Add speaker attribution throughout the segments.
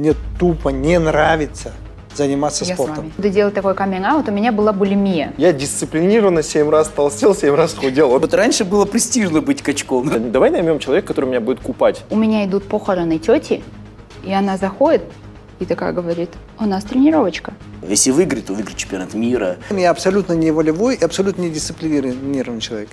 Speaker 1: мне тупо не нравится заниматься
Speaker 2: Я с
Speaker 1: спортом.
Speaker 2: вами. Буду делать такой каминг у меня была булимия.
Speaker 3: Я дисциплинированно 7 раз толстел, 7 раз худел. Вот
Speaker 4: раньше было престижно быть качком.
Speaker 3: Давай наймем человека, который меня будет купать.
Speaker 2: У меня идут похороны тети, и она заходит и такая говорит, у нас тренировочка.
Speaker 4: Если выиграть, то выиграть чемпионат мира.
Speaker 1: Я абсолютно не волевой, и абсолютно не дисциплинированный человек.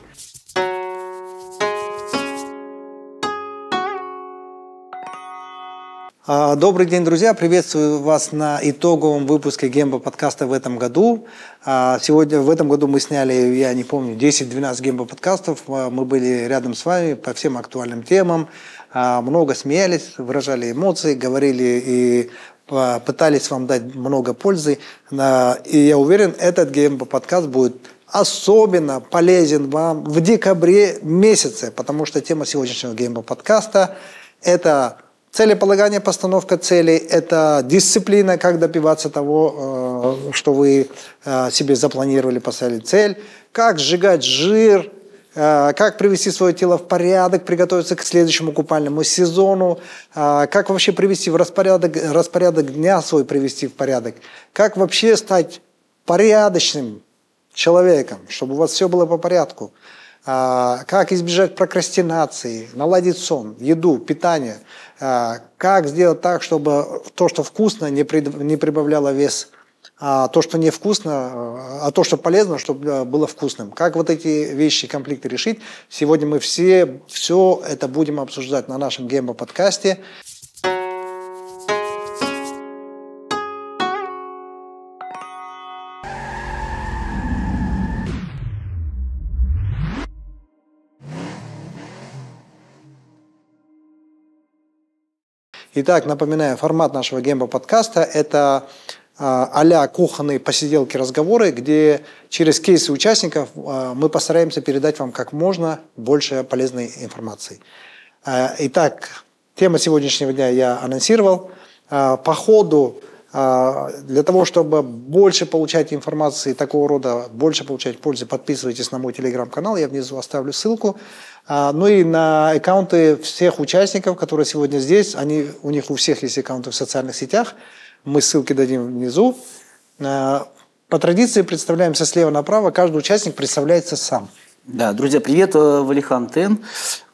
Speaker 1: Добрый день, друзья! Приветствую вас на итоговом выпуске Гембо подкаста в этом году. А, Сегодня, в этом году мы сняли, я не помню, 10-12 Гембо подкастов. А, Мы были рядом с вами по всем актуальным темам. А, Много смеялись, выражали эмоции, говорили и а, пытались вам дать много пользы. А, И я уверен, этот Гембо подкаст будет особенно полезен вам в декабре месяце, потому что тема сегодняшнего Гембо подкаста – это Целеполагание, постановка целей – это дисциплина, как добиваться того, э, что вы э, себе запланировали, поставили цель, как сжигать жир, э, как привести свое тело в порядок, приготовиться к следующему купальному сезону, как вообще привести в распорядок, распорядок дня свой привести в порядок, как вообще стать порядочным человеком, чтобы у вас все было по порядку, как избежать прокрастинации, наладить сон, еду, питание, а, как сделать так, чтобы то, что вкусно, не, при- не прибавляло вес, а то, что невкусно, а то, что полезно, чтобы было вкусным. Как вот эти вещи, комплекты решить? Сегодня мы все, все это будем обсуждать на нашем Гембо подкасте. Итак, напоминаю, формат нашего Гембо подкаста – это а, а-ля кухонные посиделки, разговоры, где через кейсы участников а, мы постараемся передать вам как можно больше полезной информации. А, Итак, тема сегодняшнего дня я анонсировал. По ходу, для того, чтобы больше получать информации такого рода, больше получать пользы, подписывайтесь на мой телеграм-канал, я внизу оставлю ссылку. А, Ну и на аккаунты всех участников, которые сегодня здесь, они, у них у всех есть аккаунты в социальных сетях, мы ссылки дадим внизу. А, По традиции представляемся слева направо, каждый участник представляется сам.
Speaker 4: Да, друзья, привет, э, Валихан Тен.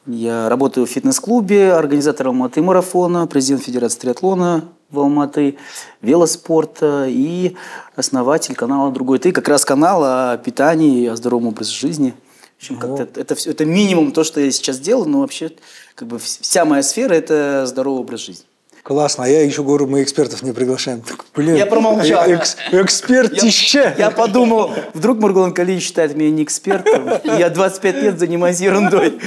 Speaker 4: Я работаю в фитнес-клубе, организатор Алматы марафона, президент Федерации триатлона в Алматы, велоспорта и основатель канала «Другой ты». Как раз канал о питании, о здоровом образе жизни. В общем, как-то это, это, все, это минимум то, что я сейчас делаю, но вообще как бы вс- вся моя сфера – это здоровый образ жизни.
Speaker 1: Классно, а я еще говорю, мы экспертов не приглашаем. Так, блин,
Speaker 4: Я промолчал.
Speaker 1: экс- экспертище.
Speaker 4: Я подумал, вдруг Маргулан Калиевич считает меня не экспертом, я 25 лет занимаюсь ерундой.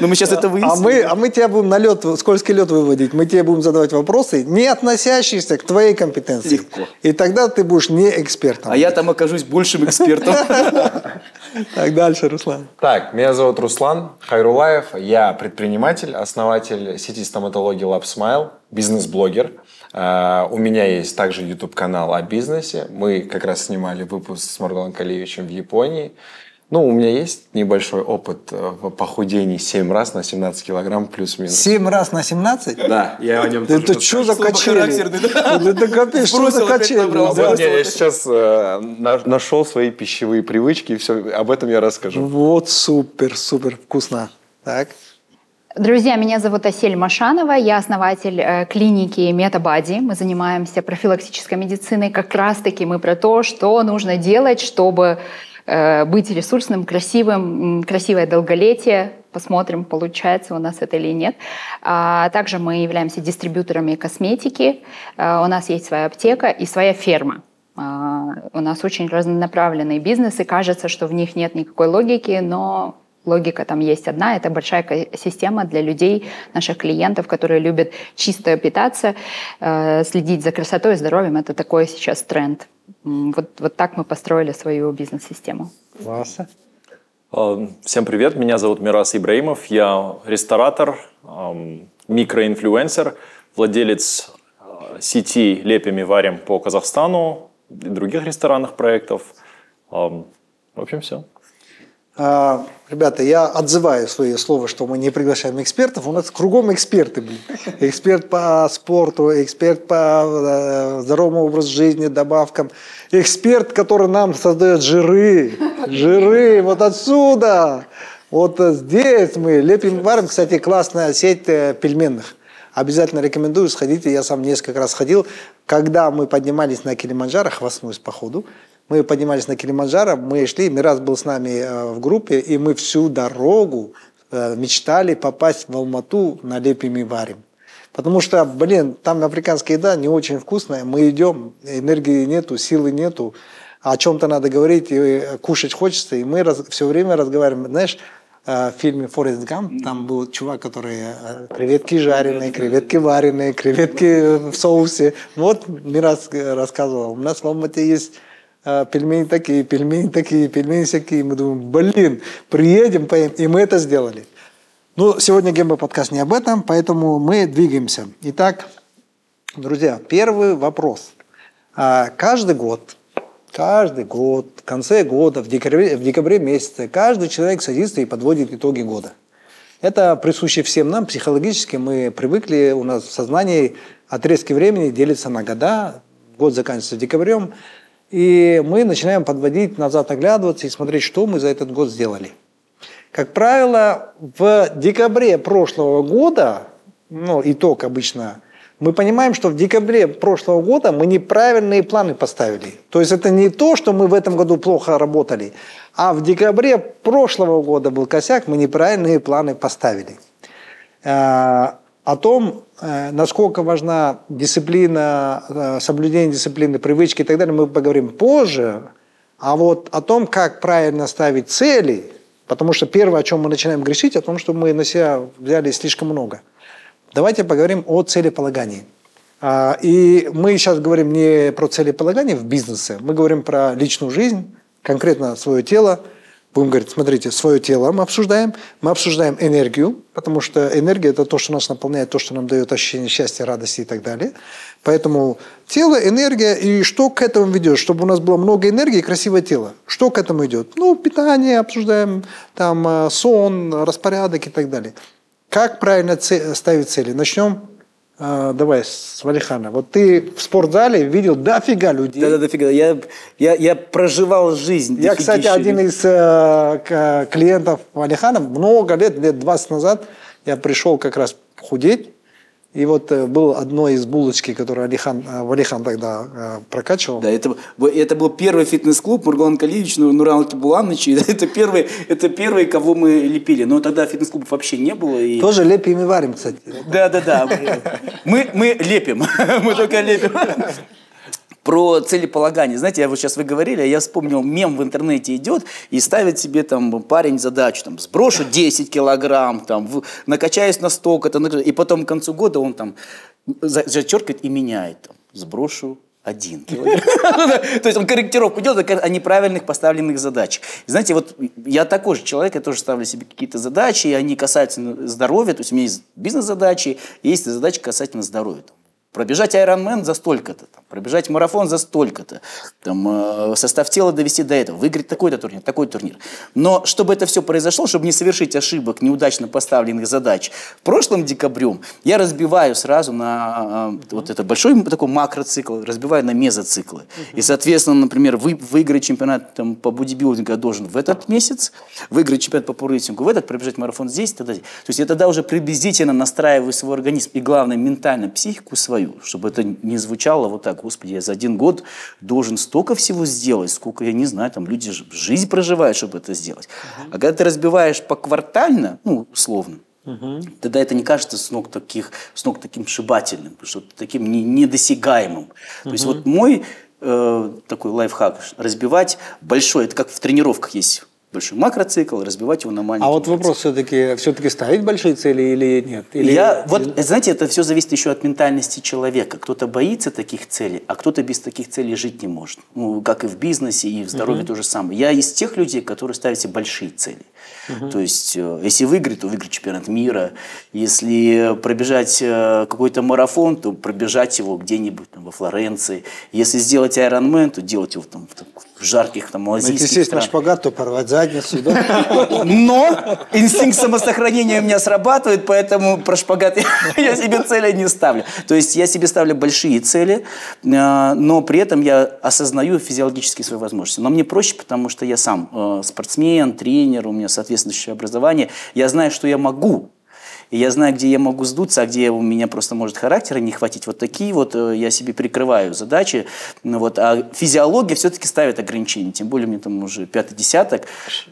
Speaker 4: Но мы сейчас это выясним.
Speaker 1: А мы, а мы тебя будем на лед, скользкий лед выводить. Мы тебе будем задавать вопросы, не относящиеся к твоей компетенции.
Speaker 4: Легко.
Speaker 1: И тогда ты будешь не экспертом.
Speaker 4: А я там окажусь большим экспертом.
Speaker 1: Так, дальше, Руслан.
Speaker 3: Так, меня зовут Руслан Хайрулаев. Я предприниматель, основатель сети стоматологии Lab Smile, бизнес-блогер. Э, У меня есть также YouTube-канал о бизнесе. Мы как раз снимали выпуск с Марголом Калиевичем в Японии. Ну, у меня есть небольшой опыт э, в похудении 7 раз на 17 килограмм плюс-минус.
Speaker 1: Семь раз на 17?
Speaker 3: Да, я о нем тоже
Speaker 1: Это что за качели? Это капец, что за качели?
Speaker 3: я сейчас э, на- нашел свои пищевые привычки, и все, об этом я расскажу.
Speaker 1: Вот супер, супер вкусно. Так.
Speaker 2: Друзья, меня зовут Асель Машанова, я основатель э, клиники Метабади. Мы занимаемся профилактической медициной. Как раз-таки мы про то, что нужно делать, чтобы быть ресурсным, красивым, красивое долголетие. Посмотрим, получается у нас это или нет. А также мы являемся дистрибьюторами косметики. Э, У нас есть своя аптека и своя ферма. А, У нас очень разнонаправленные бизнесы. Кажется, что в них нет никакой логики, но логика там есть одна. Это большая система для людей, наших клиентов, которые любят чисто питаться, э, следить за красотой и здоровьем. Это такой сейчас тренд. Вот, вот так мы построили свою бизнес-систему.
Speaker 1: Классно.
Speaker 5: А, Всем привет, меня зовут Мирас Ибраимов, я ресторатор, микроинфлюенсер, владелец а, сети «Лепим и варим» по Казахстану и других ресторанных проектов. В общем, все.
Speaker 1: Ребята, я отзываю свои слова, что мы не приглашаем экспертов. У нас кругом эксперты, блин. Эксперт по спорту, эксперт по э, здоровому образу жизни, добавкам. Эксперт, который нам создает жиры. Жиры, вот отсюда. Вот здесь мы лепим, варим. Кстати, классная сеть э, пельменных. Обязательно рекомендую, сходите. Я сам несколько раз ходил. Когда мы поднимались на Килиманджаро, хвастнусь по ходу, мы поднимались на Килиманджаро, мы шли, Мирас был с нами э, в группе, и мы всю дорогу э, мечтали попасть в Алмату на Лепими варим. Потому что, блин, там африканская еда не очень вкусная. Мы идем, энергии нету, силы нету. О чем-то надо говорить, и кушать хочется. И мы раз, все время разговариваем. Знаешь, э, в фильме «Форест Гамп» там был чувак, который креветки жареные, креветки вареные, креветки в соусе. Вот Мирас рассказывал. У нас в Алмате есть пельмени такие, пельмени такие, пельмени всякие. Мы думаем, блин, приедем, поем. И мы это сделали. Ну, сегодня Гемба подкаст не об этом, поэтому мы двигаемся. Итак, друзья, первый вопрос. А, каждый год, каждый год, в конце года, в декабре, в декабре месяце, каждый человек садится и подводит итоги года. Это присуще всем нам психологически. Мы привыкли, у нас в сознании отрезки времени делятся на года. Год заканчивается декабрем. И мы начинаем подводить назад, оглядываться и смотреть, что мы за этот год сделали. Как правило, в декабре прошлого года, ну, итог обычно, мы понимаем, что в декабре прошлого года мы неправильные планы поставили. То есть это не то, что мы в этом году плохо работали, а в декабре прошлого года был косяк, мы неправильные планы поставили. А, о том, насколько важна дисциплина, э, соблюдение дисциплины, привычки и так далее, мы поговорим позже. А вот о том, как правильно ставить цели, потому что первое, о чем мы начинаем грешить, о том, что мы на себя взяли слишком много. Давайте поговорим о целеполагании. А, и мы сейчас говорим не про целеполагание в бизнесе, мы говорим про личную жизнь, конкретно свое тело – Будем говорить, смотрите, свое тело мы обсуждаем, мы обсуждаем энергию, потому что энергия – это то, что нас наполняет, то, что нам дает ощущение счастья, радости и так далее. Поэтому тело, энергия, и что к этому ведет? Чтобы у нас было много энергии и красивое тело. Что к этому идет? Ну, питание обсуждаем, там, э, сон, распорядок и так далее. Как правильно ставить цели? Начнем а, давай, с Валихана. Вот ты в спортзале видел дофига людей.
Speaker 4: Да, да, дофига. Я, я, я проживал жизнь.
Speaker 1: Я, кстати, один из э, клиентов Валихана много лет, лет 20 назад, я пришел как раз худеть. И вот э, был одной из булочки, которую Алихан, э, Валихан тогда э, прокачивал.
Speaker 4: Да, это, это был первый фитнес-клуб Маргулан Калиевич, Нурал Кибуланович. Это первый, это первый, кого мы лепили. Но тогда фитнес-клубов вообще не было. И...
Speaker 1: Тоже лепим и варим, кстати.
Speaker 4: Да, да, да. Мы, мы лепим. Мы только лепим. Про целеполагание. Знаете, я вот сейчас вы говорили, а я вспомнил, мем в интернете идет и ставит себе там парень задачу, там, сброшу 10 килограмм, там, в, накачаюсь на столько-то, и потом к концу года он там зачеркивает и меняет, там, сброшу один килограмм. То есть он корректировку делает о неправильных поставленных задачах. Знаете, вот я такой же человек, я тоже ставлю себе какие-то задачи, и они касаются здоровья, то есть у меня есть бизнес-задачи, есть задачи касательно здоровья. Пробежать Ironman за столько-то, там, пробежать марафон за столько-то, там, э, состав тела довести до этого, выиграть такой-то турнир, такой турнир. Но чтобы это все произошло, чтобы не совершить ошибок, неудачно поставленных задач, в прошлом декабрем я разбиваю сразу на э, вот это большой такой макроцикл, разбиваю на мезоциклы. И, соответственно, например, вы, выиграть чемпионат там, по бодибилдингу я должен в этот месяц, выиграть чемпионат по пауэрлифтингу в этот, пробежать марафон здесь, тогда здесь. То есть я тогда уже приблизительно настраиваю свой организм и, главное, ментально психику свою, свою, чтобы это не звучало вот так, господи, я за один год должен столько всего сделать, сколько, я не знаю, там люди жизнь проживают, чтобы это сделать. Угу. А когда ты разбиваешь поквартально, ну, условно, Угу. Тогда это не кажется с ног, таких, с ног таким шибательным, что таким не, недосягаемым. Угу. То есть вот мой э, такой лайфхак разбивать большой, это как в тренировках есть большой макроцикл, разбивать его на маленькие.
Speaker 1: А вот вопрос все-таки, все-таки ставить большие цели или нет? Или...
Speaker 4: Я, вот, знаете, это все зависит еще от ментальности человека. Кто-то боится таких целей, а кто-то без таких целей жить не может. Ну, как и в бизнесе, и в здоровье угу. то же самое. Я из тех людей, которые ставят себе большие цели. Угу. То есть, э, если выиграть, то выиграть чемпионат мира. Если пробежать э, какой-то марафон, то пробежать его где-нибудь там, во Флоренции. Если сделать Ironman, то делать его там, в жарких там
Speaker 1: Если
Speaker 4: малазийских
Speaker 1: сесть на шпагат, то порвать задницу, да?
Speaker 4: Но инстинкт самосохранения у меня срабатывает, поэтому про шпагат я, себе цели не ставлю. То есть я себе ставлю большие цели, э, но при этом я осознаю физиологически свои возможности. Но мне проще, потому что я сам э, спортсмен, тренер, у меня соответствующее образование. Я знаю, что я могу. И я знаю, где я могу сдуться, а где у меня просто может характера не хватить. Вот такие вот э, я себе прикрываю задачи. Ну, вот, а физиология все-таки ставит ограничения. Тем более мне там уже пятый десяток.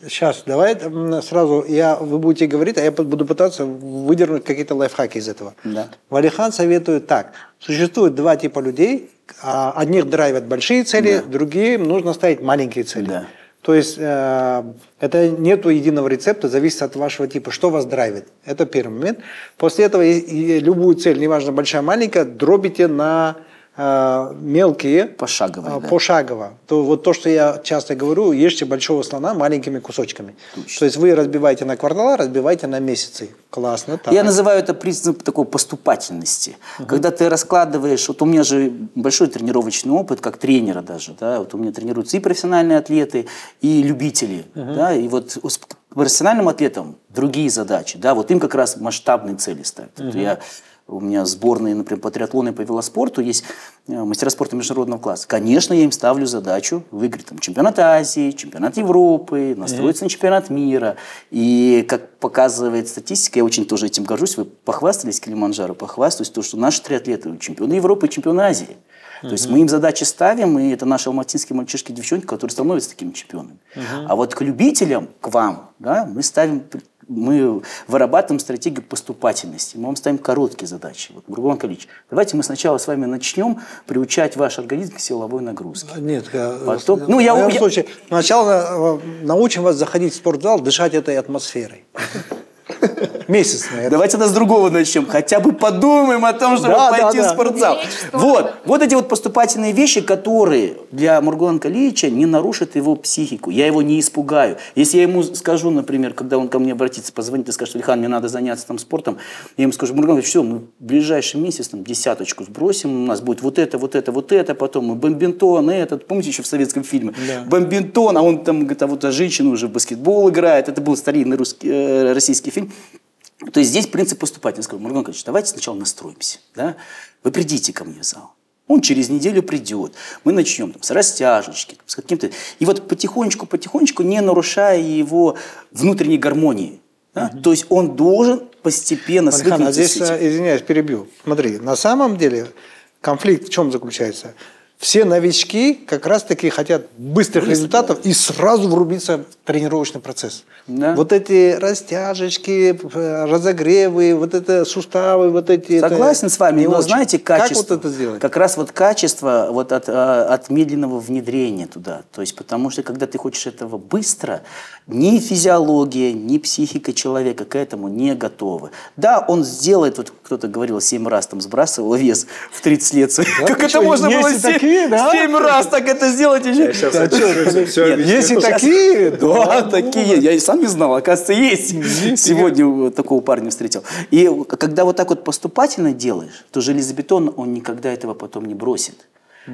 Speaker 1: Сейчас, давай сразу, я, вы будете говорить, а я буду пытаться выдернуть какие-то лайфхаки из этого.
Speaker 4: Да.
Speaker 1: Валихан советует так. Существует два типа людей. А, Одних драйвят большие цели, другие нужно ставить маленькие цели.
Speaker 4: Да.
Speaker 1: То есть э, это нету единого рецепта, зависит от вашего типа, что вас драйвит. Это первый момент. После этого любую цель, неважно большая, маленькая, дробите на мелкие,
Speaker 4: Пошагово,
Speaker 1: а,
Speaker 4: да.
Speaker 1: пошагово. То, вот то, что я часто говорю, ешьте большого слона маленькими кусочками. То есть вы разбиваете на квартала, разбиваете на месяцы. Классно. так.
Speaker 4: Я называю это принцип такой поступательности. Когда ты раскладываешь, вот у меня же большой тренировочный опыт, как тренера даже, да, вот у меня тренируются и профессиональные атлеты, и любители, да, и вот профессиональным атлетам другие задачи, да, вот им как раз масштабные цели ставят. Вот я у меня сборные, например, по триатлону и по велоспорту, есть э, мастера спорта международного класса. Конечно, я им ставлю задачу выиграть там, чемпионат Азии, чемпионат Европы, настроиться на чемпионат мира. И, как показывает статистика, я очень тоже этим горжусь, вы похвастались Килиманджаро, похвастаюсь, то, что наши триатлеты чемпионы Европы и чемпионы Азии. То есть мы им задачи ставим, и это наши алматинские мальчишки и девчонки, которые становятся такими чемпионами. А вот к любителям, к вам, да, мы ставим, мы вырабатываем стратегию поступательности. Мы вам ставим короткие задачи. Вот, Бургуан Калич, давайте мы сначала с вами начнем приучать ваш организм к силовой нагрузке.
Speaker 1: Нет,
Speaker 4: Потом-
Speaker 1: в
Speaker 4: ну, я-
Speaker 1: моем
Speaker 4: я-
Speaker 1: случае, сначала э, научим вас заходить в спортзал, дышать этой атмосферой. Месяц на это.
Speaker 4: Давайте тогда с другого начнем. Хотя бы подумаем о том, чтобы
Speaker 1: Да, да,
Speaker 4: пойти
Speaker 1: да.
Speaker 4: в спортзал. Вот. Вот эти вот поступательные вещи, которые для Мургуана Калиевича не нарушат его психику. Я его не испугаю. Если я ему скажу, например, когда он ко мне обратится, позвонит и скажет, Ильхан, мне надо заняться там спортом, я ему скажу, Калиевич, все, мы в ближайший месяц там десяточку сбросим, у нас будет вот это, вот это, вот это, потом мы бомбинтон, этот, помните еще в советском фильме? Бомбинтон, а он там, говорит, а вот а женщина уже в баскетбол играет. Это был старинный русский, э, российский фильм. То есть здесь принцип поступательности. Сказал, Маргон Николаевич, давайте сначала настроимся. Да? Вы придите ко мне в зал. Он через неделю придет. Мы начнем там, с растяжечки, с каким-то... И вот потихонечку, потихонечку, не нарушая его внутренней гармонии. да? То есть он должен постепенно свыкнуться
Speaker 1: здесь,
Speaker 4: с этим.
Speaker 1: э, извиняюсь, перебью. Смотри, на самом деле конфликт в чем заключается? Все новички как раз-таки хотят быстрых результатов и сразу врубиться в тренировочный процесс.
Speaker 4: Да.
Speaker 1: Вот эти растяжечки, э, разогревы, вот это суставы, вот эти... это
Speaker 4: Согласен с вами, но
Speaker 1: очень.
Speaker 4: знаете, качество.
Speaker 1: Как вот это сделать?
Speaker 4: Как раз вот качество вот от, а, от медленного внедрения туда. То есть, потому что когда ты хочешь этого быстро, ни физиология, ни психика человека к этому не готовы. Да, он сделает, вот кто-то говорил, 7 раз там сбрасывал вес в 30 лет. как
Speaker 1: ты
Speaker 4: это можно было
Speaker 1: и
Speaker 4: 7,
Speaker 1: такие, да?
Speaker 4: раз так это сделать? еще?
Speaker 1: Да чё,
Speaker 3: Всё
Speaker 1: нет, Есть и такие?
Speaker 4: Да, такие. Я и сам не знал, оказывается, есть. Сегодня такого парня встретил. И когда вот так вот поступательно делаешь, то железобетон, он никогда этого потом не бросит.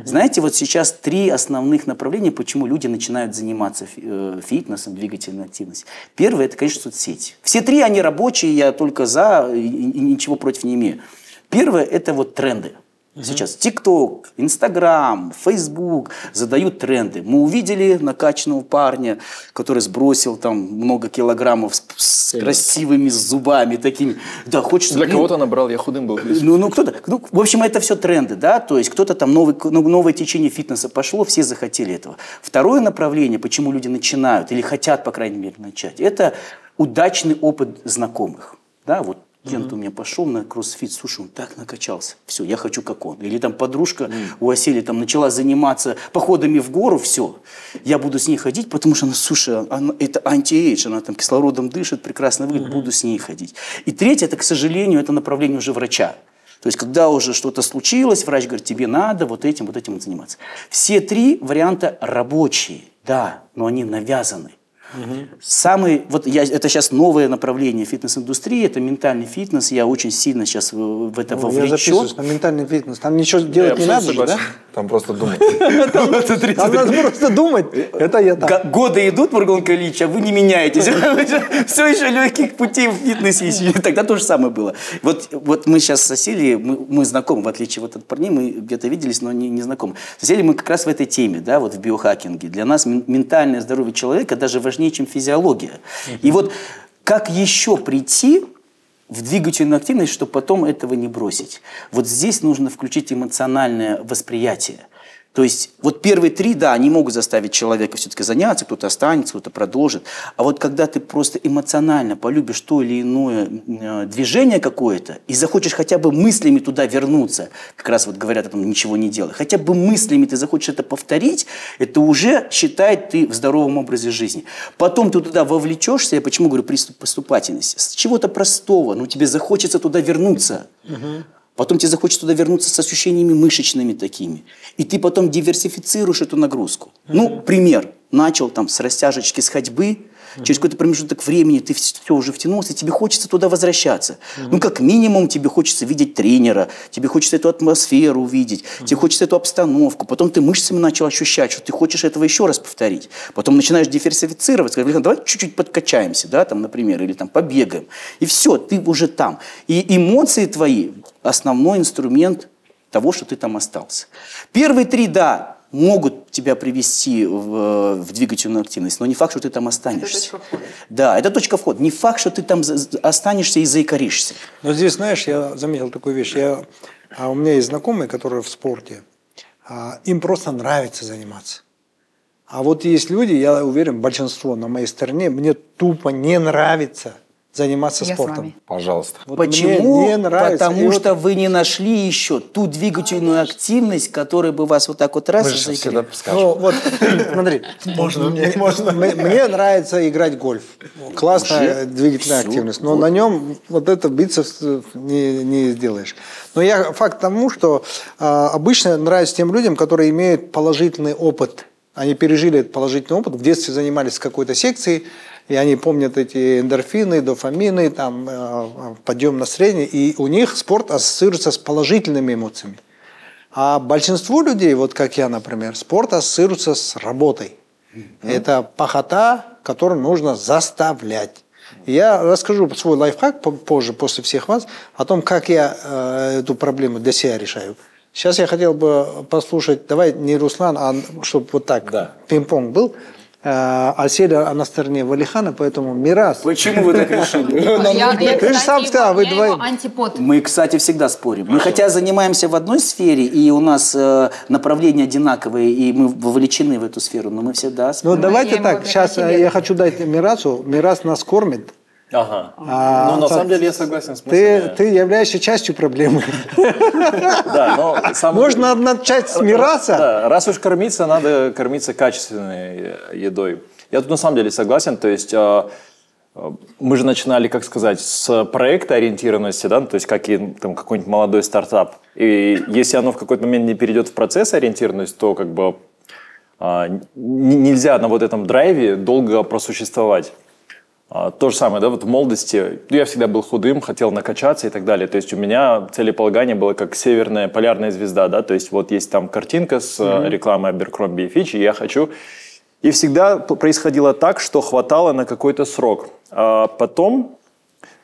Speaker 4: Знаете, вот сейчас три основных направления, почему люди начинают заниматься э, фитнесом, двигательной активностью. Первое, это, конечно, соцсети. Все три, они рабочие, я только за, и, и ничего против не имею. Первое, это вот тренды. Сейчас ТикТок, Инстаграм, Фейсбук задают тренды. Мы увидели накачанного парня, который сбросил там много килограммов с, с красивыми зубами такими. Да, хочется...
Speaker 5: Для кого-то набрал, я худым был.
Speaker 4: ну, ну кто-то, ну, в общем, это все тренды, да, то есть кто-то там новый, ну, новое течение фитнеса пошло, все захотели этого. Второе направление, почему люди начинают или хотят, по крайней мере, начать, это удачный опыт знакомых, да, вот Кент у меня пошел на кроссфит, слушай, он так накачался, все, я хочу как он. Или там подружка у Василия там начала заниматься походами в гору, все, я буду с ней ходить, потому что, она, слушай, она, это anti-age, она там кислородом дышит, прекрасно выглядит, буду с ней ходить. И третье, это, к сожалению, это направление уже врача. То есть, когда уже что-то случилось, врач говорит, тебе надо вот этим, вот этим заниматься. Все три варианта рабочие, да, но они навязаны. Самый, вот я, это сейчас новое направление фитнес-индустрии, это ментальный фитнес. Я очень сильно сейчас в, в это
Speaker 1: Ну, Я
Speaker 4: вовлечен.
Speaker 1: записываюсь на ментальный фитнес. Там ничего делать не
Speaker 5: абсолютно
Speaker 1: надо же, да?
Speaker 3: Там просто думать.
Speaker 1: Там надо просто думать. Это я так.
Speaker 4: Годы идут, Маргон Ильич, а вы не меняетесь. Все еще легких путей в фитнесе. Тогда то же самое было. Вот, вот мы сейчас с Асилией, мы, мы знакомы, в отличие вот от парней, мы где-то виделись, но не, не знакомы. С Асилией мы как раз в этой теме, да, вот в биохакинге. Для нас мен- ментальное здоровье человека даже важнее, чем физиология. И вот как еще прийти в двигательную активность, чтобы потом этого не бросить. Вот здесь нужно включить эмоциональное восприятие. То есть вот первые три, да, они могут заставить человека все-таки заняться, кто-то останется, кто-то продолжит. А вот когда ты просто эмоционально полюбишь то или иное э, движение какое-то и захочешь хотя бы мыслями туда вернуться, как раз вот говорят о том, ничего не делай, хотя бы мыслями ты захочешь это повторить, это уже считает ты в здоровом образе жизни. Потом ты туда вовлечешься, я почему говорю приступ поступательности, с чего-то простого, ну тебе захочется туда вернуться. Потом тебе захочется туда вернуться с ощущениями мышечными такими. И ты потом диверсифицируешь эту нагрузку. Ну, пример. Начал там с растяжечки, с ходьбы, через какой-то промежуток времени ты все уже втянулся, и тебе хочется туда возвращаться. Ну, как минимум, тебе хочется видеть тренера, тебе хочется эту атмосферу увидеть, тебе хочется эту обстановку. Потом ты мышцами начал ощущать, что ты хочешь этого еще раз повторить. Потом начинаешь диверсифицировать, сказать, «Блин, давай чуть-чуть подкачаемся, да, там, например, или там побегаем. И все, ты уже там. И эмоции твои – основной инструмент того, что ты там остался. Первые три, да, могут тебя привести в, в двигательную активность, но не факт, что ты там останешься.
Speaker 2: точка входа.
Speaker 4: Да, это точка входа. Не факт, что ты там останешься и заикаришься.
Speaker 1: Но здесь, знаешь, я заметил такую вещь. Я, а у меня есть знакомые, которые в спорте. а, им просто нравится заниматься. А вот есть люди, я уверен, большинство на моей стороне, мне тупо не нравится заниматься
Speaker 2: Я с
Speaker 1: спортом.
Speaker 2: вами.
Speaker 3: Пожалуйста.
Speaker 1: Вот
Speaker 4: Почему?
Speaker 1: мне не нравится.
Speaker 4: Потому
Speaker 1: И вот
Speaker 4: что вы не нашли еще ту двигательную активность, которая бы вас вот так вот раз и
Speaker 3: всегда.
Speaker 1: Ну, вот, смотри. Можно мне? Можно. Мне нравится играть в гольф. Классная двигательная активность. Но на нем вот это бицепс не, не сделаешь. Но я факт тому, что а, обычно нравится тем людям, которые имеют положительный опыт. Они пережили этот положительный опыт, в детстве занимались какой-то секцией, и они помнят эти эндорфины, дофамины, там, э, подъем настроения, и у них спорт ассоциируется с положительными эмоциями. А большинству людей, вот как я, например, спорт ассоциируется с работой. Это пахота, которую нужно заставлять. Я расскажу свой лайфхак по- позже, после всех вас, о том, как я э, эту проблему для себя решаю. Сейчас я хотел бы послушать, давай не Руслан, а чтобы вот так
Speaker 3: Да.
Speaker 1: пинг-понг был. Э, Аселя, она на стороне Валихана, поэтому Мирас.
Speaker 4: Почему вы так решили?
Speaker 1: Ты же сам сказал, вы двоим.
Speaker 2: антипод.
Speaker 4: Мы, кстати, всегда спорим. Мы хотя занимаемся в одной сфере, и у нас э, направления одинаковые, и мы вовлечены в эту сферу, но мы всегда
Speaker 1: Ну
Speaker 4: спорим.
Speaker 1: давайте
Speaker 2: ему
Speaker 1: так, сейчас
Speaker 2: тебе.
Speaker 1: я хочу дать Мирасу. Мирас нас кормит.
Speaker 5: Ага.
Speaker 1: А,
Speaker 5: ну, на
Speaker 1: так,
Speaker 5: самом деле я согласен с
Speaker 1: Ты,
Speaker 5: мыслями.
Speaker 1: ты являешься частью проблемы.
Speaker 5: Да, но
Speaker 1: Можно начать с Мираса.
Speaker 5: Да, раз уж кормиться, надо кормиться качественной э, едой. Я тут на самом деле согласен, то есть э, э, мы же начинали, как сказать, с проекта ориентированности, да, то есть как и там какой-нибудь молодой стартап. И если оно в какой-то момент не перейдет в процесс ориентированность, то как бы а, нельзя на вот этом драйве долго просуществовать. А, То же самое, да, вот в молодости ну, я всегда был худым, хотел накачаться и так далее. То есть у меня целеполагание было как северная полярная звезда, да, то есть вот есть там картинка с э, рекламой Abercrombie и Fitch, и я хочу... И всегда происходило так, что хватало на какой-то срок. А потом,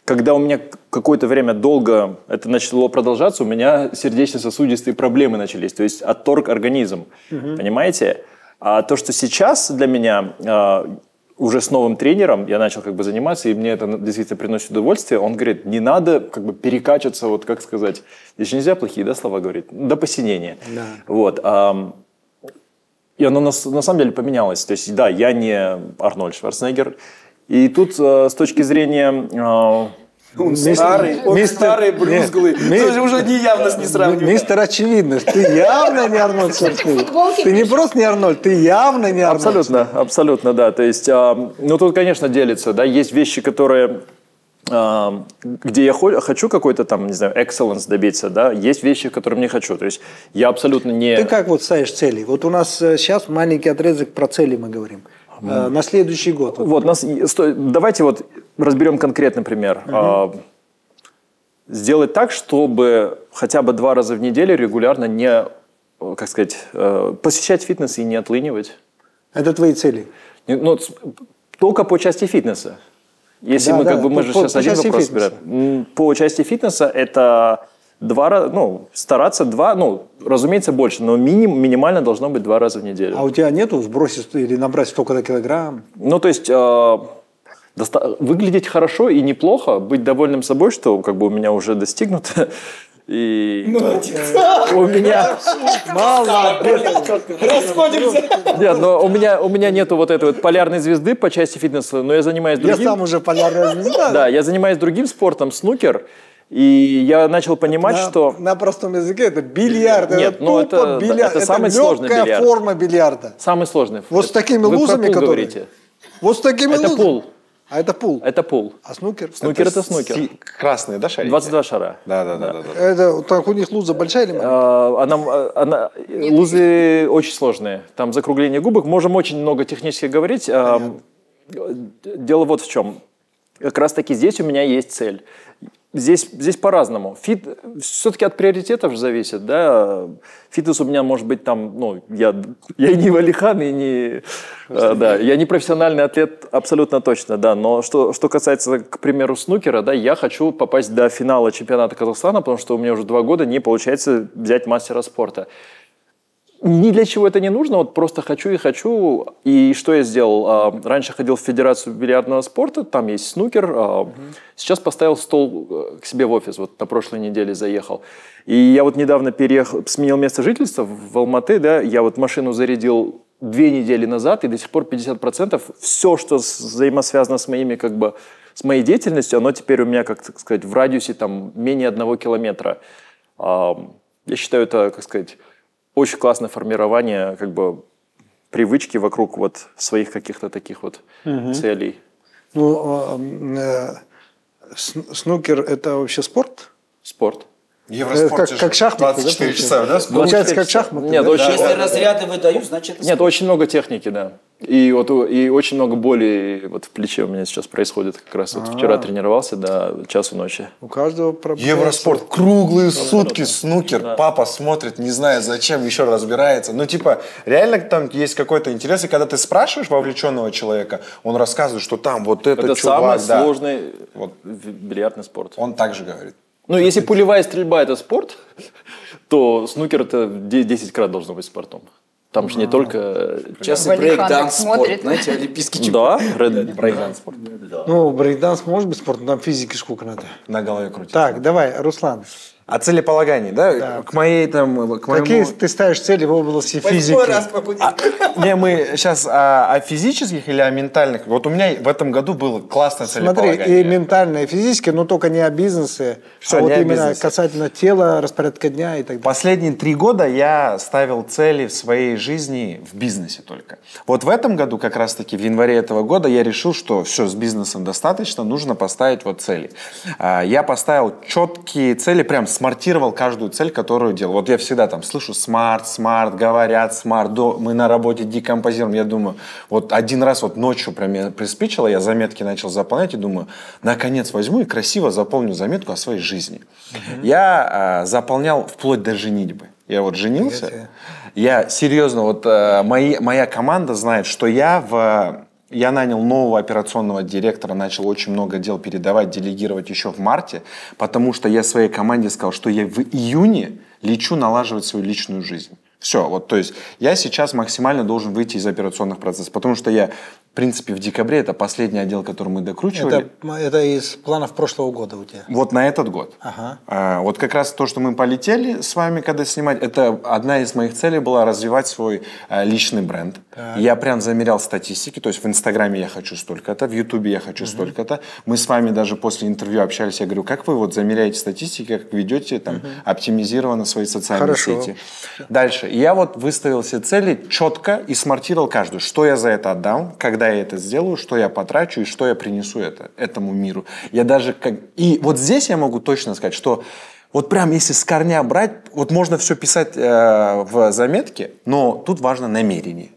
Speaker 5: когда у меня какое-то время долго это начало продолжаться, у меня сердечно-сосудистые проблемы начались, то есть отторг организм, понимаете? А то, что сейчас для меня а, уже с новым тренером я начал как бы заниматься, и мне это действительно приносит удовольствие, он говорит, не надо как бы перекачиваться, вот как сказать, здесь нельзя плохие да, слова говорить, до посинения. Вот. ам, и оно на, на самом деле поменялось. То есть, да, я не Арнольд Шварценеггер. И тут э, с точки зрения...
Speaker 4: Он старый, он
Speaker 1: мистер-
Speaker 4: старый,
Speaker 1: нет,
Speaker 4: брюзглый.
Speaker 1: ми-
Speaker 4: Тоже уже не явно не сравнивать.
Speaker 1: Мистер Очевидность, ты явно не Арнольд Шварценеггер. Ты не просто не Арнольд, ты явно не Арнольд.
Speaker 5: Абсолютно, абсолютно, да. То есть, а, ну тут, конечно, делится, да, есть вещи, которые, а, где я хо- хочу какой-то там, не знаю, excellence добиться, да, есть вещи, которые не хочу. То есть, я абсолютно не...
Speaker 1: Ты как вот ставишь цели? Вот у нас э, сейчас маленький отрезок про цели мы говорим. Э, На следующий год. Вот
Speaker 5: Вот, нас, давайте вот разберем конкретный пример. А, Сделать так, чтобы хотя бы два раза в неделю регулярно не как сказать, э, посещать фитнес и не отлынивать.
Speaker 1: Это твои цели.
Speaker 5: Ну, только по части фитнеса. Если
Speaker 1: Да,
Speaker 5: мы
Speaker 1: да,
Speaker 5: как бы мы
Speaker 1: по-
Speaker 5: же
Speaker 1: по-
Speaker 5: сейчас
Speaker 1: по
Speaker 5: один вопрос
Speaker 1: фитнеса.
Speaker 5: берем. По части фитнеса это два раза, ну, стараться два, ну, разумеется, больше, но миним, минимально должно быть два раза в неделю.
Speaker 1: А у тебя нету сбросить или набрать столько-то килограмм?
Speaker 5: Ну, то есть э, доста- выглядеть хорошо и неплохо, быть довольным собой, что как бы у меня уже достигнуто. И у меня... Нет, но у меня, у меня нету вот этой вот полярной звезды по части фитнеса, но я занимаюсь
Speaker 1: Я
Speaker 5: другим.
Speaker 1: сам уже полярная звезда.
Speaker 5: Да, я занимаюсь другим спортом, снукер, и я начал понимать,
Speaker 1: На,
Speaker 5: что...
Speaker 1: на простом языке это бильярд.
Speaker 5: Нет,
Speaker 1: это
Speaker 5: ну
Speaker 1: тупо
Speaker 5: это-
Speaker 1: бильярд.
Speaker 5: это самый
Speaker 1: легкая
Speaker 5: сложный бильярд.
Speaker 1: форма бильярда.
Speaker 5: Самый сложный.
Speaker 1: Вот с такими
Speaker 5: Вы
Speaker 1: лузами, которые-
Speaker 5: говорите.
Speaker 1: Вот с такими
Speaker 5: Это
Speaker 1: лузами.
Speaker 5: пул.
Speaker 1: А это пул.
Speaker 5: Это пул.
Speaker 1: А снукер?
Speaker 5: Снукер это снукер.
Speaker 3: Си- Красные, да, шарики?
Speaker 5: 22 шара.
Speaker 3: Да, да, да, да. да.
Speaker 1: Это так у них луза большая или маленькая?
Speaker 5: А, Она, она, лузы очень сложные. Там закругление губок. Можем очень много технически говорить. А, Дело вот в чем. Как раз таки здесь у меня есть цель. Здесь, здесь по-разному. Фит все-таки от приоритетов же зависит, да. Фитнес у меня может быть там, ну, я, я не Валихан и не, э, да, я не профессиональный атлет абсолютно точно, да. Но что, что касается, к примеру, снукера, да, я хочу попасть до финала чемпионата Казахстана, потому что у меня уже два года не получается взять мастера спорта. Ни для чего это не нужно, вот просто хочу и хочу. И что я сделал? А, Раньше ходил в Федерацию бильярдного спорта, там есть снукер. а, Сейчас поставил стол э, к себе в офис, вот на прошлой неделе заехал. И я вот недавно переехал, сменил место жительства в Алматы, да, я вот машину зарядил две недели назад, и до сих пор 50% все, что взаимосвязано с моими, как бы, с моей деятельностью, оно теперь у меня, как сказать, в радиусе там менее одного километра. Я считаю, это, как сказать, очень классное формирование как бы привычки вокруг вот своих каких-то таких вот целей.
Speaker 1: Ну, э, сн- снукер это вообще спорт?
Speaker 5: Спорт.
Speaker 3: Евроспорт
Speaker 1: как-
Speaker 3: же
Speaker 1: как шахматы, да,
Speaker 3: 24
Speaker 1: получается?
Speaker 3: часа, да?
Speaker 1: Получается, как
Speaker 5: 24 часа.
Speaker 1: шахматы,
Speaker 5: Нет,
Speaker 1: да?
Speaker 5: очень,
Speaker 4: Если разряды выдают, значит это
Speaker 5: нет, очень много техники, да. И вот и очень много боли вот в плече у меня сейчас происходит. Как раз вот вчера тренировался до часу ночи.
Speaker 1: У каждого проблема.
Speaker 3: Евроспорт, круглые сутки, снукер, папа смотрит, не зная зачем, еще разбирается. Ну, типа, реально там есть какой-то интерес, и когда ты спрашиваешь вовлеченного человека, он рассказывает, что там вот этот
Speaker 5: Это
Speaker 3: чувак,
Speaker 5: самый
Speaker 3: да.
Speaker 5: сложный
Speaker 3: Вот.
Speaker 5: бильярдный спорт.
Speaker 3: Он также говорит.
Speaker 5: Ну, если пулевая стрельба это спорт, то снукер это в де- 10 крат должно быть спортом. Там же не только...
Speaker 2: Валихан так
Speaker 4: брейк-данс спорт, знаете, олимпийский чемпионат.
Speaker 5: Да, брейкданс спорт.
Speaker 1: Ну, брейкданс может быть спортом, там физики сколько надо.
Speaker 3: На голове крутит.
Speaker 1: Так, давай, Руслан.
Speaker 3: О целеполагании, да? К моей там... К моему...
Speaker 1: Какие ты ставишь цели в области физики?
Speaker 3: А, не, мы сейчас о, о физических или о ментальных. Вот у меня в этом году было классное
Speaker 1: Смотри,
Speaker 3: целеполагание.
Speaker 1: и ментальное, и физическое, но только не о бизнесе,
Speaker 3: Всё,
Speaker 1: а вот
Speaker 3: не о
Speaker 1: именно
Speaker 3: бизнесе.
Speaker 1: касательно тела, распорядка дня и так далее.
Speaker 3: Последние три года я ставил цели в своей жизни в бизнесе только. Вот в этом году, как раз-таки в январе этого года, я решил, что все, с бизнесом достаточно, нужно поставить вот цели. А, Я поставил четкие цели, прям smart ировал каждую цель, которую делал. Вот я всегда там слышу smart, smart, говорят smart, до, мы на работе декомпозируем. Я думаю, вот один раз вот ночью прям приспичило, я заметки начал заполнять и думаю, наконец возьму и красиво заполню заметку о своей жизни. Я а, заполнял вплоть до женитьбы. Я вот женился. Я серьезно, вот э, мои, моя команда знает, что я в я нанял нового операционного директора, начал очень много дел передавать, делегировать еще в марте, потому что я своей команде сказал, что я в июне лечу налаживать свою личную жизнь. Все, вот, то есть я сейчас максимально должен выйти из операционных процессов, потому что я, в принципе, в декабре, это последний отдел, который мы докручивали.
Speaker 1: Это, это из планов прошлого года у тебя.
Speaker 3: Вот на этот год.
Speaker 1: Ага.
Speaker 3: А, вот как раз то, что мы полетели с вами, когда снимать, это одна из моих целей была развивать свой а, личный бренд. Я прям замерял статистики, то есть в Инстаграме я хочу столько-то, в Ютубе я хочу столько-то. Мы с вами даже после интервью общались, я говорю, как вы вот замеряете статистики, как ведете там оптимизированно свои социальные
Speaker 1: Хорошо.
Speaker 3: сети. Дальше. Я вот выставил себе цели четко и смартировал каждую. Что я за это отдам, когда я это сделаю, что я потрачу и что я принесу это, этому миру. Я даже как... И вот здесь я могу точно сказать, что вот прям если с корня брать, вот можно все писать э, в заметке, но тут важно намерение.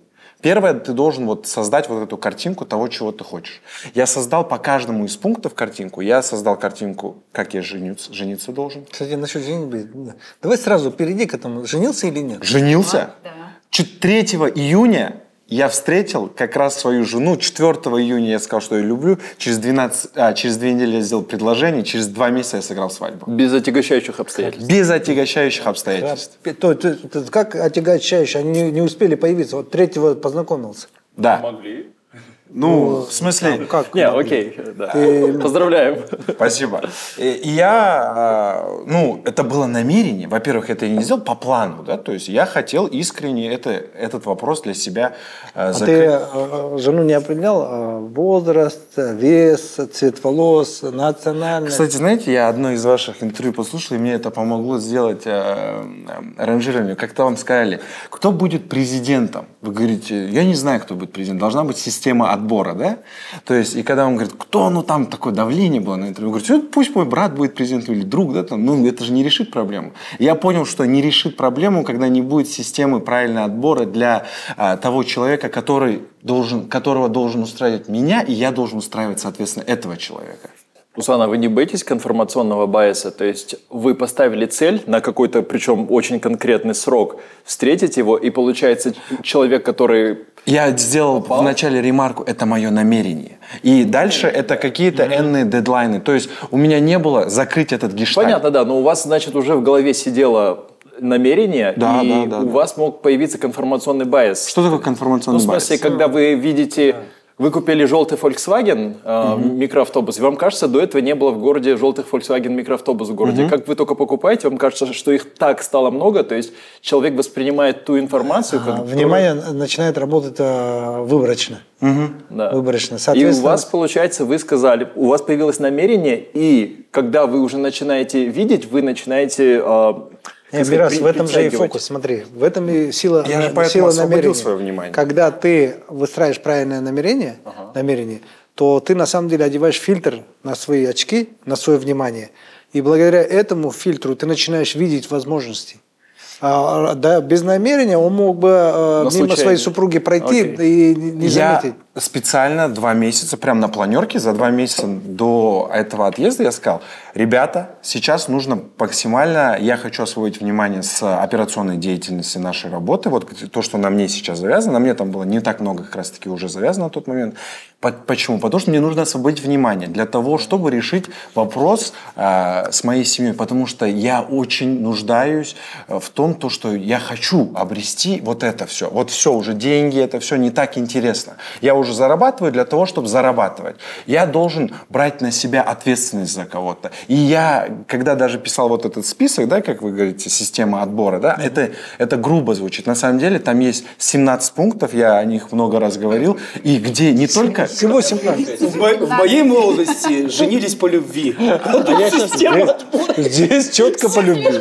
Speaker 3: Первое, ты должен вот создать вот эту картинку того, чего ты хочешь. Я создал по каждому из пунктов картинку. Я создал картинку, как я жениться, жениться должен.
Speaker 1: Кстати, насчет женитьбы. Давай сразу перейди к этому. Женился или нет?
Speaker 3: Женился?
Speaker 2: Да.
Speaker 3: Чуть 3 июня я встретил как раз свою жену. 4 июня я сказал, что я люблю. Через, 12, а, через две недели я сделал предложение. Через два месяца я сыграл свадьбу.
Speaker 5: Без отягощающих обстоятельств.
Speaker 3: Без отягощающих обстоятельств.
Speaker 1: То, то- то- как отягощающе? Они не, не успели появиться. Вот третьего познакомился.
Speaker 3: Да.
Speaker 5: Могли.
Speaker 3: Ну, в смысле...
Speaker 1: Как?
Speaker 5: Не, окей, да.
Speaker 1: Ты-
Speaker 5: Поздравляем.
Speaker 3: Спасибо. И и я, а, ну, это было намерение. Во-первых, это я не сделал по плану, да, то есть я хотел искренне это, этот вопрос для себя а,
Speaker 1: А
Speaker 3: закрыть.
Speaker 1: ты э, жену не определял? э, Возраст, э, вес, цвет волос, национальность?
Speaker 3: Кстати, знаете, я одно из ваших интервью послушал, и мне это помогло сделать э, э, ранжирование. Как-то вам сказали, кто будет президентом? Вы говорите, я не знаю, кто будет президентом. Должна быть система отбора, да? То есть, и когда вам говорят, кто, ну там такое давление было на интервью, вы говорите, «Ну, пусть мой брат будет президентом или друг, да, там, ну это же не решит проблему. Я понял, что не решит проблему, когда не будет системы правильного отбора для а, того человека, который должен, которого должен устраивать меня, и я должен устраивать, соответственно, этого человека.
Speaker 5: Усана, вы не боитесь конформационного байса? То есть вы поставили цель на какой-то, причем очень конкретный срок, встретить его, и получается человек, который...
Speaker 3: Я сделал в начале ремарку, это мое намерение. И дальше это какие-то энные дедлайны. То есть у меня не было закрыть этот гештальт.
Speaker 5: Понятно, да, но у вас, значит, уже в голове сидело намерение,
Speaker 3: Да,
Speaker 5: и
Speaker 3: да, да,
Speaker 5: у
Speaker 3: да.
Speaker 5: вас мог появиться конфирмационный bias.
Speaker 3: Что такое конфирмационный
Speaker 5: Ну, в смысле,
Speaker 3: bias?
Speaker 5: когда вы видите, вы купили желтый Volkswagen э, микроавтобус, и вам кажется, до этого не было в городе желтых Volkswagen микроавтобус в городе. Как вы только покупаете, вам кажется, что их так стало много, то есть человек воспринимает ту информацию,
Speaker 1: А,
Speaker 5: как
Speaker 1: Внимание начинает работать э, выборочно.
Speaker 5: Да.
Speaker 1: Выборочно.
Speaker 5: И у
Speaker 1: Соответственно,
Speaker 5: вас, получается, вы сказали, у вас появилось намерение, и когда вы уже начинаете видеть, вы начинаете... э,
Speaker 1: Нет,
Speaker 5: сказать,
Speaker 1: Мирас,
Speaker 5: при-
Speaker 1: в этом же и фокус, смотри. В этом и сила,
Speaker 3: Я же поэтому
Speaker 1: сила намерения.
Speaker 3: свое внимание.
Speaker 1: Когда ты выстраиваешь правильное намерение, намерение, то ты на самом деле одеваешь фильтр на свои очки, на свое внимание. И благодаря этому фильтру ты начинаешь видеть возможности. А, да, без намерения он мог бы э, мимо
Speaker 5: случайно.
Speaker 1: своей супруги пройти
Speaker 5: Окей.
Speaker 1: и не
Speaker 3: я
Speaker 1: заметить.
Speaker 3: Специально два месяца, прям на планерке, за два месяца до этого отъезда я сказал, ребята, сейчас нужно максимально, я хочу освоить внимание с операционной деятельности нашей работы, вот то, что на мне сейчас завязано, на мне там было не так много как раз-таки уже завязано на тот момент. По- Почему? Потому что мне нужно освободить внимание для того, чтобы решить вопрос э, с моей семьей, потому что я очень нуждаюсь э, в том, то, что я хочу обрести вот это все. Вот все, уже деньги, это все не так интересно. Я уже зарабатываю для того, чтобы зарабатывать. Я должен брать на себя ответственность за кого-то. И я, когда даже писал вот этот список, да, как вы говорите, система отбора, да, это, это грубо звучит. На самом деле там есть 17 пунктов, я о них много раз говорил, и где не только...
Speaker 1: Всего 17.
Speaker 6: В, мо- в моей молодости женились по любви. Система.
Speaker 1: Здесь четко по любви.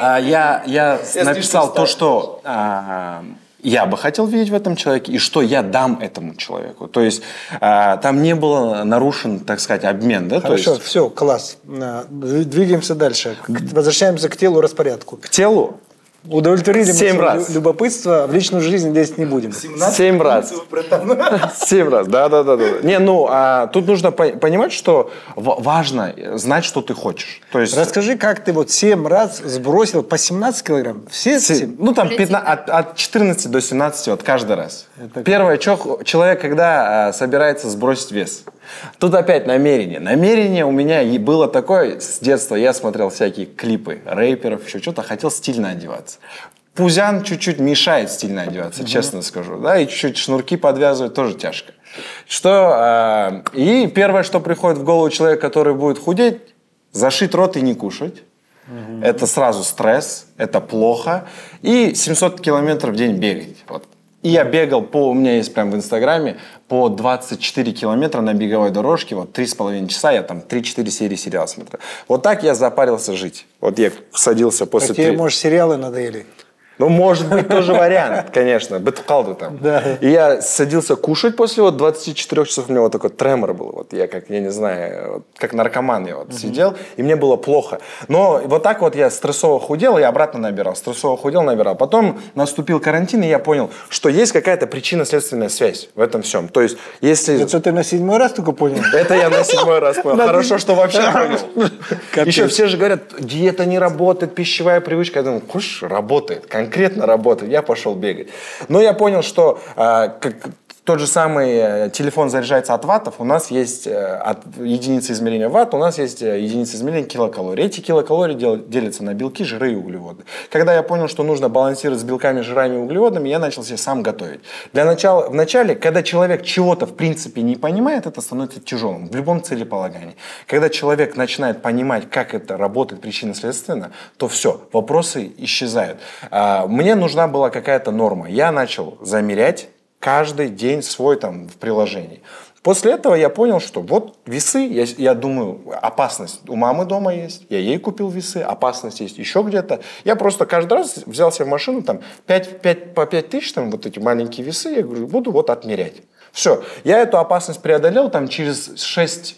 Speaker 3: А, я, написал то, что а, я бы хотел видеть в этом человеке и что я дам этому человеку. То есть а, там не было нарушен, так сказать, обмен. Да? То
Speaker 1: Хорошо,
Speaker 3: есть
Speaker 1: все, класс. На, Двигаемся дальше. Возвращаемся к телу распорядку.
Speaker 3: к телу
Speaker 1: Удовлетворили
Speaker 3: Семь раз.
Speaker 1: лю- любопытство, в личную жизнь лезть не будем.
Speaker 3: Семь раз. Семь раз, да, да, да, да. Не, ну, а, тут нужно по- понимать, что важно знать, что ты хочешь. То есть,
Speaker 1: Расскажи, как ты вот 7 раз сбросил по 17 килограмм? Все
Speaker 3: Се-
Speaker 1: семь?
Speaker 3: Ну, там 15 от, от 14 до 17 вот каждый раз. Первое, что человек, когда а, собирается сбросить вес. Тут опять намерение. Намерение у меня и было такое с детства. Я смотрел всякие клипы рэперов, еще что-то, хотел стильно одеваться. Пузян чуть-чуть мешает стильно одеваться, честно скажу. Да, и чуть-чуть шнурки подвязывать тоже тяжко. Что, а, и первое, что приходит в голову человека, который будет худеть, зашить рот и не кушать. Это сразу стресс, это плохо. И 700 километров в день бегать. Вот. И я бегал по, у меня есть прям в Инстаграме, по 24 километра на беговой дорожке, вот 3,5 часа, я там 3-4 серии сериала смотрел. Вот так я запарился жить. Вот я садился после...
Speaker 1: Так тебе,
Speaker 3: три-
Speaker 1: может, сериалы надоели?
Speaker 3: Ну, может быть, тоже вариант, конечно. Бетукалды там.
Speaker 1: Да.
Speaker 3: И я садился кушать после вот 24 часов, у меня вот такой тремор был. Вот я как, я не знаю, как наркоман я вот сидел, и мне было плохо. Но вот так вот я стрессово худел, и обратно набирал. Стрессово худел, набирал. Потом наступил карантин, и я понял, что есть какая-то причинно-следственная связь в этом всем. То есть, если...
Speaker 1: Это ты на седьмой раз только понял?
Speaker 3: Это я на седьмой раз понял. Хорошо, что вообще понял. Еще все же говорят, диета не работает, пищевая привычка. Я думаю, куш, работает, конкретно работает. Я пошел бегать. Но я понял, что а, как тот же самый э, телефон заряжается от ваттов, у нас есть э, от единицы измерения ватт, у нас есть э, единица измерения килокалорий. Эти килокалории дел- делятся на белки, жиры и углеводы. Когда я понял, что нужно балансировать с белками, жирами и углеводами, я начал себе сам готовить. Для начала, вначале, когда человек чего-то в принципе не понимает, это становится тяжелым в любом целеполагании. Когда человек начинает понимать, как это работает причинно-следственно, то все, вопросы исчезают. А, Мне нужна была какая-то норма. Я начал замерять каждый день свой там в приложении. После этого я понял, что вот весы, я, я думаю, опасность у мамы дома есть, я ей купил весы, опасность есть еще где-то. Я просто каждый раз взял себе в машину, там, 5, 5, по 5 тысяч, там, вот эти маленькие весы, я говорю, буду вот отмерять. Все, я эту опасность преодолел, там, через 6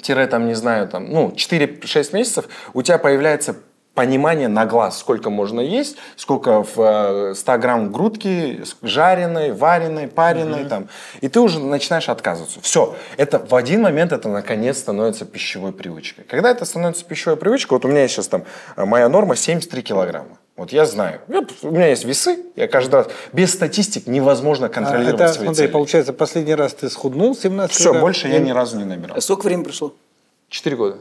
Speaker 3: тире, там, не знаю, там, ну, 4-6 месяцев у тебя появляется понимание на глаз, сколько можно есть, сколько в э, 100 грамм грудки жареной, вареной, пареной, там, и ты уже начинаешь отказываться. Все, это в один момент это наконец становится пищевой привычкой. Когда это становится пищевой привычкой, вот у меня сейчас там э, моя норма 73 килограмма. Вот я знаю. Я- у меня есть весы, я каждый раз... Без статистик невозможно
Speaker 1: А,
Speaker 3: контролировать
Speaker 1: Это,
Speaker 3: свои
Speaker 1: смотри,
Speaker 3: цели.
Speaker 1: получается, последний раз ты схуднул 17
Speaker 3: Все,
Speaker 1: килограмм?
Speaker 3: больше я ни разу не набирал.
Speaker 4: А сколько времени прошло?
Speaker 3: Четыре года.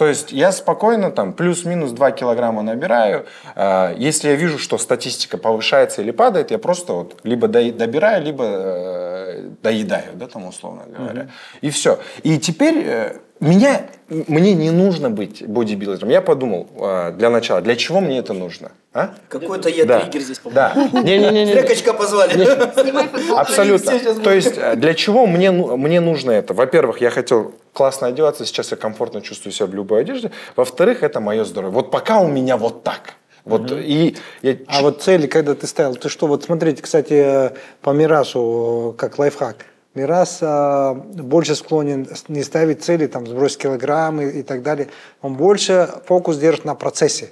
Speaker 3: То есть я спокойно там плюс-минус 2 килограмма набираю. А, Если я вижу, что статистика повышается или падает, я просто вот либо добираю, либо э, доедаю, да, там условно говоря. И все. И теперь э, меня, мне не нужно быть бодибилдером. Я подумал э, для начала, для чего мне это нужно? А?
Speaker 4: Какой-то я
Speaker 3: Да.
Speaker 4: триггер здесь, по
Speaker 3: Да. Не-не-не.
Speaker 4: Зря качка позвали.
Speaker 2: Снимай футболку.
Speaker 3: Абсолютно.
Speaker 4: Все сейчас
Speaker 3: То есть э, для чего мне, мне нужно это? Во-первых, я хотел классно одеваться, сейчас я комфортно чувствую себя в любой одежде. Во-вторых, это мое здоровье. Вот пока у меня вот так. Вот и я
Speaker 1: А вот цели, когда ты ставил, ты что, вот смотрите, кстати, э, по Мирасу, э, как лайфхак. Мирас э, больше склонен не ставить цели, там, сбросить килограммы и так далее. Он больше фокус держит на процессе.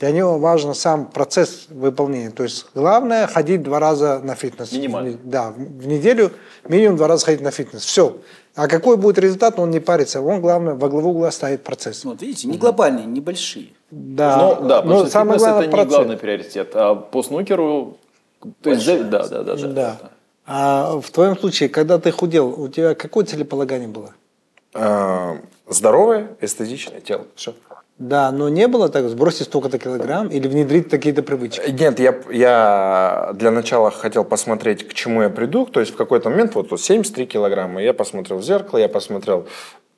Speaker 1: Для него важен сам процесс выполнения. То есть главное ходить два раза на фитнес.
Speaker 5: Минимально.
Speaker 1: Да, в неделю минимум два раза ходить на фитнес. Все. А какой будет результат, он не парится. Он, главное, во главу угла ставит процесс.
Speaker 4: Вот видите, не глобальные, небольшие.
Speaker 1: Да,
Speaker 5: Ну, да,
Speaker 1: но
Speaker 5: что
Speaker 1: самое главное
Speaker 5: это не
Speaker 1: процесс.
Speaker 5: главный приоритет. А по снукеру... То есть, за- да, да, да, да.
Speaker 1: Да. А в твоем случае, когда ты худел, у тебя какое целеполагание было?
Speaker 3: э, здоровое, эстетичное тело. Все.
Speaker 1: Да, но не было так, сбросить столько-то килограмм или внедрить какие-то привычки?
Speaker 3: Нет, я, я для начала хотел посмотреть, к чему я приду. То есть в какой-то момент, вот, вот 73 килограмма, я посмотрел в зеркало, я посмотрел,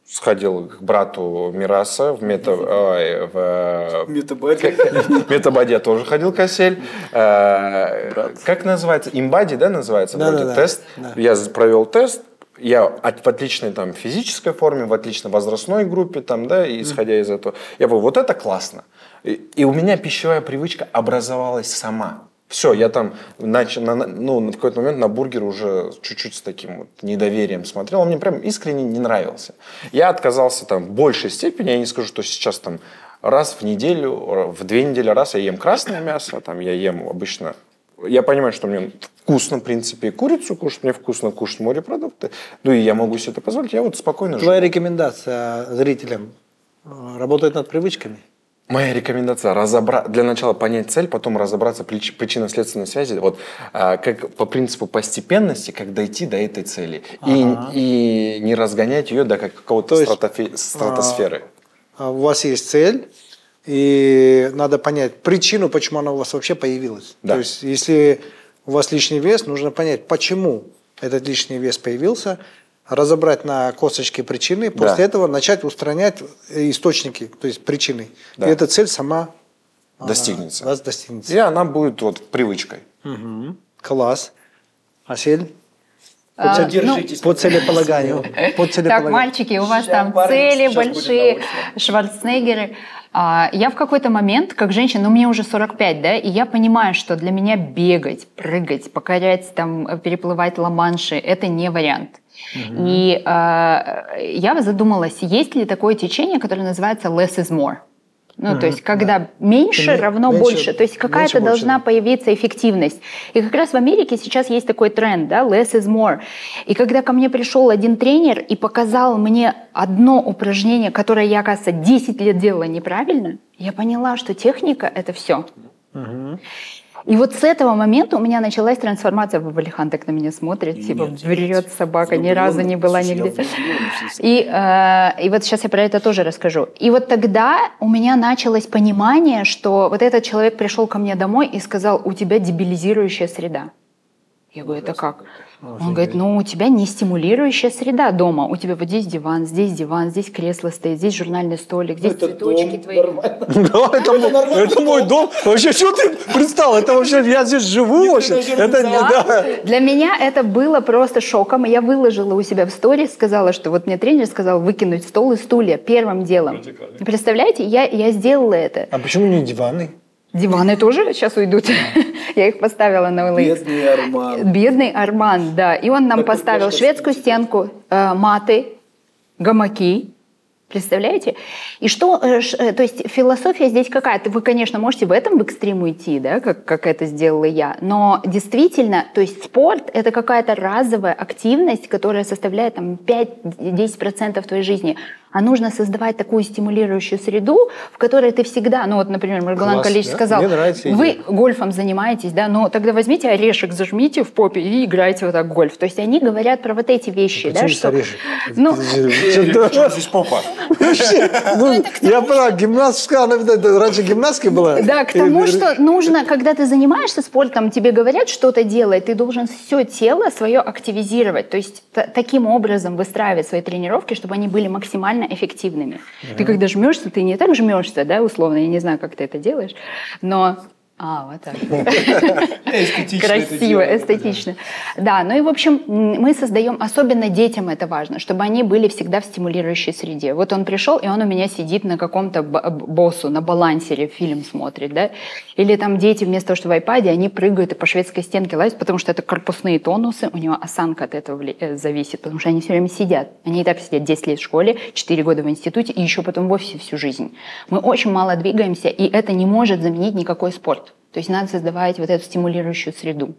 Speaker 3: сходил к брату Мираса в мета... ой, в,
Speaker 4: Метабади.
Speaker 3: В Метабади я тоже ходил косель. Э, Как называется? Имбади, да, называется?
Speaker 1: Да, да, да.
Speaker 3: тест.
Speaker 1: Да.
Speaker 3: Я провел тест. Я от- в отличной там физической форме, в отличной возрастной группе, там, да, и исходя из этого, я был, вот это классно. И, и у меня пищевая привычка образовалась сама. Все, я там начал, на, на- ну, на какой-то момент на бургер уже чуть-чуть с таким вот недоверием смотрел. Он мне прям искренне не нравился. Я отказался там в большей степени, я не скажу, что сейчас там раз в неделю, в две недели раз я ем красное мясо, там я ем обычно я понимаю, что мне вкусно, в принципе, курицу кушать, мне вкусно кушать морепродукты, ну и я могу себе это позволить, я вот спокойно
Speaker 1: Твоя
Speaker 3: живу.
Speaker 1: рекомендация зрителям э, работать над привычками?
Speaker 3: Моя рекомендация разобрать для начала понять цель, потом разобраться прич- причинно-следственной связи, вот а, как по принципу постепенности, как дойти до этой цели и, и не разгонять ее до как- какого-то стратофи- стратосферы.
Speaker 1: А У вас есть цель, и надо понять причину, почему она у вас вообще появилась.
Speaker 3: Да.
Speaker 1: То есть, если у вас лишний вес, нужно понять, почему этот лишний вес появился, разобрать на косточки причины, после
Speaker 3: Да.
Speaker 1: этого начать устранять источники, то есть причины.
Speaker 3: Да.
Speaker 1: И эта цель сама а,
Speaker 3: Достигнется.
Speaker 1: вас достигнется.
Speaker 3: И она будет вот привычкой.
Speaker 1: Класс. Асель?
Speaker 2: А,
Speaker 1: По,
Speaker 2: ну,
Speaker 4: Держитесь.
Speaker 1: по целеполаганию. По
Speaker 2: Так,
Speaker 1: целеполаганию.
Speaker 2: мальчики, у вас там цели большие. Шварценеггеры. А, я в какой-то момент, как женщина, ну мне уже 45, да, и я понимаю, что для меня бегать, прыгать, покорять, там, переплывать ла-манши, это не вариант. И э, я задумалась, есть ли такое течение, которое называется less is more. Ну, mm то есть, когда да. меньше
Speaker 1: Ме-
Speaker 2: равно
Speaker 1: меньше-
Speaker 2: больше. То есть, какая-то
Speaker 1: больше,
Speaker 2: должна
Speaker 1: да.
Speaker 2: появиться эффективность. И как раз в Америке сейчас есть такой тренд, да, less is more. И когда ко мне пришел один тренер и показал мне одно упражнение, которое я, оказывается, 10 лет делала неправильно, я поняла, что техника — это все. И вот с этого момента у меня началась трансформация. Валихан так на меня смотрит, типа, врет собака, ни разу не была нигде. И, э, и вот сейчас я про это тоже расскажу. И вот тогда у меня началось понимание, что вот этот человек пришел ко мне домой и сказал, у тебя дебилизирующая среда. Я говорю, это как? Он говорит, ну у тебя не стимулирующая среда дома. У тебя вот здесь диван, здесь диван, здесь кресло стоит, здесь журнальный столик, здесь
Speaker 6: Это
Speaker 2: цветочки
Speaker 6: дом
Speaker 2: твои.
Speaker 6: нормально.
Speaker 1: Да, это, мой- это мой дом. Вообще, что ты пристал? Это вообще, я здесь живу вообще. Это не, да.
Speaker 2: Для меня это было просто шоком. И Я выложила у себя в сторис, сказала, что вот мне тренер сказал выкинуть стол и стулья первым делом. Представляете, я, я сделала это.
Speaker 1: А почему не диваны?
Speaker 2: Диваны тоже сейчас уйдут. Я их поставила на OLX.
Speaker 6: Бедный Арман.
Speaker 2: Бедный Арман, да. И он нам
Speaker 6: Так
Speaker 2: поставил шведскую стенку, э, маты, гамаки. Представляете? И что, э, э, то есть философия здесь какая? Вы, конечно, можете в этом в экстрим уйти, да, как, как это сделала я, но действительно, то есть спорт – это какая-то разовая активность, которая составляет там 5-10% твоей жизни. А нужно создавать такую стимулирующую среду, в которой ты всегда, ну вот, например, Маргалан Калич
Speaker 1: да?
Speaker 2: сказал,
Speaker 1: Мне нравится
Speaker 2: вы
Speaker 1: идея.
Speaker 2: гольфом занимаетесь, да, но тогда возьмите орешек, зажмите в попе и играйте вот так в гольф. То есть они говорят про вот эти вещи, да, что...
Speaker 1: орешек?
Speaker 2: Ну,
Speaker 3: здесь попа?
Speaker 1: Ну, я прав, гимнастика, раньше гимнастки была.
Speaker 2: Да, к тому, что нужно, когда ты занимаешься спортом, тебе говорят что-то делать, ты должен все тело свое активизировать. То есть таким образом выстраивать свои тренировки, чтобы они были максимально эффективными. Ты когда жмешься, ты не так жмешься, да, условно, я не знаю, как ты это делаешь, но... А, вот так.
Speaker 6: Эстетично
Speaker 2: Красиво, эстетично. Да, ну и в общем мы создаем, особенно детям это важно, чтобы они были всегда в стимулирующей среде. Вот он пришел, и он у меня сидит на каком-то боссу, на балансере фильм смотрит, да? Или там дети вместо того, что в айпаде, они прыгают и по шведской стенке лазят, потому что это корпусные тонусы, у него осанка от этого э, зависит, потому что они все время сидят. Они и так сидят 10 лет в школе, 4 года в институте и еще потом в офисе всю жизнь. Мы очень мало двигаемся, и это не может заменить никакой спорт. То есть надо создавать вот эту стимулирующую среду.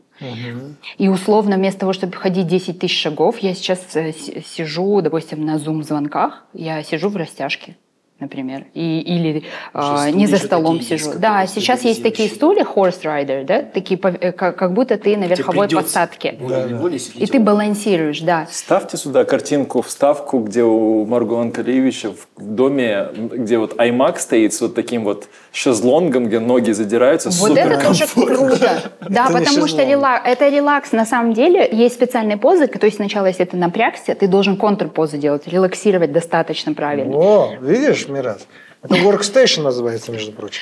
Speaker 2: И условно вместо того, чтобы ходить 10 тысяч шагов, я сейчас э, си- сижу, допустим, на зум-звонках, я сижу в растяжке, например, и, или а,
Speaker 6: стулья
Speaker 2: не за столом
Speaker 6: есть,
Speaker 2: сижу. Да, сейчас есть такие стулья horse rider, да, такие э, как, как будто ты на верховой посадке.
Speaker 6: волей-неволей сидеть.
Speaker 2: И ты балансируешь, да.
Speaker 5: Ставьте сюда картинку, вставку, где у Марго Анкалевича в доме, где вот iMac стоит с вот таким вот шезлонгом, где ноги задираются.
Speaker 2: Вот
Speaker 5: Супер
Speaker 2: это тоже круто. Да, потому что это релакс. На самом деле есть специальные позы, то есть сначала, если ты напрягся, ты должен контрпозы делать, релаксировать достаточно правильно.
Speaker 1: О, видишь, Мирас? Это workstation называется, между прочим.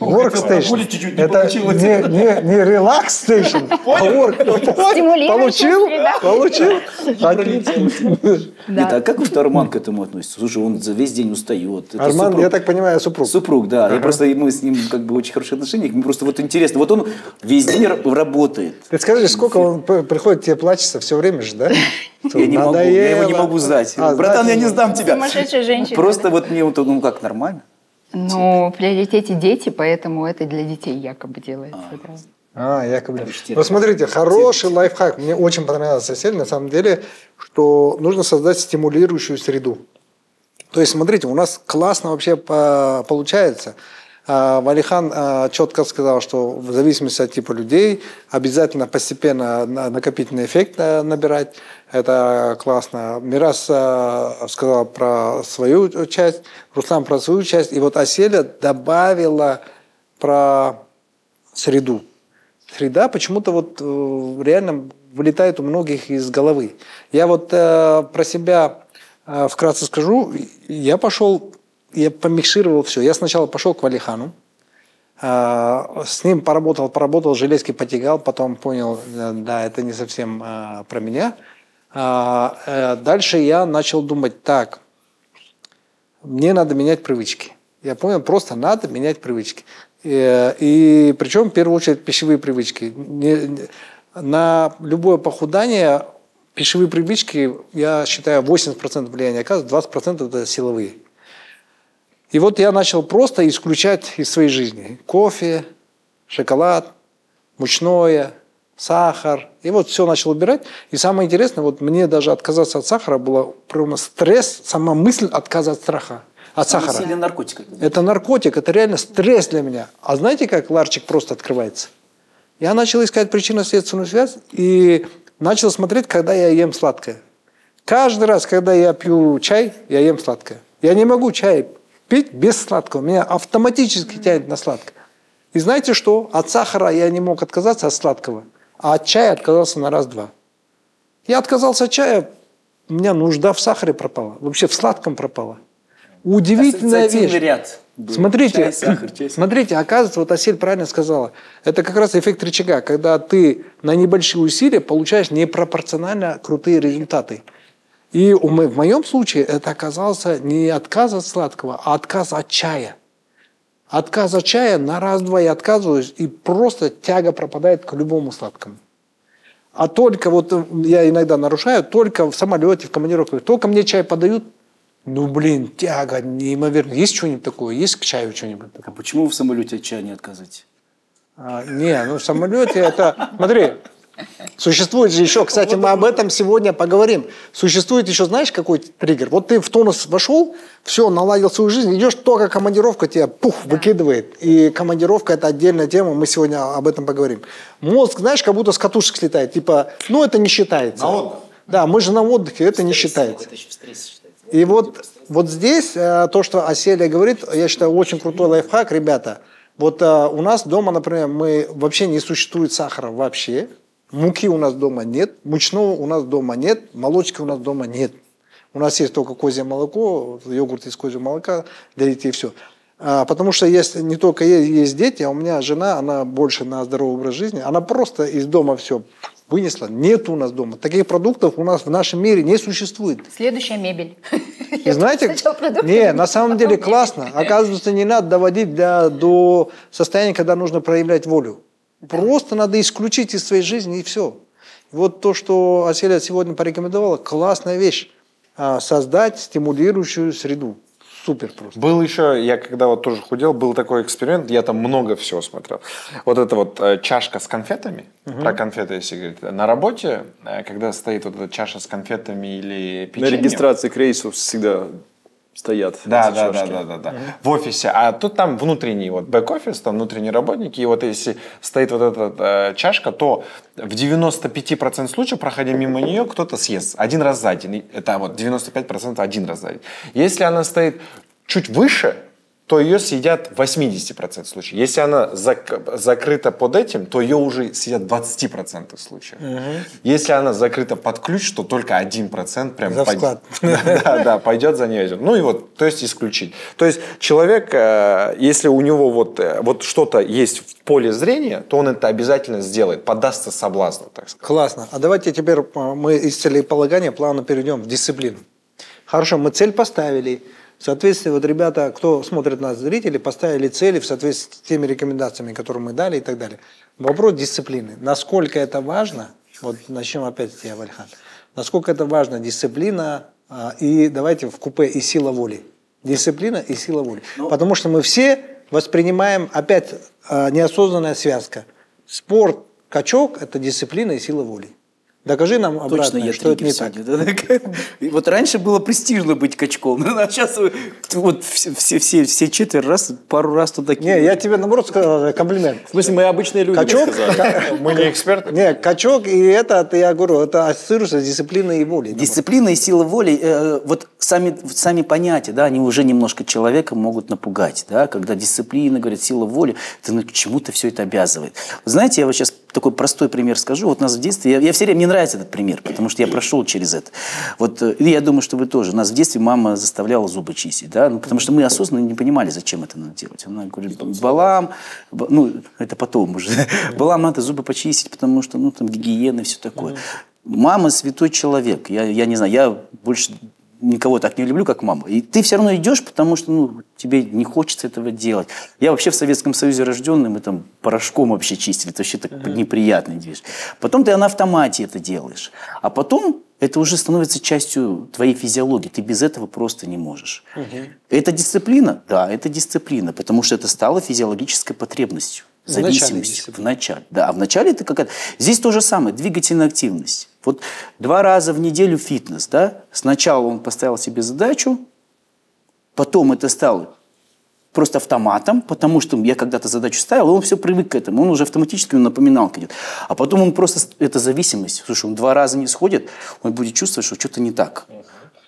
Speaker 1: Workstation.
Speaker 6: чуть-чуть не
Speaker 1: Это не, не, не relax station, а work. Получил? Получил?
Speaker 4: Нет, а как вот Арман к этому относится? Слушай, он за весь день устает.
Speaker 1: Арман, я так понимаю, супруг.
Speaker 4: Супруг, да. Я просто мы с ним как бы очень хорошие отношения. Мне просто вот интересно. Вот он весь день ра- работает.
Speaker 1: Ты скажи, сколько он приходит тебе плачется все время же, да?
Speaker 4: Я не могу, я его не могу сдать.
Speaker 1: А,
Speaker 4: Братан,
Speaker 1: знать
Speaker 4: я не
Speaker 1: не
Speaker 4: сдам тебя.
Speaker 2: Сумасшедшая женщина.
Speaker 4: Просто вот мне вот, ну как, нормально?
Speaker 2: Ну, в приоритете дети, поэтому это для детей якобы делается. да.
Speaker 1: А, якобы. Вот смотрите, хороший лайфхак. Мне очень понравился Сель, на самом деле, что нужно создать стимулирующую среду. То есть, смотрите, у нас классно вообще по- получается. А, Валихан а, четко сказал, что в зависимости от типа людей обязательно постепенно на- накопительный эффект а, набирать. Это классно. Мирас а, сказал про свою часть, Руслан про свою часть. И вот Аселя добавила про среду. Среда почему-то вот э, реально вылетает у многих из головы. Я вот э, про себя э, вкратце скажу. Я пошел, я помикшировал все. Я сначала пошел к Валихану. э, с ним поработал, поработал, железки потягал, потом понял, э, да, это не совсем э, про меня. А, э, Дальше я начал думать, так, мне надо менять привычки. Я понял, просто надо менять привычки. И, и причем, в первую очередь, пищевые привычки. Не- не- на любое похудание пищевые привычки, я считаю, 80% влияния оказывают, 20% это силовые. И вот я начал просто исключать из своей жизни кофе, шоколад, мучное, сахар. И вот все начал убирать. И самое интересное, вот мне даже отказаться от сахара было прямо стресс, сама мысль отказа от страха. От
Speaker 4: Самый
Speaker 1: сахара.
Speaker 4: сильный наркотик.
Speaker 1: Это наркотик, это реально стресс для меня. А знаете, как ларчик просто открывается? Я начал искать причинно-следственную связь и начал смотреть, когда я ем сладкое. Каждый раз, когда я пью чай, я ем сладкое. Я не могу чай пить без сладкого. Меня автоматически тянет на сладкое. И знаете что? От сахара я не мог отказаться от сладкого, а от чая отказался на раз-два. Я отказался от чая, у меня нужда в сахаре пропала. Вообще в сладком пропала. Удивительная вещь.
Speaker 4: ряд. был.
Speaker 1: Смотрите,
Speaker 4: Чай, сахар, чай, сахар.
Speaker 1: смотрите, оказывается, вот Асель правильно сказала, это как раз эффект рычага, когда ты на небольшие усилия получаешь непропорционально крутые результаты. И в моем случае это оказался не отказ от сладкого, а отказ от чая. Отказ от чая на раз-два я отказываюсь, и просто тяга пропадает к любому сладкому. А только вот э, я иногда нарушаю, только в самолете, в командировках, только мне чай подают, ну блин, тяга неимоверно. Есть что-нибудь такое? Есть к чаю что-нибудь такое?
Speaker 4: А почему в самолете от чая не отказываете?
Speaker 1: А, не, ну в самолете это... Смотри, существует же еще, кстати, мы об этом сегодня поговорим. Существует еще, знаешь, какой триггер? Вот ты в тонус вошел, все, наладил свою жизнь, идешь только командировка тебя пух, выкидывает. И командировка это отдельная тема, мы сегодня об этом поговорим. Мозг, знаешь, как будто с катушек слетает. Типа, ну это не считается.
Speaker 3: На отдых.
Speaker 1: Да, мы же на отдыхе, это не считается.
Speaker 4: Это еще в стрессе считается.
Speaker 1: И вот, вот здесь э, то, что Оселия говорит, я считаю, очень крутой лайфхак, ребята. Вот э, у нас дома, например, мы вообще не существует сахара вообще. Муки у нас дома нет, мучного у нас дома нет, молочки у нас дома нет. У нас есть только козье молоко, йогурт из козьего молока для детей, все. А, потому что есть не только е- есть дети, а у меня жена, она больше на здоровый образ жизни, она просто из дома все вынесла. Нет у нас дома. Таких продуктов у нас в нашем мире не существует.
Speaker 2: Следующая мебель.
Speaker 1: И знаете, не, на самом деле классно. Оказывается, не надо доводить до состояния, когда нужно проявлять волю. Просто надо исключить из своей жизни и все. Вот то, что Аселя сегодня порекомендовала, классная вещь. А, Создать стимулирующую среду. Супер просто.
Speaker 3: Был еще, я когда вот тоже худел, был такой эксперимент, я там много всего смотрел. Вот эта вот э, чашка с конфетами, про конфеты, если говорить, на работе, э, когда стоит вот эта чаша с конфетами или
Speaker 5: На
Speaker 3: печеньем.
Speaker 5: регистрации к рейсу всегда стоят
Speaker 3: Да, да, да, да, да, да. В офисе. А тут там внутренний вот бэк-офис, там внутренние работники. И вот если стоит вот эта э, чашка, то в 95% случаев, проходя мимо нее, кто-то съест. Один раз за день. Это вот 95% один раз за день. Если она стоит чуть выше, то ее съедят в 80% случаев. Если она зак- закрыта под этим, то ее уже съедят в 20% случаев. Если она закрыта под ключ, то только 1% прям
Speaker 1: За
Speaker 3: пойдет.
Speaker 1: вклад.
Speaker 3: Да, да, пойдет за нее. Ну и вот, то есть исключить. То есть человек, э, если у него вот, э, вот что-то есть в поле зрения, то он это обязательно сделает, поддастся соблазну, так сказать.
Speaker 1: Классно. А давайте теперь э, мы из целеполагания плавно перейдем в дисциплину. Хорошо, мы цель поставили. В соответствии, вот ребята, кто смотрит нас, зрители, поставили цели в соответствии с теми рекомендациями, которые мы дали и так далее. Вопрос дисциплины. Насколько это важно, вот начнем опять с тебя, Вальхан. Насколько это важно дисциплина а, и давайте в купе и сила воли. Дисциплина и сила воли. Потому что мы все воспринимаем опять а, неосознанная связка. Спорт, качок – это дисциплина и сила воли. Докажи нам обратно,
Speaker 4: Точно я
Speaker 1: что это не так.
Speaker 4: Вот раньше было престижно быть качком, а сейчас вы- вот все, все, все, четверо раз, пару раз туда
Speaker 1: Не, я тебе наоборот сказал э, комплимент.
Speaker 5: В смысле, мы обычные люди,
Speaker 1: Качок.
Speaker 3: Мы не эксперты.
Speaker 1: не, качок и это, это я говорю, это ассоциируется с дисциплиной и волей.
Speaker 4: Дисциплина и сила воли, э, вот сами, сами понятия, да, они уже немножко человека могут напугать, да, когда дисциплина, говорит, сила воли, это ну, к чему-то все это обязывает. Знаете, я вот сейчас такой простой пример скажу. Вот у нас в детстве, я, я все время, мне нравится этот пример, потому что я прошел через это. Вот, э, и я думаю, что вы тоже. У нас в детстве мама заставляла зубы чистить, да, ну, потому что мы осознанно не понимали, зачем это надо делать. Она говорит, Балам, Ба- ну, это потом уже, Балам, надо зубы почистить, потому что, ну, там, гигиена и все такое. Мама святой человек. Я, я не знаю, я больше никого так не люблю, как мама. И ты все равно идешь, потому что ну, тебе не хочется этого делать. Я вообще в Советском Союзе рожденный, мы там порошком вообще чистили. Это вообще так неприятный движ. Потом ты на автомате это делаешь. А потом это уже становится частью твоей физиологии. Ты без этого просто не можешь. Это дисциплина? Да, это дисциплина, потому что это стало физиологической потребностью.
Speaker 1: Дисциплина.
Speaker 4: В начале. Да, а в начале это какая-то... Здесь то же самое, двигательная активность. Вот два раза в неделю фитнес, да? Сначала он поставил себе задачу, потом это стало просто автоматом, потому что я когда-то задачу ставил, он все привык к этому, он уже автоматически напоминал идет. А потом он просто, это зависимость. Слушай, он два раза не сходит, он будет чувствовать, что что-то не так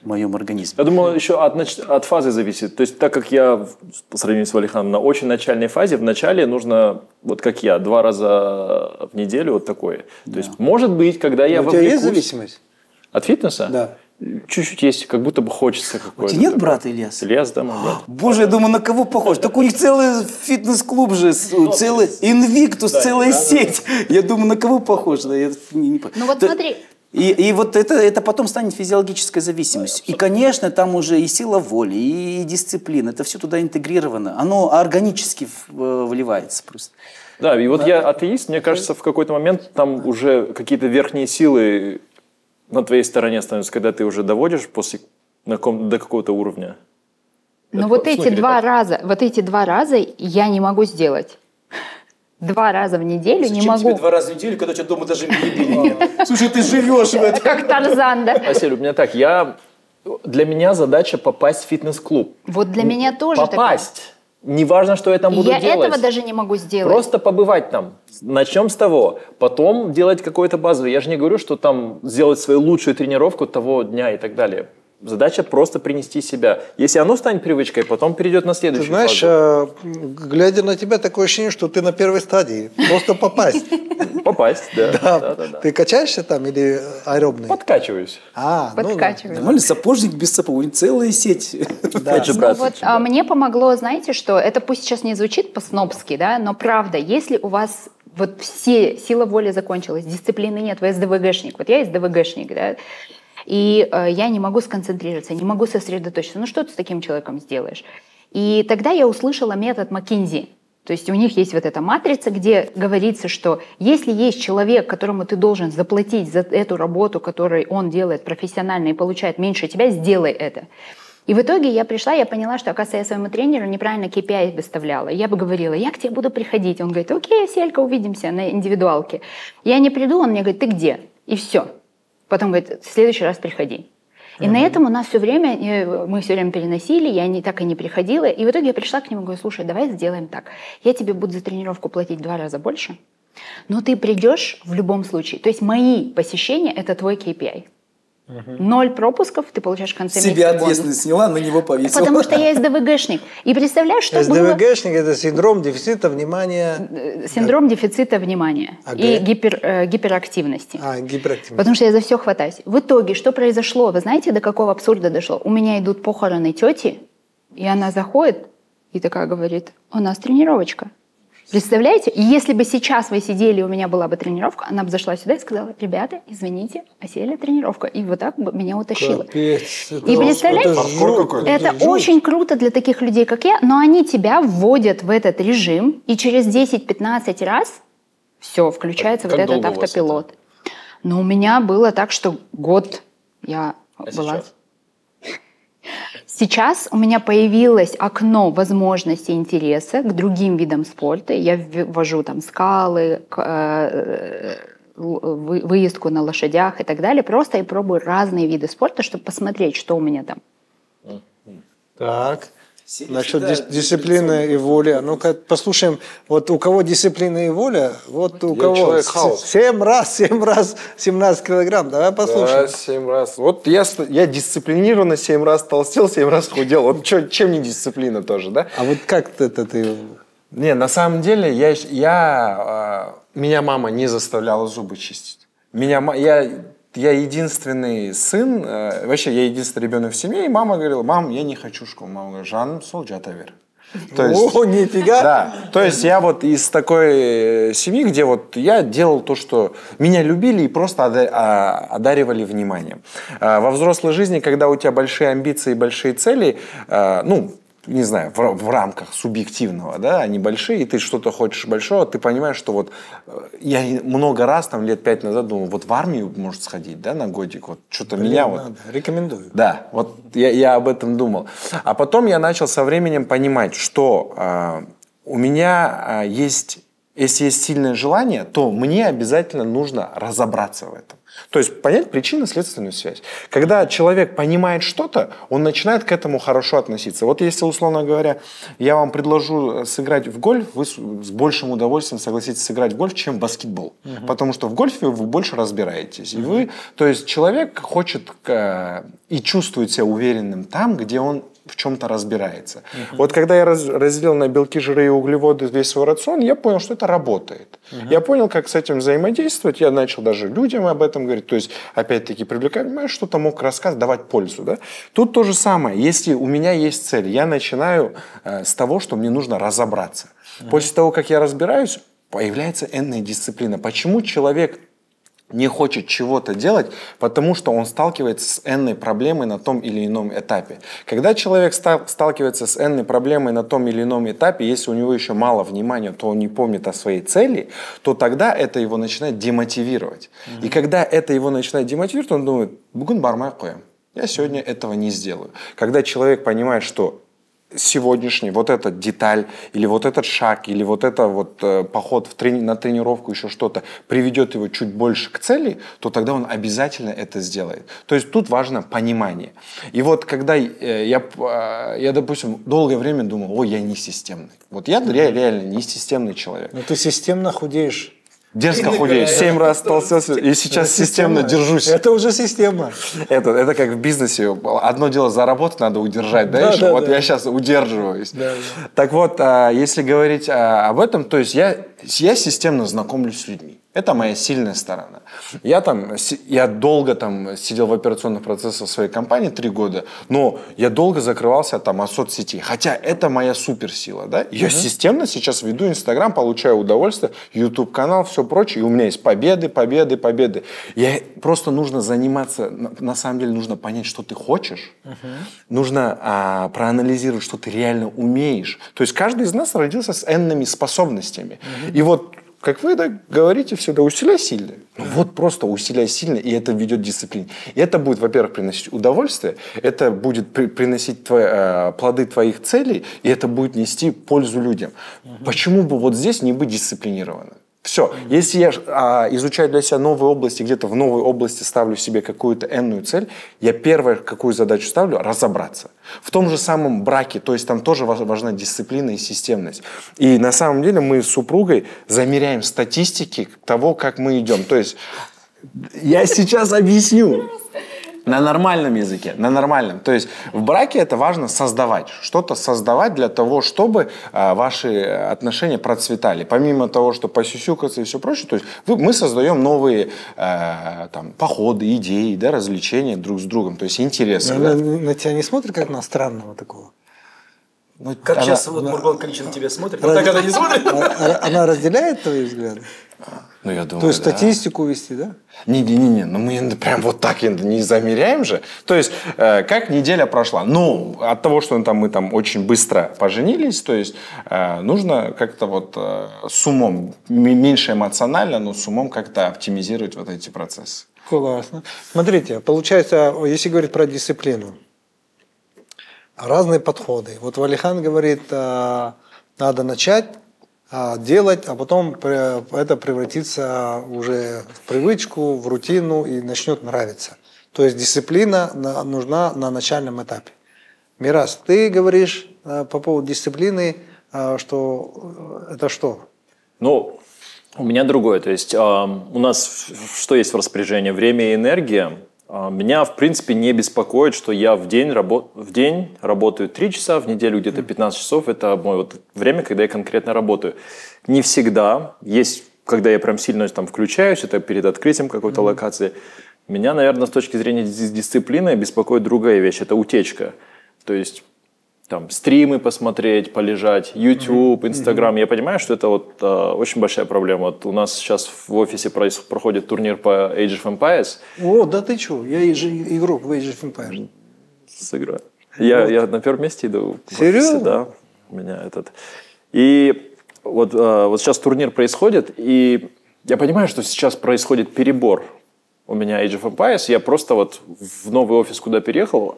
Speaker 4: в моем организме.
Speaker 5: Я думаю, еще от, от фазы зависит. То есть, так как я, по сравнению с Валиханом, на очень начальной фазе, в начале нужно, вот как я, два раза в неделю вот такое. То есть, может быть, когда я
Speaker 1: У тебя есть зависимость?
Speaker 5: От фитнеса?
Speaker 1: Да.
Speaker 5: Чуть-чуть есть, как будто бы хочется
Speaker 4: У
Speaker 5: какой-то.
Speaker 4: тебя нет
Speaker 5: такой.
Speaker 4: брата, Ильяс?
Speaker 5: Ильяс, да, мой брат.
Speaker 4: Боже, я думаю, на кого похож? Так у них целый фитнес-клуб же, с- целый Инвиктус, целая сеть. Я думаю, на кого похож? Да, я не, не
Speaker 2: Ну вот смотри.
Speaker 4: И, и вот это, это потом станет физиологической зависимостью. И, конечно, там уже и сила воли, и дисциплина. Это все туда интегрировано. Оно органически э, вливается просто.
Speaker 5: Да, и вот я атеист, мне кажется, в какой-то момент там уже какие-то верхние силы на твоей стороне становятся, когда ты уже доводишь после на каком- до какого-то уровня.
Speaker 2: Но
Speaker 5: Это
Speaker 2: вот эти два раза, вот эти два раза я не могу сделать. Два раза в неделю не
Speaker 6: Зачем тебе
Speaker 2: могу.
Speaker 6: два раза в неделю, когда у тебя дома даже мебели нет? Слушай, ты живешь в этом.
Speaker 2: Как Тарзан, да?
Speaker 5: Василий, у меня так, я... Для меня задача попасть в фитнес-клуб.
Speaker 2: Вот для меня тоже такая.
Speaker 5: Попасть. Не важно, что я там буду
Speaker 2: Я
Speaker 5: делать.
Speaker 2: этого даже не могу сделать.
Speaker 5: Просто побывать там. Начнем с того. Потом делать какой-то базовый. Я же не говорю, что там сделать свою лучшую тренировку того дня и так далее. Задача просто принести себя. Если оно станет привычкой, потом перейдет на
Speaker 1: Ты
Speaker 5: следующую
Speaker 1: знаешь,
Speaker 5: фазу.
Speaker 1: э, глядя на тебя, такое ощущение, что ты на первой стадии. Просто попасть.
Speaker 5: Попасть, да.
Speaker 1: Да.
Speaker 5: Да, да.
Speaker 1: Ты качаешься там или аэробный?
Speaker 5: Подкачиваюсь.
Speaker 1: А, ну да.
Speaker 2: Подкачиваю.
Speaker 4: Нормально, сапожник без сапог. У целая сеть.
Speaker 1: Да.
Speaker 2: Ну вот а, мне помогло, знаете, что это пусть сейчас не звучит по-снобски, да, но правда, если у вас вот все сила воли закончилась, дисциплины нет, вы СДВГшник, вот я СДВГшник, да, и э, я не могу сконцентрироваться, не могу сосредоточиться. Ну что ты с таким человеком сделаешь? И тогда я услышала метод Маккинзи. То есть у них есть вот эта матрица, где говорится, что если есть человек, которому ты должен заплатить за эту работу, которую он делает профессионально и получает меньше тебя, сделай это. И в итоге я пришла, я поняла, что, оказывается, я своему тренеру неправильно KPI выставляла. Я бы говорила, я к тебе буду приходить. Он говорит, окей, Селька, увидимся на индивидуалке. Я не приду, он мне говорит, ты где? И все. Потом говорит, в следующий раз приходи. И на этом у нас все время, мы все время переносили, я не, так и не приходила. И в итоге я пришла к нему и говорю, слушай, давай сделаем так. Я тебе буду за тренировку платить в два раза больше, но ты придешь в любом случае. То есть мои посещения – это твой KPI. Ноль пропусков, ты получаешь в конце
Speaker 4: Себя
Speaker 2: месяца бонус.
Speaker 4: ответственность сняла, на него повесила.
Speaker 2: Потому что я СДВГшник. И представляешь, что было...
Speaker 1: СДВГшник – это синдром дефицита внимания,
Speaker 2: Э, Синдром дефицита внимания
Speaker 1: А
Speaker 2: и гипер, э, гиперактивности.
Speaker 1: а, гиперактивность.
Speaker 2: Потому что я за все хватаюсь. В итоге, что произошло? Вы знаете, до какого абсурда дошло? У меня идут похороны тети, и она заходит и такая говорит, у нас тренировочка. Представляете? И если бы сейчас вы сидели, у меня была бы тренировка, она бы зашла сюда и сказала, ребята, извините, осели тренировка. И вот так бы меня утащила.
Speaker 1: Капец, это-
Speaker 2: И представляете,
Speaker 1: это
Speaker 2: это
Speaker 1: жуть.
Speaker 2: очень круто для таких людей, как я, но они тебя вводят в этот режим, и через 10-15 раз все, включается
Speaker 5: Как
Speaker 2: вот этот автопилот. Но у меня было так, что год я
Speaker 5: А
Speaker 2: была...
Speaker 5: сейчас?
Speaker 2: Сейчас у меня появилось окно возможностей интереса к другим видам спорта. Я ввожу там скалы, к- э, вы- выездку на лошадях и так далее. Просто я пробую разные виды спорта, чтобы посмотреть, что у меня там.
Speaker 1: Так. Насчет дис- дисциплины и воли. А Ну-ка, послушаем. Вот у кого дисциплина и воля, вот у
Speaker 3: Я
Speaker 1: кого семь раз, семь раз 17 килограмм. Давай послушаем.
Speaker 3: Да, семь раз. Вот я, я дисциплинированно семь раз толстел, семь раз худел. Вот чё- чем не дисциплина тоже, да?
Speaker 1: А вот как это ты...
Speaker 3: Не, на самом деле, я, я, э, меня мама не заставляла зубы чистить. Меня, я, я единственный сын, э, вообще я единственный ребенок в семье, и мама говорила, мам, я не хочу школу. Мама говорит, жаным сол жатавер. То есть,
Speaker 1: О, нифига.
Speaker 3: да, то есть я вот из такой э, семьи, где вот я делал то, что меня любили и просто а, одаривали вниманием. А Во взрослой жизни, когда у тебя большие амбиции, большие цели, а, ну, не знаю, в, в рамках субъективного, да, они большие, и ты что-то хочешь большого, ты понимаешь, что вот э, я много раз, там, лет пять назад думал, вот в армию может сходить, да, на годик, вот что-то меня вот...
Speaker 1: Надо. Рекомендую.
Speaker 3: Да, вот я, я об этом думал. А потом я начал со временем понимать, что а, у меня а, есть, если есть сильное желание, то мне обязательно нужно разобраться в этом. То есть понять причинно-следственную связь. Когда человек понимает что-то, он начинает к этому хорошо относиться. Вот если, условно говоря, я вам предложу э, сыграть в гольф, вы с большим удовольствием согласитесь сыграть в гольф, чем в баскетбол. Потому что в гольфе вы больше разбираетесь. И вы, то есть человек хочет э, и чувствует себя уверенным там, где он в чем-то разбирается. Вот когда я раз- разделил на белки, жиры и углеводы весь свой рацион, я понял, что это работает. Я понял, как с этим взаимодействовать. Я начал даже людям об этом говорить. То есть, опять-таки, привлекать, понимаешь, что-то мог рассказать, давать пользу. Да? Тут то же самое. Если у меня есть цель, я начинаю э, с того, что мне нужно разобраться. После того, как я разбираюсь, появляется энная дисциплина. Почему человек не хочет чего-то делать, потому что он сталкивается с энной проблемой на том или ином этапе. Когда человек ста- сталкивается с энной проблемой на том или ином этапе, если у него еще мало внимания, то он не помнит о своей цели, то тогда это его начинает демотивировать. И когда это его начинает демотивировать, он думает, «Бүгін бармай қоям». Я сегодня этого не сделаю. Когда человек понимает, что сегодняшний вот эта деталь или вот этот шаг или вот это вот э, поход в трени- на тренировку еще что-то приведет его чуть больше к цели, то тогда он обязательно это сделает. То есть тут важно понимание. И вот когда э, я, а, я допустим долгое время думал, ой, я не системный. Вот я ре- реально не системный человек.
Speaker 1: Но ты системно худеешь.
Speaker 3: Дерзко худею, семь раз толстелся и сейчас системно держусь.
Speaker 1: Это уже система.
Speaker 3: Это, это как в бизнесе. Одно дело заработать, надо удержать, да,
Speaker 1: Да,
Speaker 3: еще?
Speaker 1: да,
Speaker 3: вот
Speaker 1: да.
Speaker 3: я сейчас удерживаюсь.
Speaker 1: Да,
Speaker 3: Так вот, а, если говорить а, об этом, то есть я, я системно знакомлюсь с людьми. Это моя сильная сторона. Я там, я долго там сидел в операционных процессах своей компании, три года, но я долго закрывался там от соцсетей. Хотя это моя суперсила, да. Я системно сейчас веду Инстаграм, получаю удовольствие, YouTube канал, все прочее, и у меня есть победы, победы, победы. Я просто нужно заниматься, на, самом деле нужно понять, что ты хочешь, нужно а, проанализировать, что ты реально умеешь. То есть каждый из нас родился с энными способностями. И вот как вы да, говорите всегда, усиляй сильно. Ну вот просто усиляй сильно, и это ведет к дисциплине. И это будет, во-первых, приносить удовольствие, это будет при- приносить твои, э, плоды твоих целей, и это будет нести пользу людям. Почему бы вот здесь не быть дисциплинированным? Все. Если я а, изучаю для себя новые области, где-то в новой области ставлю себе какую-то энную цель, я первое, какую задачу ставлю, разобраться. В том же самом браке, то есть там тоже важ- важна дисциплина и системность. И на самом деле мы с супругой замеряем статистики того, как мы идем. То есть я сейчас объясню. На нормальном языке, на нормальном. То есть в браке это важно создавать, что-то создавать для того, чтобы а, ваши отношения процветали. Помимо того, что посюсюкаться и все прочее, то есть вы- мы создаем новые э, там, походы, идеи, да, развлечения друг с другом, то есть интересы.
Speaker 1: На,
Speaker 3: да.
Speaker 1: на- на тебя не смотрят как на странного такого?
Speaker 3: Ну,
Speaker 6: Как
Speaker 3: она-
Speaker 6: сейчас вот Мургон Каличин на тебя смотрит, вот так она не смотрит.
Speaker 1: Она разделяет твои взгляды?
Speaker 3: Ну, я думаю,
Speaker 1: То есть
Speaker 3: да.
Speaker 1: статистику вести, да?
Speaker 3: Не-не-не, ну мы прям вот так не замеряем же. То есть, э, как неделя прошла? Ну, от того, что там, мы там очень быстро поженились, то есть, э, нужно как-то вот э, с умом, меньше эмоционально, но с умом как-то оптимизировать вот эти процессы.
Speaker 1: Классно. Смотрите, получается, если говорить про дисциплину, разные подходы. Вот Валихан говорит, а, надо начать делать, а потом это превратится уже в привычку, в рутину и начнет нравиться. То есть дисциплина на- нужна на начальном этапе. Мирас, ты говоришь а, по поводу дисциплины, а, что э, это что?
Speaker 5: Ну, у меня другое. То есть у нас что есть в распоряжении? Время и энергия. А, Меня, в принципе, не беспокоит, что я в день, рабо- в день работаю 3 часа, в неделю где-то 15 часов. Это мое вот время, когда я конкретно работаю. Не всегда. Есть, когда я прям сильно там включаюсь, это перед открытием какой-то локации. Меня, наверное, с точки зрения дис- дисциплины беспокоит другая вещь. Это утечка. То есть там стримы посмотреть, полежать, YouTube, Instagram. Я понимаю, что это вот э, очень большая проблема. Вот у нас сейчас в офисе проходит турнир по Age of Empires.
Speaker 1: О, да ты что, я же игрок в Age of Empires.
Speaker 5: Сыграю. Я, я на первом месте иду. офисе,
Speaker 1: Серьезно?
Speaker 5: да. У меня этот. И вот, э, вот сейчас турнир происходит, и я понимаю, что сейчас происходит перебор. У меня Age of Empires, я просто вот в новый офис, куда переехал,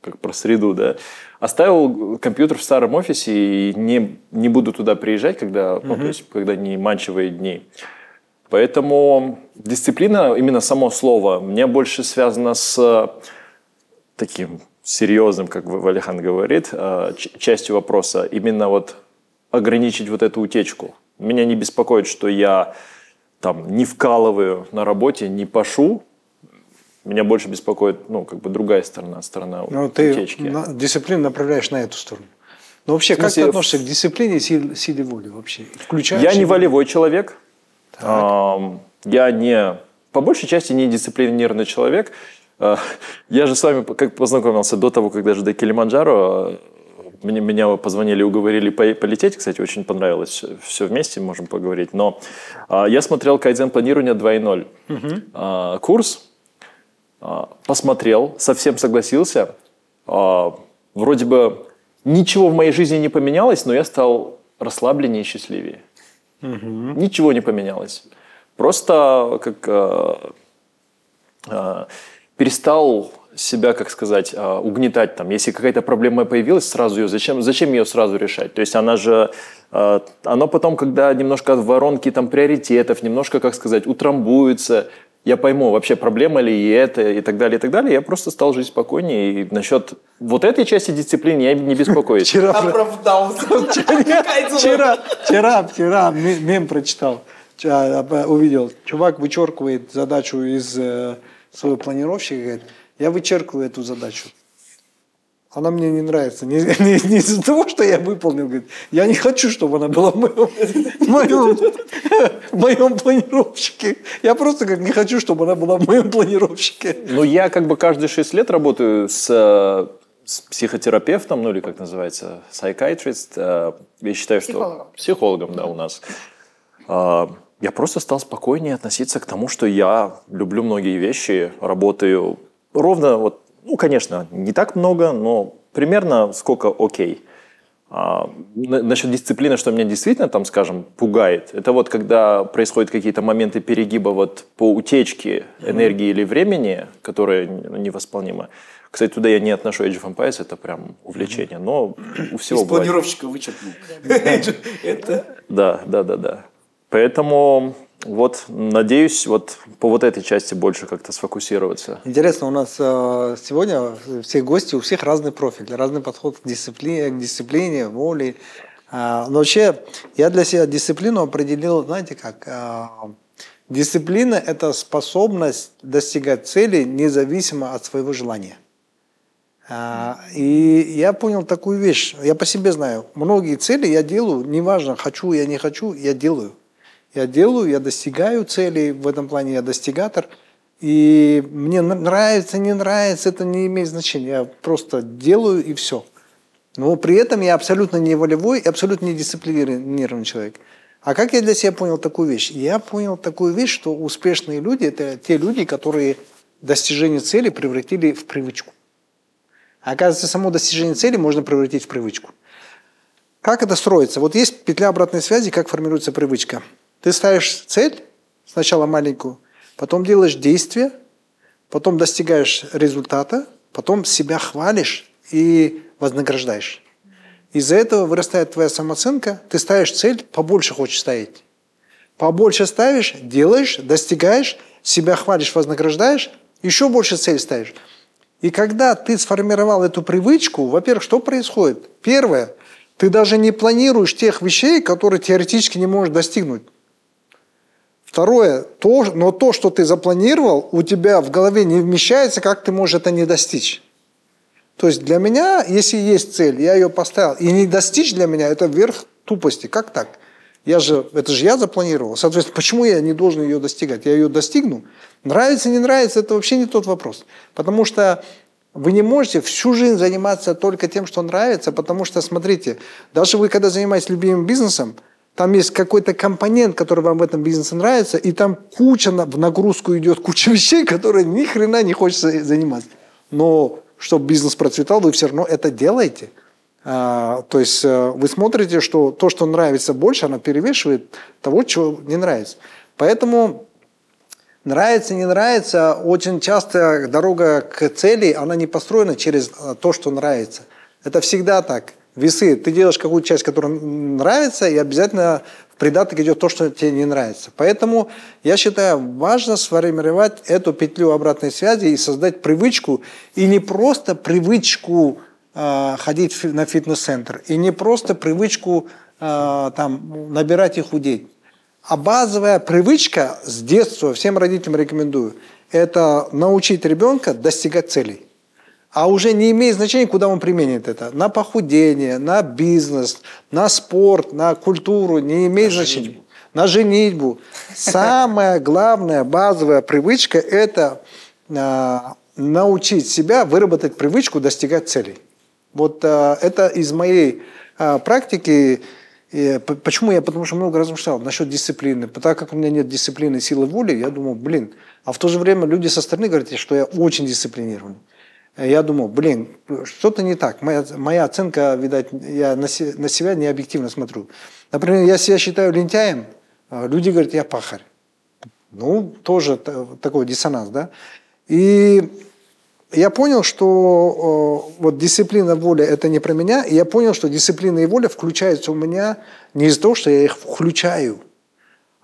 Speaker 5: как про среду, да, оставил компьютер в старом офисе и не, не буду туда приезжать, когда, ну, то есть, когда не манчевые дни. Поэтому дисциплина, именно само слово, мне больше связано с таким серьезным, как Валихан говорит, э, частью вопроса, именно вот ограничить вот эту утечку. Меня не беспокоит, что я там не вкалываю на работе, не пашу. Меня больше беспокоит, ну, как бы другая сторона, сторона
Speaker 1: Ну, ты
Speaker 5: утечки.
Speaker 1: на- дисциплину направляешь на эту сторону. Но вообще, как ты относишься к дисциплине и силе, силе воли вообще? Включаешь
Speaker 5: Я не волевой человек. Ам, Я не, по большей части, не дисциплинированный человек. А, Я же с вами как познакомился до того, как даже до Килиманджаро. Мне, меня позвонили, уговорили по- полететь. Кстати, очень понравилось. Все вместе можем поговорить. Но а, я смотрел Кайдзен планирования 2.0 а, курс. А, Посмотрел, совсем согласился. А, Вроде бы ничего в моей жизни не поменялось, но я стал расслабленнее и счастливее. Ничего не поменялось. Просто как э, перестал себя, как сказать, угнетать там. Если какая-то проблема появилась, сразу ее зачем, зачем ее сразу решать? То есть она же, оно потом, когда немножко от воронки там приоритетов, немножко, как сказать, утрамбуется, я пойму, вообще проблема ли и это, и так далее, и так далее. Я просто стал жить спокойнее. И насчет вот этой части дисциплины я не беспокоюсь.
Speaker 1: Вчера,
Speaker 6: Оправдался.
Speaker 1: вчера, вчера, вчера ме- мем прочитал, увидел. Чувак вычеркивает задачу из э, своего планировщика, говорит, я вычеркиваю эту задачу. Она мне не нравится. Не, не- не из-за того, что я выполнил. Говорит, я не хочу, чтобы она была в моем, в моем, в моем планировщике. Я просто как не хочу, чтобы она была в моем планировщике.
Speaker 5: Ну, я как бы каждые 6 лет работаю с, э, с психотерапевтом, ну или как называется, psychiatrist. э, Я считаю, что...
Speaker 2: Психологом.
Speaker 5: Психологом, да, у нас. А, Я просто стал спокойнее относиться к тому, что я люблю многие вещи, работаю ровно, вот, ну, конечно, не так много, но примерно сколько окей. А, на- насчет дисциплины, что меня действительно там, скажем, пугает, это вот когда происходят какие-то моменты перегиба вот по утечке энергии или времени, которые н- невосполнимы. Кстати, туда я не отношу Age of Empires, это прям увлечение, но у всего
Speaker 6: Из
Speaker 5: бывает.
Speaker 6: планировщика вычеркнул. Это
Speaker 5: Да, да, да, да. Поэтому вот надеюсь вот по вот этой части больше как-то сфокусироваться.
Speaker 1: Интересно, у нас э, сегодня все гости, у всех разный профиль, разный подход к дисциплине, к дисциплине, воле. А, но вообще, я для себя дисциплину определил, знаете как, а, дисциплина – это способность достигать цели независимо от своего желания. А, И я понял такую вещь, я по себе знаю, многие цели я делаю, неважно, хочу я, не хочу, я делаю. Я делаю, я достигаю целей, в этом плане я достигатор. И мне нравится, не нравится, это не имеет значения. Я просто делаю и все. Но при этом я абсолютно не волевой и абсолютно не дисциплинированный человек. А как я для себя понял такую вещь? Я понял такую вещь, что успешные люди – это те люди, которые достижение цели превратили в привычку. А Оказывается, само достижение цели можно превратить в привычку. Как это строится? Вот есть петля обратной связи, как формируется привычка. Ты ставишь цель, сначала маленькую, потом делаешь действие, потом достигаешь результата, потом себя хвалишь и вознаграждаешь. Из-за этого вырастает твоя самооценка, ты ставишь цель, побольше хочешь ставить. Побольше ставишь, делаешь, достигаешь, себя хвалишь, вознаграждаешь, еще больше цель ставишь. И когда ты сформировал эту привычку, во-первых, что происходит? Первое, ты даже не планируешь тех вещей, которые теоретически не можешь достигнуть. Второе, то, но то, что ты запланировал, у тебя в голове не вмещается, как ты можешь это не достичь. То есть для меня, если есть цель, я ее поставил, и не достичь для меня, это верх тупости. Как так? Я же, это же я запланировал. Соответственно, почему я не должен ее достигать? Я ее достигну. Нравится, не нравится, это вообще не тот вопрос. Потому что Вы не можете всю жизнь заниматься только тем, что нравится, потому что, смотрите, даже вы, когда занимаетесь любимым бизнесом, там есть какой-то компонент, который вам в этом бизнесе нравится, и там куча в нагрузку идет, куча вещей, которые ни хрена не хочется заниматься. Но чтобы бизнес процветал, вы все равно это делаете. А, то есть э, вы смотрите, что то, что нравится больше, оно перевешивает того, чего не нравится. Поэтому нравится, не нравится, очень часто дорога к цели, она не построена через э, то, что нравится. Это всегда так. Весы. Ты делаешь какую-то часть, которая нравится, и обязательно в придаток идет то, что тебе не нравится. Поэтому я считаю, важно сформировать эту петлю обратной связи и создать привычку, и не просто привычку э, ходить на фитнес-центр, и не просто привычку э, там, набирать и худеть. А базовая привычка с детства, всем родителям рекомендую, это научить ребенка достигать целей а уже не имеет значения, куда он применит это. На похудение, на бизнес, на спорт, на культуру, не имеет на значения. Женитьбу. На женитьбу. Самая главная базовая привычка – это э, научить себя выработать привычку достигать целей. Вот э, это из моей э, практики. И почему я? Потому что много размышлял насчет дисциплины. Так как у меня нет дисциплины, силы воли, я думал, блин. А в то же время люди со стороны говорят, что я очень дисциплинированный. Я думал, блин, что-то не так. Моя, моя оценка, видать, я на, се, на себя не объективно смотрю. Например, я себя считаю лентяем, а люди говорят, я пахарь. Ну, тоже такой диссонанс, да. И я понял, что вот дисциплина воли – это не про меня, и я понял, что дисциплина и воля включаются у меня не из-за того, что я их включаю –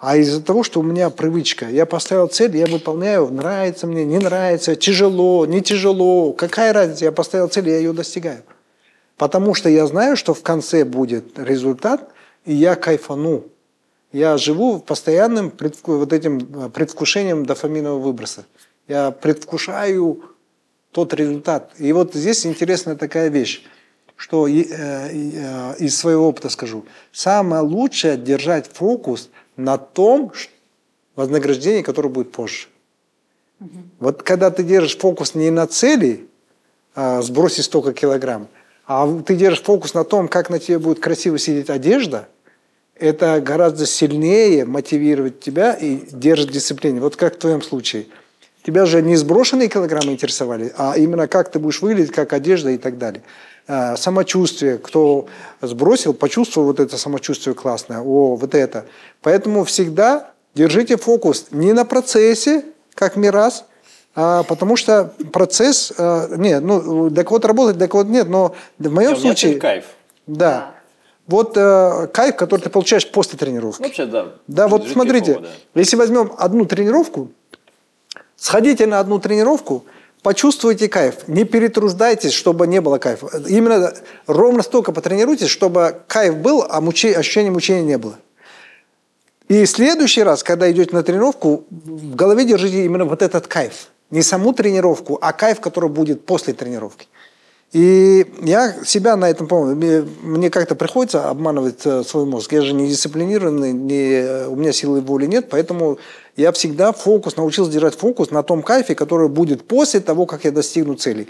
Speaker 1: а из-за того, что у меня привычка. Я поставил цель, я выполняю, нравится мне, не нравится, тяжело, не тяжело. Какая разница, я поставил цель, я ее достигаю. Потому что я знаю, что в конце будет результат, и я кайфану. Я живу постоянным предвку... вот этим э, предвкушением дофаминового выброса. Я предвкушаю тот результат. И вот здесь интересная такая вещь, что э, э, из своего опыта скажу. Самое лучшее держать фокус – на том вознаграждении, которое будет позже. Угу. Вот когда ты держишь фокус не на цели, а, сбросить столько килограмм, а ты держишь фокус на том, как на тебе будет красиво сидеть одежда, это гораздо сильнее мотивирует тебя и держит дисциплину. Вот как в твоем случае. Тебя же не сброшенные килограммы интересовали, а именно как ты будешь выглядеть, как одежда и так далее. Э, самочувствие, кто сбросил, почувствовал вот это самочувствие классное, о, вот это. Поэтому всегда держите фокус не на процессе, как Мирас, а, потому что процесс, а, нет, ну, для кого-то работает, для кого-то нет, но в моем
Speaker 5: да,
Speaker 1: случае...
Speaker 5: кайф.
Speaker 1: Да. Вот э, кайф, который ты получаешь после тренировки.
Speaker 5: Вообще, да.
Speaker 1: Да, вот смотрите, кайфово, да. если возьмем одну тренировку, сходите на одну тренировку – Почувствуйте кайф, не перетруждайтесь, чтобы не было кайфа. Именно ровно столько потренируйтесь, чтобы кайф был, а мучи, ощущения мучения не было. И в следующий раз, когда идете на тренировку, в голове держите именно вот этот кайф. Не саму тренировку, а кайф, который будет после тренировки. И я себя на этом помню. Мне, мне как-то приходится обманывать э, свой мозг. Я же не дисциплинированный, не, у меня силы воли нет, поэтому я всегда фокус, научился держать фокус на том кайфе, который будет после того, как я достигну цели.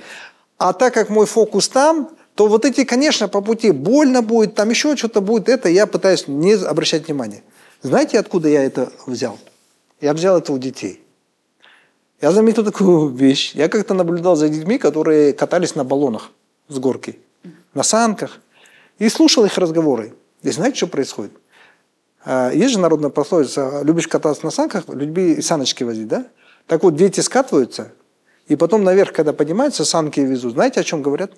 Speaker 1: А так как мой фокус там, то вот эти, конечно, по пути больно будет, там еще что-то будет, это я пытаюсь не обращать внимания. Знаете, откуда я это взял? Я взял это у детей. Я заметил такую вещь. Я как-то наблюдал за детьми, которые катались на баллонах с горки, на санках, и слушал их разговоры. И знаете, что происходит? А, есть же народная пословица, любишь кататься на санках, люби и саночки возить, да? Так вот, дети скатываются, и потом наверх, когда поднимаются, санки везут. Знаете, о чем говорят?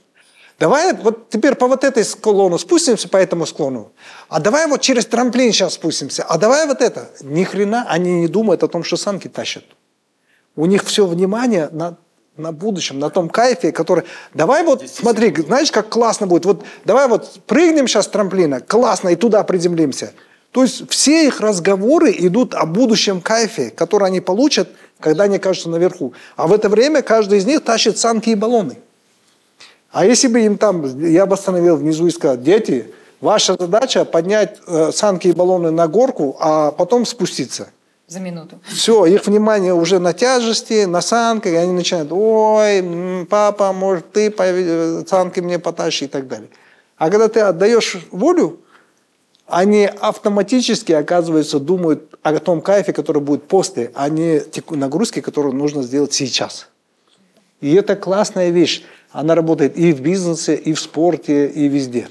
Speaker 1: Давай вот теперь по вот этой склону спустимся, по этому склону. А давай вот через трамплин сейчас спустимся. А давай вот это. Ни хрена они не думают о том, что санки тащат. У них все внимание на, на будущем, на том кайфе, который... Давай вот, смотри, знаешь, как классно будет. Вот давай вот прыгнем сейчас с трамплина, классно, и туда приземлимся. То есть все их разговоры идут о будущем кайфе, который они получат, когда они окажутся наверху. А в это время каждый из них тащит санки и баллоны. А если бы им там, я бы остановил внизу и сказал, дети, ваша задача поднять э, санки и баллоны на горку, а потом спуститься –
Speaker 2: За минуту.
Speaker 1: Все, их внимание уже на тяжести, на санках, и они начинают, ой, папа, может, ты санки мне потащи и так далее. А когда ты отдаешь волю, они автоматически, оказывается, думают о том кайфе, который будет после, а не нагрузке, которую нужно сделать сейчас. И это классная вещь. Она работает и в бизнесе, и в спорте, и везде.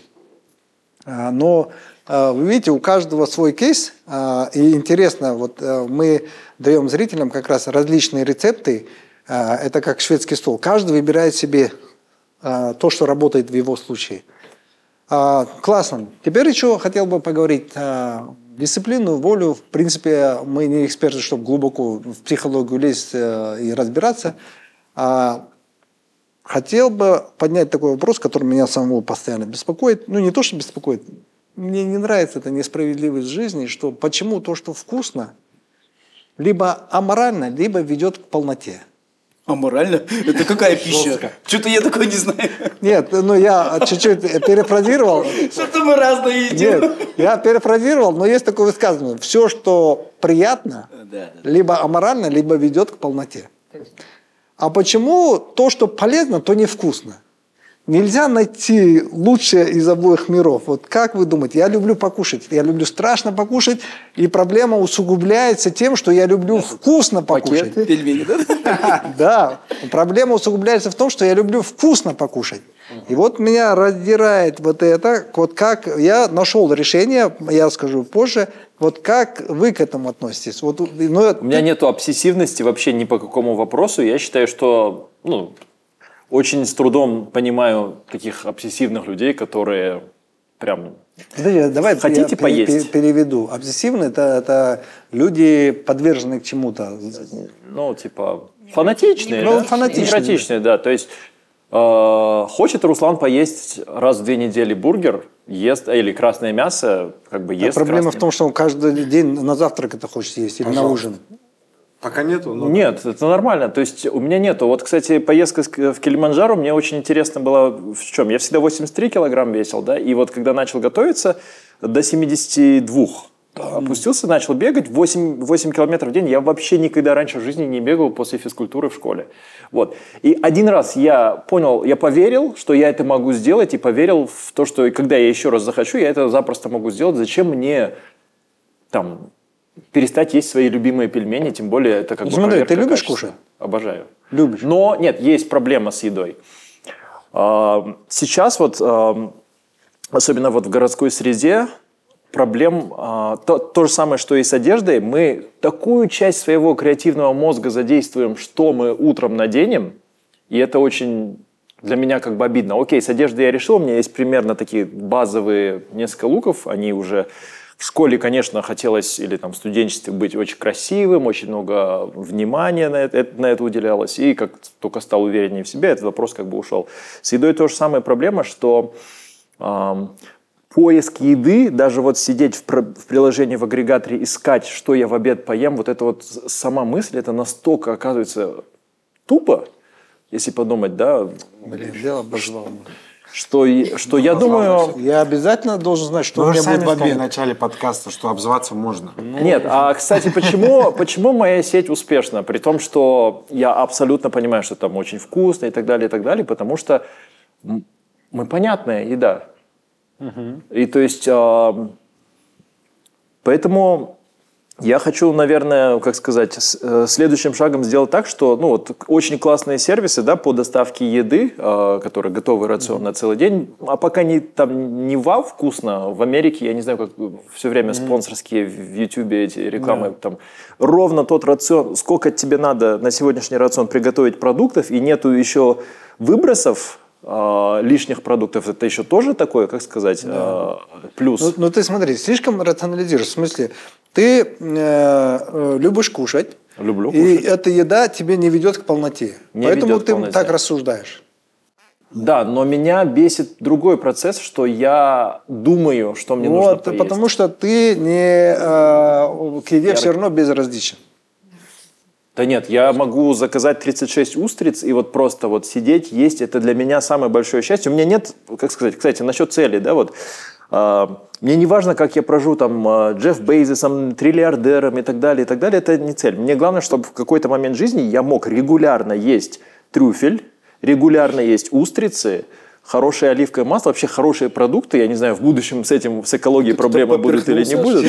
Speaker 1: А, Но вы видите, у каждого свой кейс, а, и интересно, вот а, мы даем зрителям как раз различные рецепты, это как шведский стол. Каждый выбирает себе то, что работает в его случае. Классно. Теперь еще хотел бы поговорить дисциплину, волю. В принципе, мы не эксперты, чтобы глубоко в психологию лезть э, и разбираться. Хотел бы поднять такой вопрос, который меня самого постоянно беспокоит. Ну, не то, что беспокоит. Мне не нравится эта несправедливость жизни, что почему то, что вкусно, либо аморально, либо ведет к полноте.
Speaker 6: А морально? Это какая пища? Что-то я такое не знаю.
Speaker 1: Нет, ну я чуть-чуть перефразировал.
Speaker 6: Что-то мы разное едим.
Speaker 1: Нет, я перефразировал, но есть такое высказывание. Все, что приятно, либо аморально, либо ведет к полноте. А почему то, что полезно, то невкусно? Нельзя найти лучшее из обоих миров. Вот как вы думаете? Я люблю покушать. Я люблю страшно покушать. И проблема усугубляется тем, что я люблю вкусно покушать.
Speaker 6: Пельмени, да?
Speaker 1: Да, проблема усугубляется в том, что я люблю вкусно покушать. И вот меня раздирает вот это, вот как я нашел решение, я скажу позже, вот как вы к этому относитесь? Вот, ну,
Speaker 5: У меня нету обсессивности вообще ни по какому вопросу. Я считаю, что ну, очень с трудом понимаю таких обсессивных людей, которые прям...
Speaker 1: Подожди, давай
Speaker 5: Хотите
Speaker 1: я
Speaker 5: поесть?
Speaker 1: пере- переведу. Обсессивно это, это люди, подверженные к чему-то.
Speaker 5: ну, типа, фанатичные.
Speaker 1: Ну,
Speaker 5: да?
Speaker 1: фанатичные,
Speaker 5: Невротичные, да. То есть, э, хочет Руслан поесть раз в две недели бургер, ест, или красное мясо, как бы ест
Speaker 1: Проблема
Speaker 5: красное
Speaker 1: в том, что он каждый день на завтрак это хочет съесть или на ужин.
Speaker 3: Пока нету, но...
Speaker 5: Нет, это нормально. То есть у меня нету. Вот, кстати, поездка в Килиманджаро мне очень интересно было в чем. Я всегда 83 килограмм весил, да, и вот когда начал готовиться до 72 опустился, начал бегать 8, 8 километров в день. Я вообще никогда раньше в жизни не бегал после физкультуры в школе. Вот. И один раз я понял, я поверил, что я это могу сделать, и поверил в то, что когда я еще раз захочу, я это запросто могу сделать. Зачем мне там перестать есть свои любимые пельмени, тем более это как бы
Speaker 1: Смотри, ты любишь
Speaker 5: качества.
Speaker 1: кушать?
Speaker 5: Обожаю.
Speaker 1: Любишь?
Speaker 5: Но нет, есть проблема с едой. А, Сейчас вот, а, особенно вот в городской среде, проблем а, то, то же самое, что и с одеждой. Мы такую часть своего креативного мозга задействуем, что мы утром наденем, и это очень для меня как бы обидно. Окей, с одеждой я решил, у меня есть примерно такие базовые несколько луков, они уже в школе, конечно, хотелось, или там в студенчестве быть очень красивым, очень много внимания на это, на это уделялось, и как только стал увереннее в себе, этот вопрос как бы ушел. С едой то же самое проблема, что ам, поиск еды, даже вот сидеть в, в приложении в агрегаторе, искать, что я в обед поем, вот это вот сама мысль, это настолько оказывается тупо, если подумать, да,
Speaker 1: Блин, дело обозвал.
Speaker 5: Что, что я думаю...
Speaker 1: Я обязательно должен знать, что
Speaker 3: Ну,
Speaker 1: у меня будет в
Speaker 3: сказали в
Speaker 1: обед.
Speaker 3: начале подкаста, что обзываться можно.
Speaker 5: Нет, а, кстати, почему, почему моя сеть успешна? При том, что я абсолютно понимаю, что там очень вкусно и так далее, и так далее, потому что мы понятная еда. И то есть, поэтому я хочу, наверное, как сказать, э, следующим шагом сделать так, что, ну, вот очень классные сервисы, да, по доставке еды, э, которые готовый рацион на целый день, а пока не там не вау вкусно, в Америке, я не знаю, как все время спонсорские в Ютубе эти рекламы, там. Ровно тот рацион, сколько тебе надо на сегодняшний рацион приготовить продуктов, и нету еще выбросов э, лишних продуктов, это еще тоже такое, как сказать, э, плюс.
Speaker 1: Ну, ну, ты смотри, слишком рационализируешь. В смысле, ты э, э, любишь кушать,
Speaker 5: Люблю
Speaker 1: и
Speaker 5: кушать.
Speaker 1: эта еда тебе не ведет к полноте.
Speaker 5: Не
Speaker 1: Поэтому ты
Speaker 5: полноте.
Speaker 1: так рассуждаешь.
Speaker 5: Да, но меня бесит другой процесс, что я думаю, что мне нужно
Speaker 1: вот,
Speaker 5: поесть.
Speaker 1: потому что ты не э, к еде все равно безразличен.
Speaker 5: Да нет, я могу заказать 36 устриц и вот просто вот сидеть, есть. Это для меня самое большое счастье. У меня нет, как сказать, кстати, насчет цели, да, вот. А, Мне не важно, как я прожу там а, Джефф Бейзесом, триллиардером и так далее, и так далее. Это не цель. Мне главное, чтобы в какой-то момент жизни я мог регулярно есть трюфель, регулярно есть устрицы, хорошее оливковое масло, вообще хорошие продукты. Я не знаю, в будущем с этим, с экологией проблемы будут или не будут.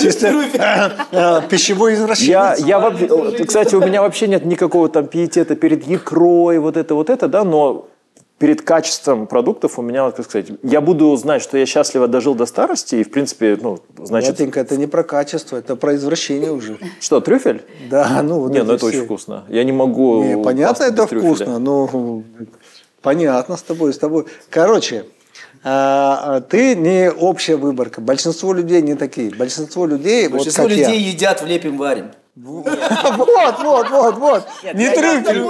Speaker 1: Чисто пищевой извращенец.
Speaker 5: я, кстати, у меня вообще нет никакого там пиетета перед икрой, вот это, вот это, да, но перед качеством продуктов у меня, как сказать, я буду знать, что я счастливо дожил до старости, и, в принципе, ну, значит,
Speaker 1: Вятенька, это не про качество, это про извращение уже.
Speaker 5: что, трюфель?
Speaker 1: Да, ну вот
Speaker 5: Не, ну это очень
Speaker 1: все.
Speaker 5: вкусно. Я не могу...
Speaker 1: Не, понятно, это вкусно, но понятно с тобой, с тобой. Короче, а, а, ты не общая выборка. Большинство людей не такие. Большинство людей,
Speaker 6: Большинство
Speaker 1: вот
Speaker 6: людей
Speaker 1: я.
Speaker 6: едят в лепим варим.
Speaker 1: Вот, вот, вот, вот. Не трюфель.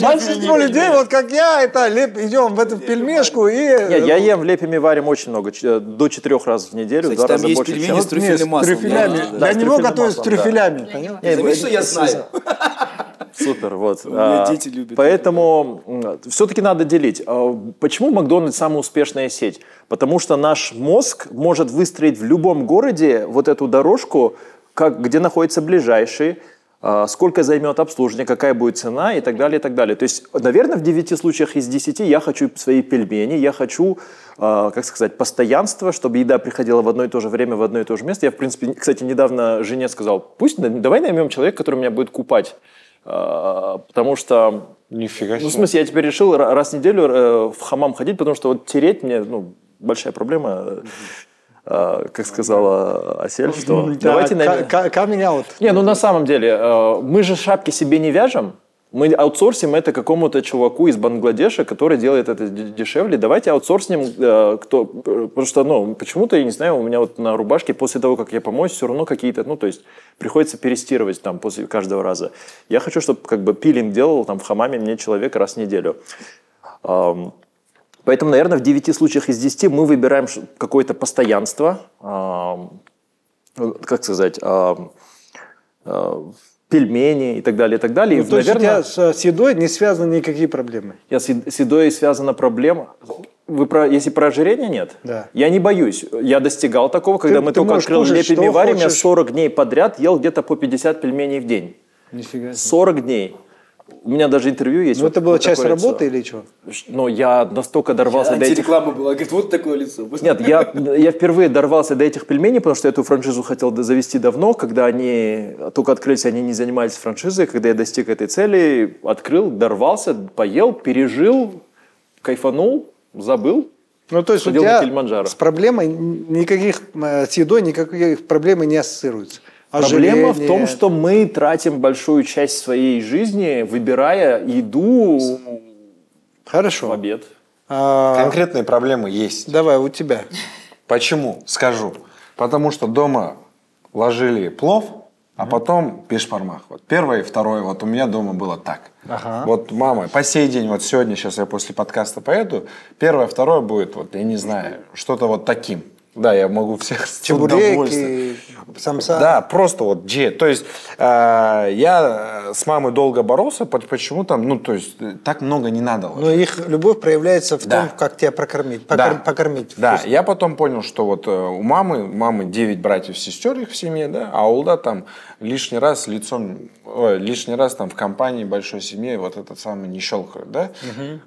Speaker 1: Большинство людей, вот как я, это идем в эту пельмешку и...
Speaker 5: Не, я ем в лепими варим очень много, ч- до четырех раз в неделю, два
Speaker 6: там
Speaker 5: раза
Speaker 6: есть
Speaker 5: больше,
Speaker 6: пельмени
Speaker 5: чем...
Speaker 6: с
Speaker 1: трюфелями. Я не могу готовить с трюфелями?
Speaker 6: Заметь, что я знаю.
Speaker 5: Супер, вот.
Speaker 6: меня
Speaker 5: А,
Speaker 6: дети любят.
Speaker 5: Поэтому все-таки надо делить. А, Почему Макдональдс самая успешная сеть? Потому что наш мозг может выстроить в любом городе вот эту дорожку, как, где находится ближайший, а, сколько займет обслуживание, какая будет цена и так далее, и так далее. То есть, наверное, в 9 случаях из 10 я хочу свои пельмени, я хочу, как сказать, постоянство, чтобы еда приходила в одно и то же время, в одно и то же место. Я, в принципе, кстати, недавно жене сказал, пусть давай наймем человека, который меня будет купать. А, Потому что
Speaker 3: Нифига
Speaker 5: ну, в
Speaker 3: себе.
Speaker 5: смысле, я теперь решил ра- раз в неделю э, в хамам ходить, потому что вот тереть мне, ну, большая проблема, э, как сказала Асель, что давайте
Speaker 1: Да, ка- камень аут.
Speaker 5: Не, ну на самом деле, э, мы же шапки себе не вяжем, мы аутсорсим это какому-то чуваку из Бангладеша, который делает это дешевле. Давайте аутсорснем, э, кто, потому что, ну, почему-то, я не знаю, у меня вот на рубашке после того, как я помоюсь, все равно какие-то, ну, то есть приходится перестирывать там после каждого раза. Я хочу, чтобы как бы пилинг делал там в хамаме мне человек раз в неделю. Поэтому, наверное, в 9 случаях из 10 мы выбираем какое-то постоянство, как сказать, а, пельмени и так далее, и так далее.
Speaker 1: Ну,
Speaker 5: И,
Speaker 1: то есть у
Speaker 5: наверное,
Speaker 1: тебя с с едой не связаны никакие проблемы.
Speaker 5: я с ед- с едой связана проблема. Вы про, если про ожирение нет?
Speaker 1: Да.
Speaker 5: Я не боюсь. Я достигал такого, когда
Speaker 1: Ты-
Speaker 5: мы
Speaker 1: ты
Speaker 5: только
Speaker 1: можешь
Speaker 5: открыл
Speaker 1: кушать,
Speaker 5: лепими варим, я
Speaker 1: хочешь.
Speaker 5: 40 дней подряд ел где-то по 50 пельменей в день.
Speaker 1: Нифига себе.
Speaker 5: 40 дней. У меня даже интервью есть.
Speaker 1: Ну,
Speaker 5: вот-
Speaker 1: это была
Speaker 5: вот
Speaker 1: часть работы
Speaker 5: лицо.
Speaker 1: или что?
Speaker 5: Ну, я настолько дорвался до этих
Speaker 6: Антиреклама была. Говорит, вот такое лицо.
Speaker 5: Нет, я, я впервые дорвался до этих пельменей, потому что эту франшизу хотел завести давно, когда они только открылись, они не занимались франшизой, когда я достиг этой цели, открыл, дорвался, поел, пережил, кайфанул, забыл.
Speaker 1: Ну, то есть у тебя с проблемой никаких, э, с едой никаких проблемы не ассоциируются.
Speaker 5: Проблема в том, что мы тратим большую часть своей жизни, выбирая еду в
Speaker 1: Хорошо.
Speaker 5: обед.
Speaker 1: А,
Speaker 3: Конкретные проблемы есть.
Speaker 1: давай, у тебя.
Speaker 3: Почему? Скажу. Потому что дома ложили плов, а потом бешпармах. Вот первое и второе. Вот у меня дома было так.
Speaker 1: Ага.
Speaker 3: Вот мама, по сей день, вот сегодня, сейчас я после подкаста поеду, первое, второе будет, вот, я не знаю, что-то вот таким. Да, я могу всех с.
Speaker 1: Чебуреки, самса.
Speaker 3: Да, просто вот G. То есть э, я э, с мамой долго боролся, по- почему там, ну, то есть э, так много не надо.
Speaker 1: Но их любовь проявляется в
Speaker 3: Да.
Speaker 1: том, как тебя прокормить.
Speaker 3: Да.
Speaker 1: покор- Покормить.
Speaker 3: Да,
Speaker 1: вкусно.
Speaker 3: я потом понял, что вот э, у мамы, мамы 9 братьев сестер их в семье, да, а Улда там лишний раз лицом, ой, лишний раз там в компании большой семьи вот этот самый не щелкают, да.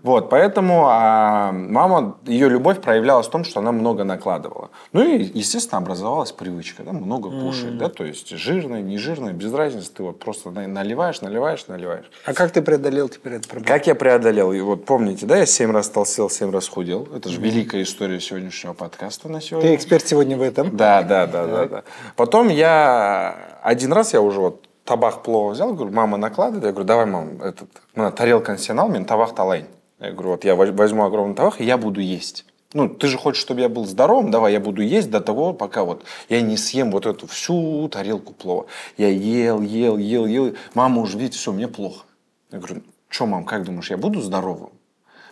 Speaker 3: Вот, поэтому а, мама, ее любовь проявлялась в том, что она много накладывала. Ну и, естественно, образовалась привычка, да, много кушать, да, то есть жирное, не жирное, без разницы, ты вот просто на- наливаешь, наливаешь, наливаешь.
Speaker 1: А как ты преодолел теперь эту проблему?
Speaker 3: Как я преодолел? И вот помните, да, я 7 раз толстел, 7 раз худел. Это же великая история сегодняшнего подкаста на сегодня.
Speaker 1: Ты эксперт сегодня в этом.
Speaker 3: Да, да, да, да, да. Потом я один раз я уже вот табах плова взял, говорю, мама накладывает, я говорю, давай, мам, этот, ну, тарелка сенал, мен табах талайн. Я говорю, вот я воз- возьму огромный табах, и я буду есть. Ну, ты же хочешь, чтобы я был здоровым, давай, я буду есть до того, пока вот я не съем вот эту всю тарелку плова. Я ел, ел, ел, ел. Мама уже видит, все, мне плохо. Я говорю, что, мам, как думаешь, я буду здоровым?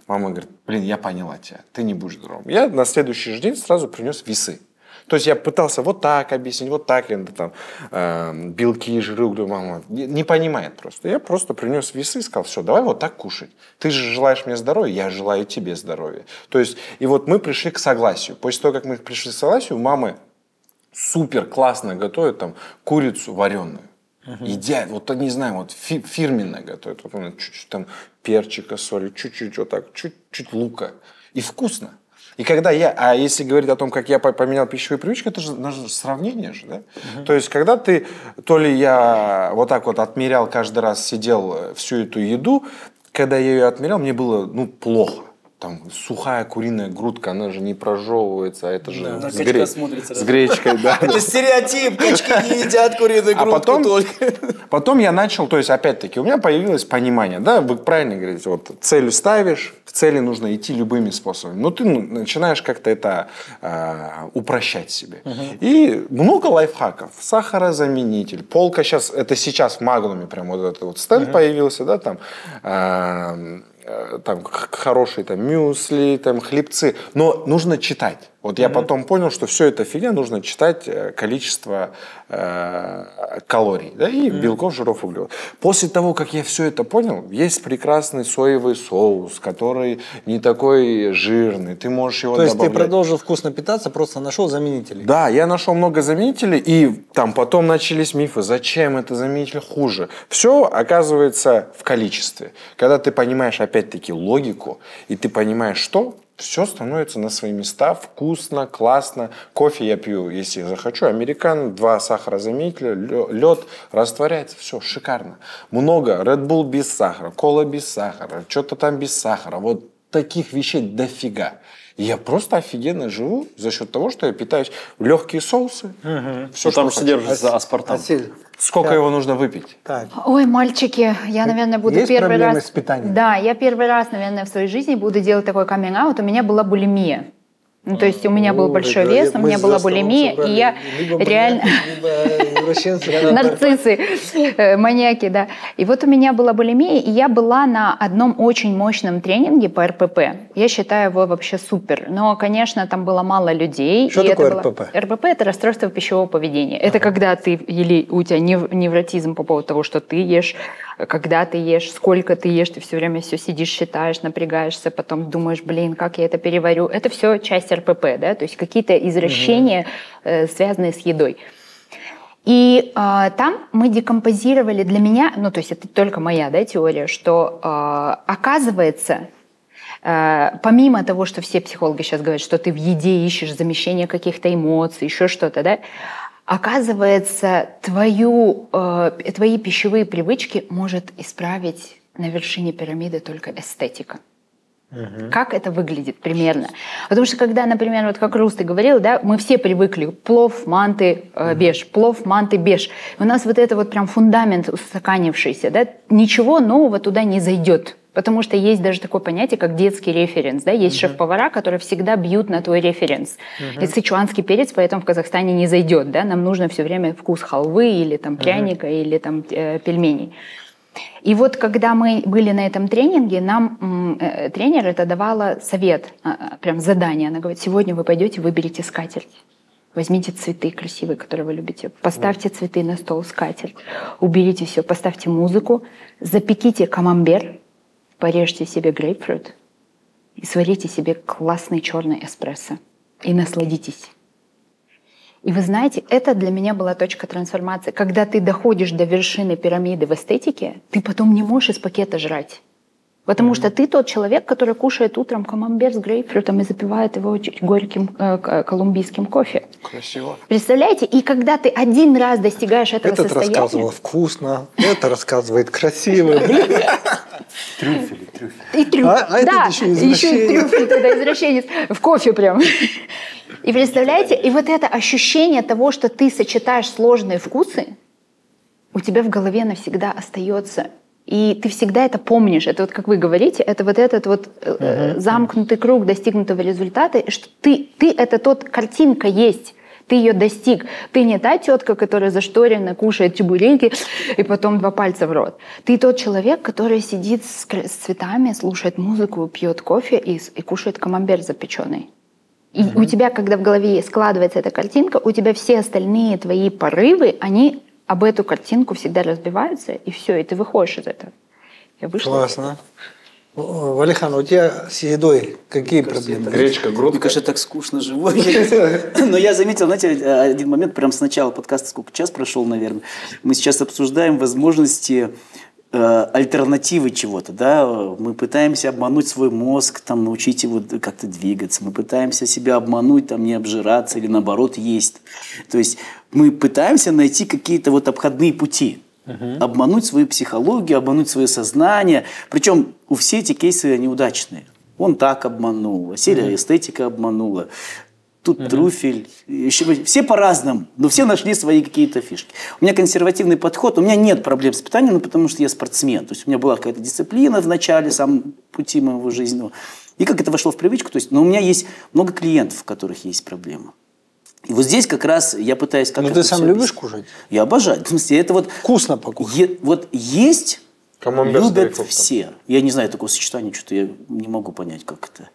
Speaker 3: Мама говорит, блин, я поняла тебя, ты не будешь здоровым. Я на следующий же день сразу принес весы. То есть я пытался вот так объяснить, вот так, там э, белки, жиры, углеводы. Мама не, не понимает просто. Я просто принес весы и сказал, все, давай вот так кушать. Ты же желаешь мне здоровья, я желаю тебе здоровья. То есть, и вот мы пришли к согласию. После того, как мы пришли к согласию, мамы супер классно готовят там курицу вареную. Едят, вот не знаю, вот фи- фирменное готовят. Вот чуть-чуть там перчика, соли, чуть-чуть вот так, чуть-чуть лука. И вкусно. И когда я, а если говорить о том, как я по- поменял пищевые привычки, это же даже сравнение же, да? То есть, когда ты, то ли я вот так вот отмерял каждый раз, сидел э, всю эту еду, когда я ее отмерял, мне было, ну, плохо. Там сухая куриная грудка, она же не прожевывается, а это же
Speaker 6: на
Speaker 3: с,
Speaker 6: качка
Speaker 3: гре-
Speaker 6: смотрится,
Speaker 3: с
Speaker 6: да.
Speaker 3: гречкой, да.
Speaker 6: Это стереотип, качки не едят куриную
Speaker 3: А
Speaker 6: грудку
Speaker 3: потом,
Speaker 6: только.
Speaker 3: потом я начал, то есть опять-таки у меня появилось понимание, да, вы правильно говорите, вот цель ставишь, к цели нужно идти любыми способами. Но ты ну, начинаешь как-то это э, упрощать себе. И много лайфхаков. Сахарозаменитель, полка сейчас, это сейчас в Магнуме прям вот этот вот стенд появился, да, там, э, там х- хорошие там мюсли, там хлебцы. Но нужно читать. Вот я потом понял, что все это фигня, нужно читать э, количество э, калорий, да, и белков, жиров, углеводов. После того, как я все это понял, есть прекрасный соевый соус, который не такой жирный, ты можешь его
Speaker 1: То есть ты
Speaker 3: добавлять.
Speaker 1: продолжил вкусно питаться, просто нашел заменителей.
Speaker 3: Да, я нашел много заменителей, и там потом начались мифы, зачем это заменитель хуже. Все оказывается в количестве. Когда ты понимаешь, опять-таки, логику, и ты понимаешь, что все становится на свои места, вкусно, классно. Кофе я пью, если захочу, американо, два сахарозаменителя, лед, растворяется, все, шикарно. Много, Red Bull без сахара, кола без сахара, что-то там без сахара. Вот таких вещей дофига. И я просто офигенно живу за счет того, что я питаюсь легкие соусы. Все,
Speaker 5: Ну, там содержится аспартам.
Speaker 1: Асель,
Speaker 3: Сколько его нужно выпить?
Speaker 1: так.
Speaker 2: Ой, мальчики, я, наверное, буду
Speaker 1: Есть
Speaker 2: первый
Speaker 1: проблемы
Speaker 2: раз...
Speaker 1: с питанием?
Speaker 2: Да, я первый раз, наверное, в своей жизни буду делать такой каминг-аут. У меня была булимия. Ну, то есть у меня был
Speaker 1: Ой,
Speaker 2: большой вес, у меня была булимия, и я реально... Нарциссы, э, маньяки, да. И вот у меня была булимия, и я была на одном очень мощном тренинге по РПП. Я считаю его вообще супер. Но, конечно, там было мало людей.
Speaker 1: Что такое РПП?
Speaker 2: РПП – это расстройство пищевого поведения. Это когда ты, или у тебя нев- невротизм по поводу того, что ты ешь, когда ты ешь, сколько ты ешь, ты все время все сидишь, считаешь, напрягаешься, потом думаешь, блин, как я это переварю. Это все часть РПП, да, то есть какие-то извращения, э, связанные с едой. И э, там мы декомпозировали для меня, ну то есть это только моя да, теория, что э, оказывается, э, помимо того, что все психологи сейчас говорят, что ты в еде ищешь замещение каких-то эмоций, еще что-то, да, оказывается, твою, э, твои пищевые привычки может исправить на вершине пирамиды только эстетика. Как это выглядит примерно? Потому что когда, например, вот как Рус ты говорил, да, мы все привыкли плов, манты, э, беж, плов, манты, беж. У нас вот это вот прям фундамент устаканившийся, да, ничего нового туда не зайдет. Потому что есть даже такое понятие, как детский референс. Да? Есть шеф-повара, которые всегда бьют на твой референс. И сычуанский перец поэтому в Казахстане не зайдет. Да? Нам нужно все время вкус халвы или там пряника или там э, пельменей. И вот когда мы были на этом тренинге, нам э, тренер это давала совет, а, прям задание. Она говорит, сегодня вы пойдете, выберите скатерть. Возьмите цветы красивые, которые вы любите. Поставьте цветы на стол, скатерть. Уберите все, поставьте музыку. Запеките камамбер. Порежьте себе грейпфрут. И сварите себе классный черный эспрессо. И насладитесь. И вы знаете, это для меня была точка трансформации. Когда ты доходишь до вершины пирамиды в эстетике, ты потом не можешь из пакета жрать. Потому что ты тот человек, который кушает утром камамбер с грейпфрутом и запивает его горьким э, к- колумбийским кофе.
Speaker 3: Красиво.
Speaker 2: Представляете? И когда ты один раз достигаешь этого
Speaker 1: Этот
Speaker 2: состояния...
Speaker 1: рассказывал вкусно, это рассказывает красиво. Блин.
Speaker 2: И трюф.
Speaker 1: А- а этот
Speaker 2: да,
Speaker 1: еще
Speaker 2: еще и трюфель тогда извращенец. В кофе прям. И представляете, и вот это ощущение того, что ты сочетаешь сложные вкусы, у тебя в голове навсегда остается. И ты всегда это помнишь. Это вот, как вы говорите, это вот этот вот э, э, замкнутый круг достигнутого результата, что ты, ты это тот, картинка есть. Ты ее достиг. Ты не та тетка, которая зашторена, кушает чебуреки и потом два пальца в рот. Ты тот человек, который сидит с, с цветами, слушает музыку, пьет кофе и, и кушает камамбер запеченный. И у тебя, когда в голове складывается эта картинка, у тебя все остальные твои порывы, они об эту картинку всегда разбиваются, и все, и ты выходишь из этого. Я вышла.
Speaker 1: Классно. Валихан, у тебя с едой какие проблемы?
Speaker 3: Гречка,
Speaker 4: Мне
Speaker 3: грудка.
Speaker 4: кажется, я так скучно живу. Но я заметил, знаете, один момент, прям с начала подкаста, сколько час прошел, наверное. Мы сейчас обсуждаем возможности альтернативы чего-то, да, мы пытаемся обмануть свой мозг, там, научить его как-то двигаться, мы пытаемся себя обмануть, там, не обжираться или наоборот есть. То есть мы пытаемся найти какие-то вот обходные пути, обмануть свою психологию, обмануть свое сознание, причем у все эти кейсы неудачные. Он так обманул, Василия эстетика обманула, тут трюфель, еще все по-разному, но все нашли свои какие-то фишки. У меня консервативный подход, у меня нет проблем с питанием, ну, потому что я спортсмен, то есть у меня была какая-то дисциплина в начале сам пути моего жизненного, и как это вошло в привычку, то есть, но у меня есть много клиентов, у которых есть проблемы. И вот здесь как раз я пытаюсь как
Speaker 1: Ну, ты сам любишь кушать?
Speaker 4: Я обожаю. В смысле, это вот
Speaker 1: Вкусно покушать.
Speaker 4: Е- вот есть
Speaker 3: Камамбер
Speaker 4: любят все. Я не знаю такого сочетания, что-то я не могу понять, как это.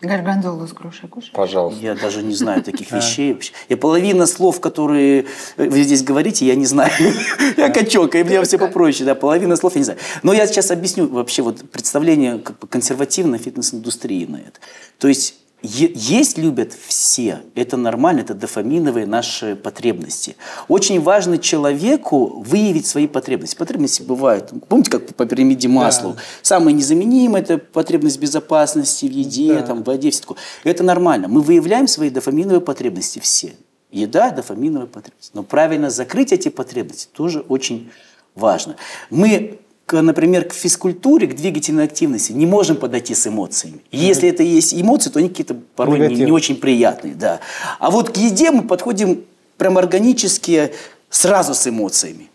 Speaker 2: Горгонзолу с грушей кушаешь?
Speaker 3: Пожалуйста.
Speaker 4: Я даже не знаю таких вещей вообще. Я половина слов, которые вы здесь говорите, я не знаю. Я качок, и мне все попроще, да, половина слов я не знаю. Но я сейчас объясню вообще вот представление как бы консервативной фитнес-индустрии на это. То есть есть любят все, это нормально, это дофаминовые наши потребности. Очень важно человеку выявить свои потребности. Потребности бывают, помните, как по пирамиде Маслоу, самое незаменимое – это потребность безопасности в еде, там, в воде, все такое. Это нормально. Мы выявляем свои дофаминовые потребности все. Еда – дофаминовая потребность. Но правильно закрыть эти потребности тоже очень важно. Мы, к- например, к физкультуре, к двигательной активности не можем подойти с эмоциями. И Если это и есть эмоции, то они какие-то порой не, не очень приятные. Да. А вот к еде мы подходим прям органически сразу с эмоциями.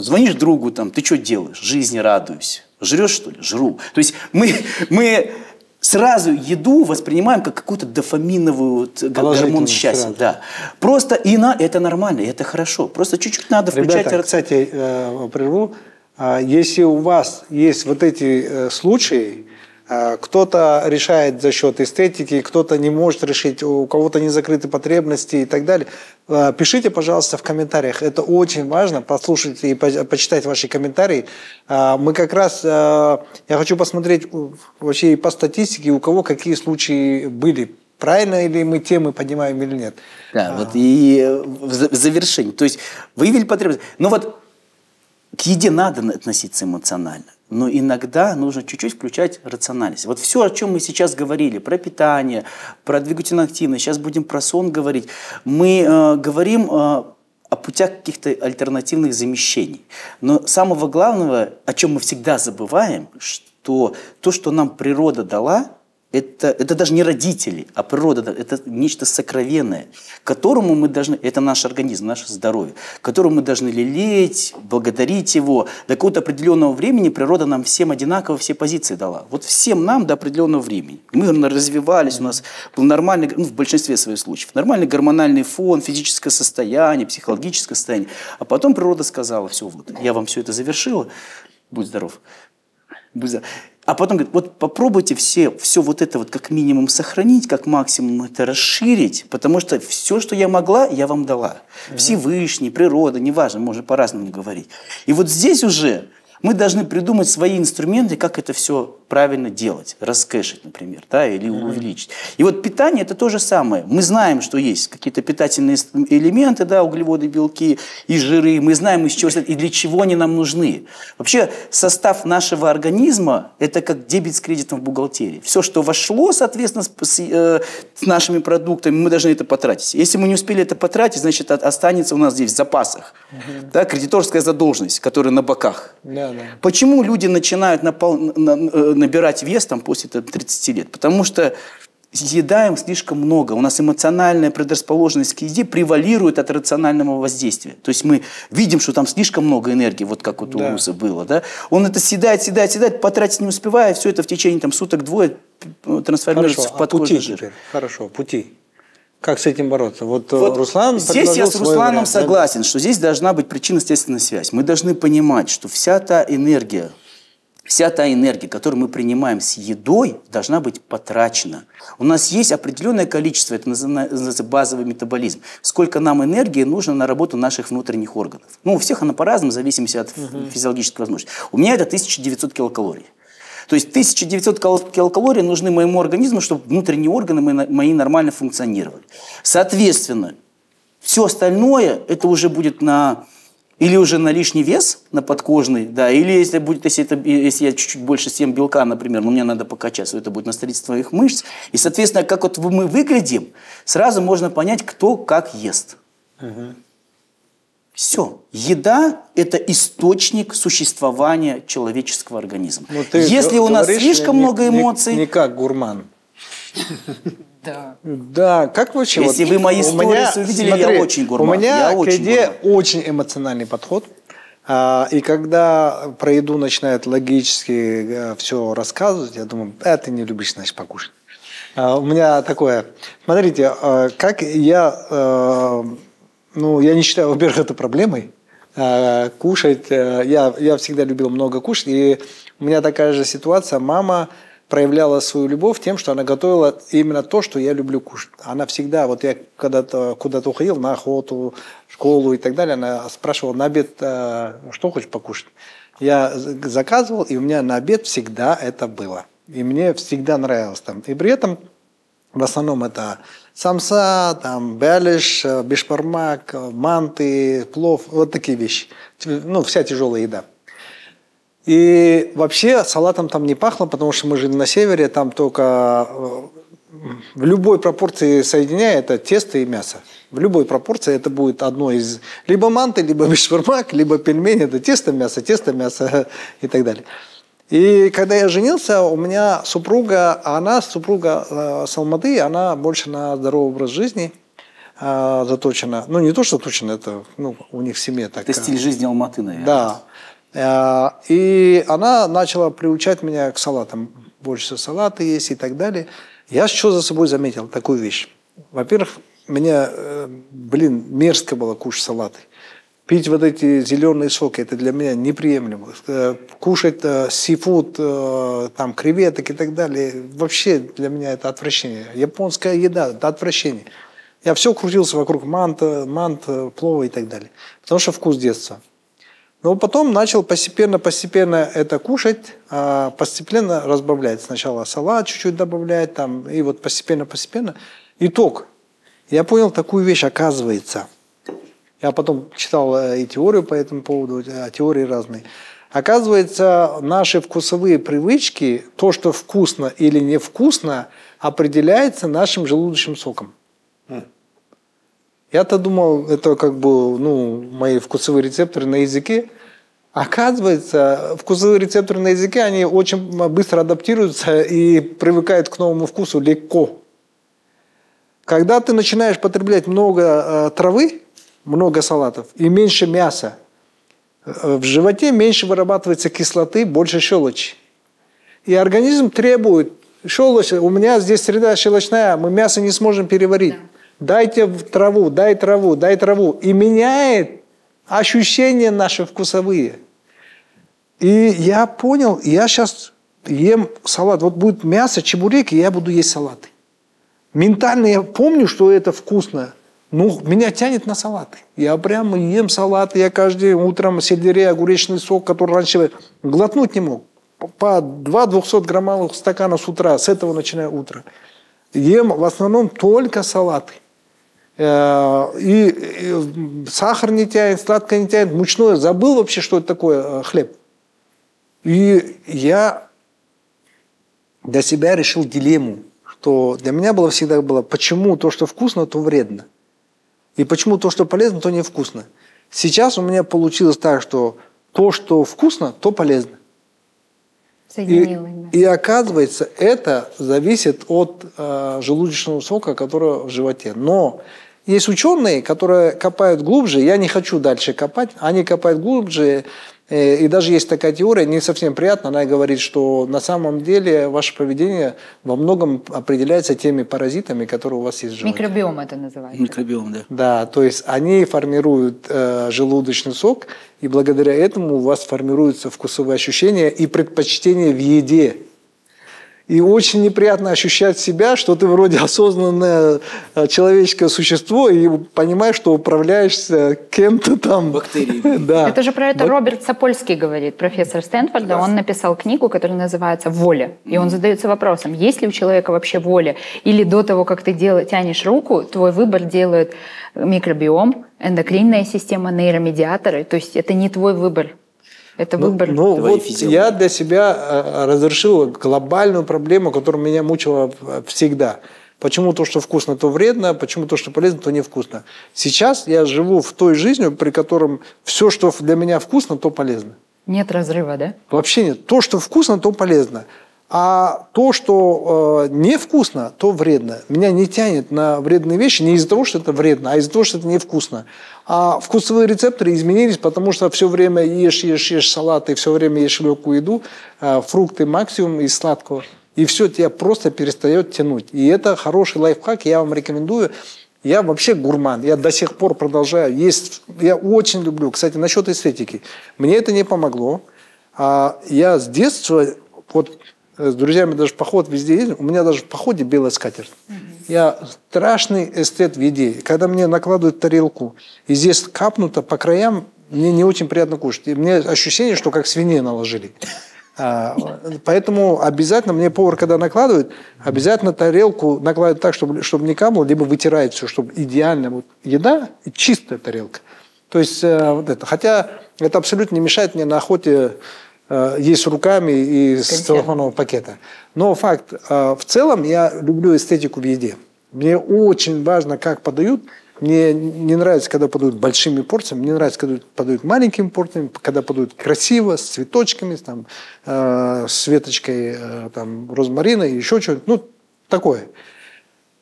Speaker 4: Звонишь другу, там, ты что делаешь? Жизни радуюсь. Жрешь, что ли? Жру. То есть мы, мы сразу еду воспринимаем как какую-то дофаминовую гормон счастья.
Speaker 1: сразу.
Speaker 4: Да. Просто и на, это нормально, это хорошо. Просто чуть-чуть надо включать
Speaker 1: Ребята, кстати, э, прерву. А, Если у вас есть вот эти э, случаи, а, кто-то решает за счет эстетики, кто-то не может решить, у кого-то не закрыты потребности и так далее, а, пишите, пожалуйста, в комментариях. Это очень важно, послушать и по- почитать ваши комментарии. А, Мы как раз, э, я хочу посмотреть вообще и по статистике, у кого какие случаи были. Правильно ли мы темы поднимаем или нет?
Speaker 4: Да, вот и э, в за- в завершении. То есть выявили потребность. Но вот к еде надо на- относиться эмоционально, но иногда нужно чуть-чуть включать рациональность. Вот все, о чем мы сейчас говорили, про питание, про двигательную активность, сейчас будем про сон говорить, мы э, говорим э, о путях каких-то альтернативных замещений. Но самого главного, о чем мы всегда забываем, что то, что нам природа дала, это, это даже не родители, а природа, да, это нечто сокровенное, которому мы должны, это наш организм, наше здоровье, которому мы должны лелеять, благодарить его. До какого-то определенного времени природа нам всем одинаково все позиции дала. Вот всем нам до определенного времени. Мы развивались, у нас был нормальный, ну, в большинстве своих случаев, нормальный гормональный фон, физическое состояние, психологическое состояние. А потом природа сказала, все, вот, я вам все это завершила, будь здоров. Будь здоров. А потом говорит, вот попробуйте все, все вот это вот как минимум сохранить, как максимум это расширить, потому что все, что я могла, я вам дала. Всевышний, природа, неважно, можно по-разному говорить. И вот здесь уже мы должны придумать свои инструменты, как это все правильно делать, раскэшить, например, да, или увеличить. И вот питание это то же самое. Мы знаем, что есть какие-то питательные элементы, да, углеводы, белки и жиры. Мы знаем, из чего и для чего они нам нужны. Вообще состав нашего организма это как дебет с кредитом в бухгалтерии. Все, что вошло, соответственно, с, э, с нашими продуктами, мы должны это потратить. Если мы не успели это потратить, значит, останется у нас здесь в запасах. Да, кредиторская задолженность, которая на боках.
Speaker 1: Да, да.
Speaker 4: Почему люди начинают напол- на- на- э, набирать вес там, после там, 30 лет? Потому что съедаем слишком много. У нас эмоциональная предрасположенность к еде превалирует от рационального воздействия. То есть мы видим, что там слишком много энергии, вот как вот у
Speaker 1: Да.
Speaker 4: Руса было. Да? Он это съедает, съедает, съедает, потратить не успевая, все это в течение там, суток-двое э, трансформируется
Speaker 1: Хорошо,
Speaker 4: в
Speaker 1: а пути
Speaker 4: подкожный жир.
Speaker 1: теперь? Хорошо, пути. Как с этим бороться? Вот, э,
Speaker 4: Вот
Speaker 1: Руслан
Speaker 4: здесь я с Русланом
Speaker 1: вариант, да?
Speaker 4: согласен, что здесь должна быть причинно-следственная связь. Мы должны понимать, что вся та энергия, вся та энергия, которую мы принимаем с едой, должна быть потрачена. У нас есть определенное количество, это называется базовый метаболизм. Сколько нам энергии нужно на работу наших внутренних органов. Ну, у всех она по-разному, в зависимости от угу. физиологической возможности. У меня это 1900 килокалорий. То есть 1900 килокалорий нужны моему организму, чтобы внутренние органы мои нормально функционировали. Соответственно, все остальное, это уже будет на или уже на лишний вес, на подкожный, да, или если будет, если, это, если я чуть-чуть больше съем белка, например, но мне надо покачаться, это будет на строительство своих мышц. И, соответственно, как вот мы выглядим, сразу можно понять, кто как ест. Угу. Все. Еда – это источник существования человеческого организма. Ну, Если у нас слишком
Speaker 1: не,
Speaker 4: много эмоций…
Speaker 1: Не, не как гурман.
Speaker 2: Да.
Speaker 1: Да, как вообще?
Speaker 4: Если вот, вы мои сторис увидели, смотри, я очень гурман.
Speaker 1: У меня
Speaker 4: я
Speaker 1: к еде очень эмоциональный подход. А, и когда про еду начинают логически э, все рассказывать, я думаю, а ты не любишь, значит, покушать. А, у меня такое, смотрите, а, как я, э, ну, я не считаю, во-первых, это проблемой, кушать, э, я, я всегда любил много кушать, и у меня такая же ситуация, мама проявляла свою любовь тем, что она готовила именно то, что я люблю кушать. Она всегда, вот я когда-то куда-то уходил на охоту, школу и так далее, она спрашивала на обед, «А, что хочешь покушать. Я заказывал, и у меня на обед всегда это было. И мне всегда нравилось там. И при этом в основном это самса, там, бялиш, бешпармак, манты, плов, вот такие вещи. Ну, вся тяжелая еда. И вообще салатом там не пахло, потому что мы жили на севере, там только э, в любой пропорции соединяя это тесто и мясо. В любой пропорции это будет одно из либо манты, либо бешбармак, либо пельмени, это тесто, мясо, тесто, мясо и так далее. И когда я женился, у меня супруга, она супруга э, Салмады, она больше на здоровый образ жизни э, заточена. Ну, не то, что заточена, это ну, у них в семье так.
Speaker 4: Это стиль жизни Алматы, наверное.
Speaker 1: Да. Э, и она начала приучать меня к салатам. Больше салаты есть и так далее. Я что за собой заметил? Такую вещь. Во-первых, мне, э, блин, мерзко было кушать салаты. Пить вот эти зеленые соки, это для меня неприемлемо. Э, кушать сифуд, там, креветок и так далее, вообще для меня это отвращение. Японская еда – это отвращение. Я все крутился вокруг манта, мант, плова и так далее. Потому что вкус детства – но потом начал постепенно-постепенно это кушать, а постепенно разбавлять. Сначала салат чуть-чуть добавлять, там, и вот постепенно-постепенно. Итог. Я понял такую вещь, оказывается. Я потом читал э, и теорию по этому поводу, э, теории разные. Оказывается, наши вкусовые привычки, то, что вкусно или невкусно, определяется нашим желудочным соком. Я-то думал, это как бы ну, мои вкусовые рецепторы на языке. Оказывается, вкусовые рецепторы на языке, они очень быстро адаптируются и привыкают к новому вкусу легко. Когда ты начинаешь потреблять много э, травы, много салатов и меньше мяса, э, в животе меньше вырабатывается кислоты, больше щелочи. И организм требует щелочь. У меня здесь среда щелочная, мы мясо не сможем переварить. Дайте траву, дай траву, дай траву. И меняет ощущения наши вкусовые. И я понял, я сейчас ем салат. Вот будет мясо, чебуреки, я буду есть салаты. Ментально я помню, что это вкусно. Ну, меня тянет на салаты. Я прямо ем салаты. Я каждый утром сельдерей, огуречный сок, который раньше глотнуть не мог. По 2 200 граммовых стакана с утра. С этого начинаю утро. Ем в основном только салаты. Э, и, сахар не тянет, сладкое не тянет, мучное. Забыл вообще, что это такое э, хлеб. И я для себя решил дилемму, что для меня было всегда было, почему то, что вкусно, то вредно. И почему то, что полезно, то невкусно. Сейчас у меня получилось так, что то, что вкусно, то полезно. И, и оказывается, это зависит от э, желудочного сока, который в животе. Но есть ученые, которые копают глубже, я не хочу дальше копать, они копают глубже, Э, И даже есть такая теория, не совсем приятно, она говорит, что на самом деле ваше поведение во многом определяется теми паразитами, которые у вас есть в животе.
Speaker 2: Микробиом это называется.
Speaker 4: Микробиом, да.
Speaker 1: Да, то есть они формируют э, желудочный сок, и благодаря этому у вас формируются вкусовые ощущения и предпочтения в еде. И очень неприятно ощущать себя, что ты вроде осознанное э, человеческое существо и понимаешь, что управляешься кем-то там.
Speaker 4: Бактериями.
Speaker 1: Да.
Speaker 2: Это же про это
Speaker 1: Вот
Speaker 2: Роберт Сапольский говорит, профессор Стэнфорда. Он написал книгу, которая называется «Воля». И он задается вопросом, есть ли у человека вообще воля? Или до того, как ты дел- тянешь руку, твой выбор делает микробиом, эндокринная система, нейромедиаторы. То есть это не твой выбор. Это
Speaker 1: Ну,
Speaker 2: выбор.
Speaker 1: ну,
Speaker 4: твоей
Speaker 1: вот
Speaker 4: физиологии.
Speaker 1: я для себя э, разрешил глобальную проблему, которая меня мучила э, всегда. Почему то, что вкусно, то вредно, почему то, что полезно, то невкусно. Сейчас я живу в той жизнью, при котором все, что для меня вкусно, то полезно.
Speaker 2: Нет разрыва, да?
Speaker 1: Вообще нет. То, что вкусно, то полезно. А то, что э, невкусно, то вредно. Меня не тянет на вредные вещи не из-за того, что это вредно, а из-за того, что это невкусно. А вкусовые рецепторы изменились, потому что все время ешь, ешь, ешь салаты, все время ешь легкую еду, э, фрукты максимум из сладкого. И все тебя просто перестает тянуть. И это хороший лайфхак, я вам рекомендую. Я вообще гурман, я до сих пор продолжаю есть. Я очень люблю. Кстати, насчет эстетики. Мне это не помогло. А я с детства, вот с друзьями даже в поход везде ездил, у меня даже в походе белая скатерть. Я страшный эстет в еде. Когда мне накладывают тарелку, и здесь капнуто по краям, мне не очень приятно кушать. И мне ощущение, что как свиней наложили. А, поэтому обязательно, мне повар, когда накладывает, обязательно тарелку накладывает так, чтобы, чтобы не капало, либо вытирает все, чтобы идеально вот еда и чистая тарелка. То есть э, вот это. Хотя это абсолютно не мешает мне на охоте э, есть руками и с целлофанового пакета. Но факт, э, в целом я люблю эстетику в еде. Мне очень важно, как подают. Мне не нравится, когда подают большими порциями. Мне нравится, когда подают маленькими порциями, когда подают красиво, с цветочками, с, там, э, с веточкой э, там, розмарина и еще что-нибудь. Ну, такое.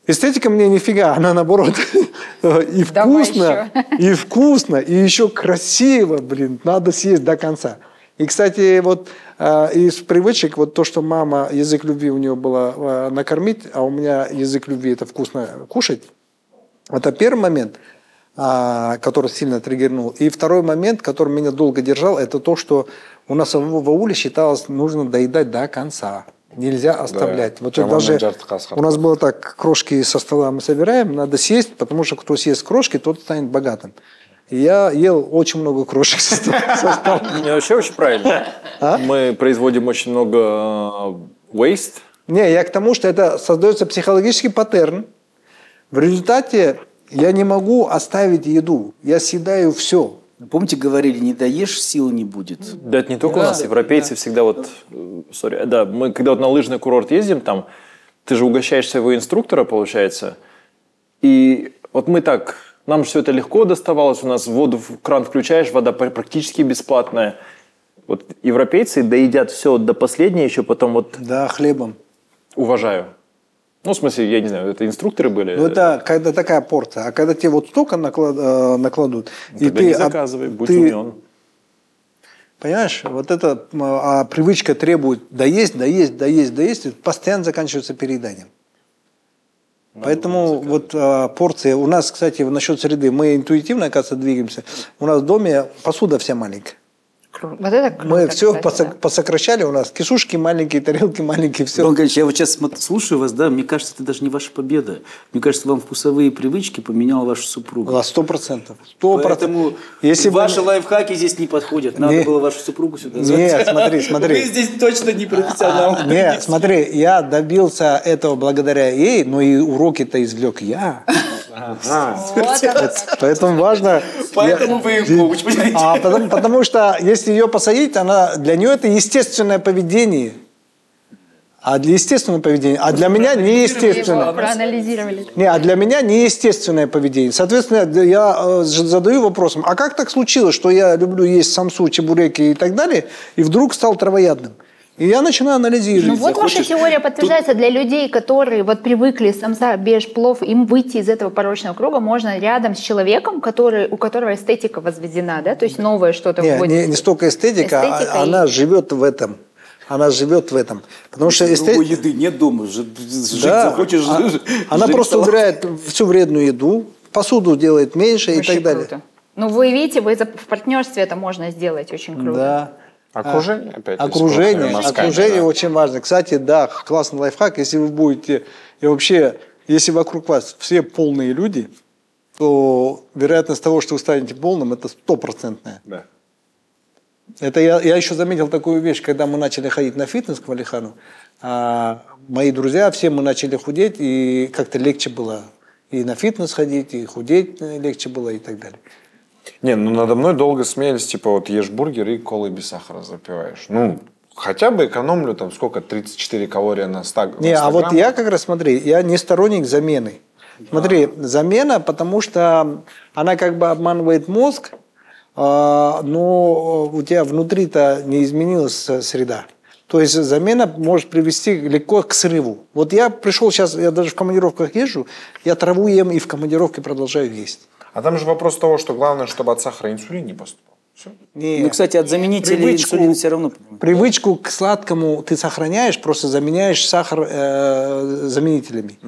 Speaker 1: Эстетика мне нифига, она наоборот и вкусно, и вкусно, и еще красиво, блин, надо съесть до конца. И, кстати, вот э, из привычек, вот то, что мама, язык любви у нее было э, накормить, а у меня язык любви это вкусно кушать, это первый момент, а, который сильно триггернул. И второй момент, который меня долго держал, это то, что у нас в ауле считалось, нужно доедать до конца. Нельзя оставлять. вот это даже у нас было так, крошки со стола мы собираем, надо съесть, потому что кто съест крошки, тот станет богатым. Я ел очень много крошек со стола.
Speaker 5: Не, вообще очень правильно.
Speaker 1: А?
Speaker 5: Мы производим очень много э, waste.
Speaker 1: Не, я к тому, что это создается психологический паттерн. В результате я не могу оставить еду. Я съедаю все.
Speaker 4: Помните, говорили, не доешь, силы не будет.
Speaker 5: Да, это не только у нас, европейцы всегда вот, э, сори, да, мы когда вот на лыжный курорт ездим, там, ты же угощаешь своего инструктора, получается, и вот мы так, нам все это легко доставалось, у нас воду в кран включаешь, вода пр- практически бесплатная. Вот европейцы доедят все до последнего, еще потом вот
Speaker 1: Да, хлебом.
Speaker 5: уважаю. Ну, в смысле, я не знаю, это инструкторы были?
Speaker 1: Ну, это когда такая порция. А когда тебе вот столько наклад- э, накладут, и
Speaker 5: Тогда
Speaker 1: ты...
Speaker 5: не заказывай, будь
Speaker 1: ты-
Speaker 5: умен.
Speaker 1: Понимаешь, вот эта а, привычка требует доесть, доесть, доесть, доесть, и постоянно заканчивается перееданием. Поэтому вот а, порции... У нас, кстати, насчет среды, мы интуитивно, оказывается, двигаемся. У нас в доме посуда вся маленькая.
Speaker 2: Вот это круто,
Speaker 1: Мы все
Speaker 2: кстати, да.
Speaker 1: посокращали, у нас кишушки маленькие, тарелки маленькие, все.
Speaker 4: Иван Ильич, я вот сейчас слушаю вас, да, мне кажется, это даже не ваша победа. Мне кажется, вам вкусовые привычки поменяла ваша супруга.
Speaker 1: Сто процентов. Сто
Speaker 4: Поэтому
Speaker 1: процентов. Если бы-
Speaker 4: ваши лайфхаки здесь не подходят. Надо
Speaker 1: Не.
Speaker 4: было вашу супругу сюда звать.
Speaker 1: Нет, смотри, смотри.
Speaker 4: Вы здесь точно не профессионал.
Speaker 1: Нет, смотри, я добился этого благодаря ей, но и уроки-то извлек я.
Speaker 2: Вот.
Speaker 1: Поэтому важно...
Speaker 4: Поэтому вы и коуч, понимаете?
Speaker 1: А потому, потому что если ее посадить, она для нее это естественное поведение. А для естественного поведения, а для меня неестественное.
Speaker 2: проанализировали.
Speaker 1: Не, а для меня неестественное поведение. Соответственно, я э, задаю вопросом, а как так случилось, что я люблю есть самсу, чебуреки и так далее, и вдруг стал травоядным? И я начинаю анализировать.
Speaker 2: Ну вот ваша
Speaker 6: захочешь,
Speaker 2: теория подтверждается для людей, которые вот привыкли самса, беж, плов, им выйти из этого порочного круга можно рядом с человеком, который, у которого эстетика возведена, да, то есть новое что-то
Speaker 1: Не,
Speaker 2: вводится.
Speaker 1: не, не столько эстетика, а
Speaker 2: Эстетика и-
Speaker 1: она живет в этом. Она живет в этом. Потому что
Speaker 6: Другой
Speaker 1: эстетика...
Speaker 6: еды нет дома. Жить
Speaker 1: Да,
Speaker 6: захочешь,
Speaker 1: а-
Speaker 6: жить
Speaker 1: она
Speaker 6: в
Speaker 1: просто убирает всю вредную еду, посуду делает меньше и
Speaker 2: Вообще
Speaker 1: так далее.
Speaker 2: круто. Ну вы видите, вы в партнерстве это можно сделать очень круто.
Speaker 1: Да.
Speaker 3: Окружение, опять.
Speaker 1: Окружение,
Speaker 3: мазками,
Speaker 1: окружение
Speaker 3: да.
Speaker 1: очень важно. Кстати, да, классный лайфхак, если вы будете, и вообще, если вокруг вас все полные люди, то вероятность того, что вы станете полным, это стопроцентная.
Speaker 3: Да.
Speaker 1: Это я, я еще заметил такую вещь, когда мы начали ходить на фитнес к Валихану, а, мои друзья, все мы начали худеть, и как-то легче было и на фитнес ходить, и худеть легче было, и так далее.
Speaker 3: Не, ну надо мной долго смеялись, типа вот ешь бургер и колой без сахара запиваешь. Ну, хотя бы экономлю там сколько, 34 калории на 100 на
Speaker 1: Не,
Speaker 3: 100
Speaker 1: а вот я как раз, смотри, я не сторонник замены. Смотри, замена, потому что она как бы обманывает мозг, а, но у тебя внутри-то не изменилась среда. То есть замена может привести легко к срыву. Вот я пришел сейчас, я даже в командировках езжу, я траву ем и в командировке продолжаю есть.
Speaker 3: А там же вопрос того, что главное, чтобы от сахара инсулин не поступал. Все.
Speaker 4: Ну, кстати, от заменителей
Speaker 1: Привычку-
Speaker 4: инсулин все равно.
Speaker 1: Привычку к сладкому ты сохраняешь, просто заменяешь сахар э, заменителями.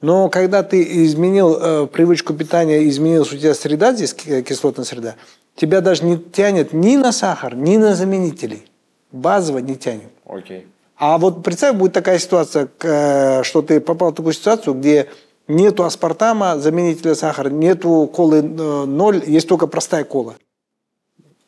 Speaker 1: Но когда ты изменил э, привычку питания, изменилась у тебя среда здесь, ки- кислотная среда, тебя даже не тянет ни на сахар, ни на заменители. Базово не тянет.
Speaker 3: Окей.
Speaker 1: А вот представь, будет такая ситуация, к, э, что ты попал в такую ситуацию, где нету аспартама, заменителя сахара, нету колы э, ноль, есть только простая кола.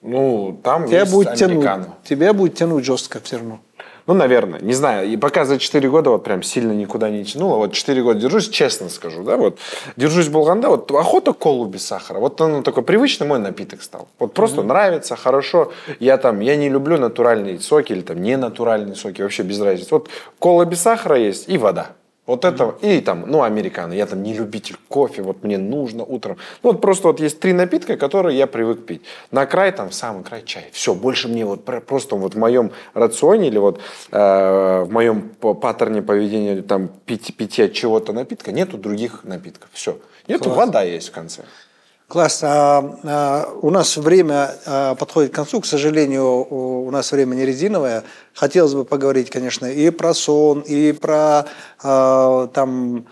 Speaker 3: Ну, там
Speaker 1: Тебя
Speaker 3: есть
Speaker 1: будет тянуть, тебя будет тянуть жестко все равно.
Speaker 3: Ну, наверное, не знаю. И пока за 4 года вот прям сильно никуда не тянуло. Вот 4 года держусь, честно скажу, да, вот держусь Болганда, вот охота колу без сахара. Вот он такой привычный мой напиток стал. Вот просто нравится, хорошо. Я там, я не люблю натуральные соки или там не натуральные соки, вообще без разницы. Вот кола без сахара есть и вода. Вот это, и там, ну, американо. Я там не любитель кофе, вот мне нужно утром. Ну, вот просто вот есть три напитка, которые я привык пить. На край, там, в самый край чай. Все, больше мне вот про- просто вот в моем рационе или вот э, в моем паттерне поведения там пить, питья чего-то напитка нету других напитков. Все. Нету, вода есть в конце.
Speaker 1: Класс. А, а, у нас время а, подходит к концу. К сожалению, у, нас время не резиновое. Хотелось бы поговорить, конечно, и про сон, и про там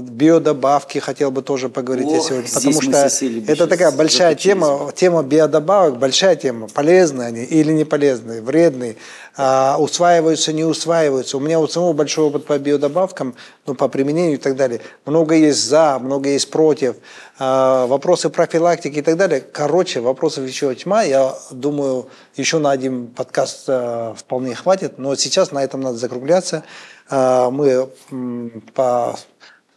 Speaker 1: биодобавки хотел бы тоже поговорить я
Speaker 4: Ох,
Speaker 1: сегодня,
Speaker 4: здесь
Speaker 1: потому что это такая большая тема, тема биодобавок, большая тема, полезные они или не полезные, вредные, а, усваиваются, не усваиваются. У меня у самого большой опыт по биодобавкам, ну, по применению и так далее. Много есть за, много есть против, а, вопросы профилактики и так далее. Короче, вопросов еще тьма. Я думаю, еще на один подкаст а, вполне хватит, но сейчас на этом надо закругляться. А, Мы по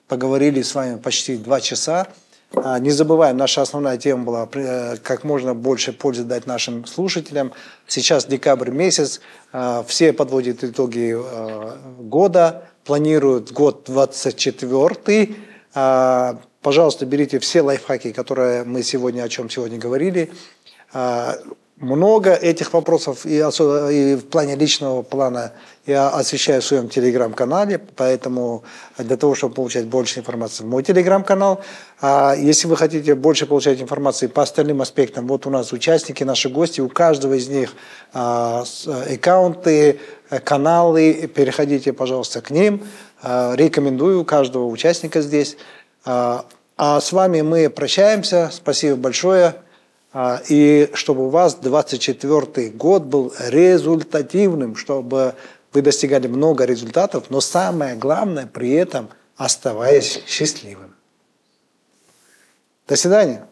Speaker 1: поговорили с вами почти два часа. А, Не забываем, наша основная тема была э, как можно больше пользы дать нашим слушателям. Сейчас декабрь месяц, а, все подводят итоги э, года, планируют год 24 Пожалуйста, берите все лайфхаки, которые мы сегодня, о чем сегодня говорили. Много этих вопросов и, и в плане личного плана я освещаю в своем телеграм-канале, поэтому для того, чтобы получать больше информации, мой телеграм-канал. А если вы хотите больше получать информации по остальным аспектам, вот у нас участники, наши гости, у каждого из них а, аккаунты, каналы, переходите, пожалуйста, к ним. А, Рекомендую каждого участника здесь. А а с вами мы прощаемся. Спасибо большое. А, И чтобы у вас 24 год был результативным, чтобы вы достигали много результатов, но самое главное при этом оставаясь счастливым. До свидания.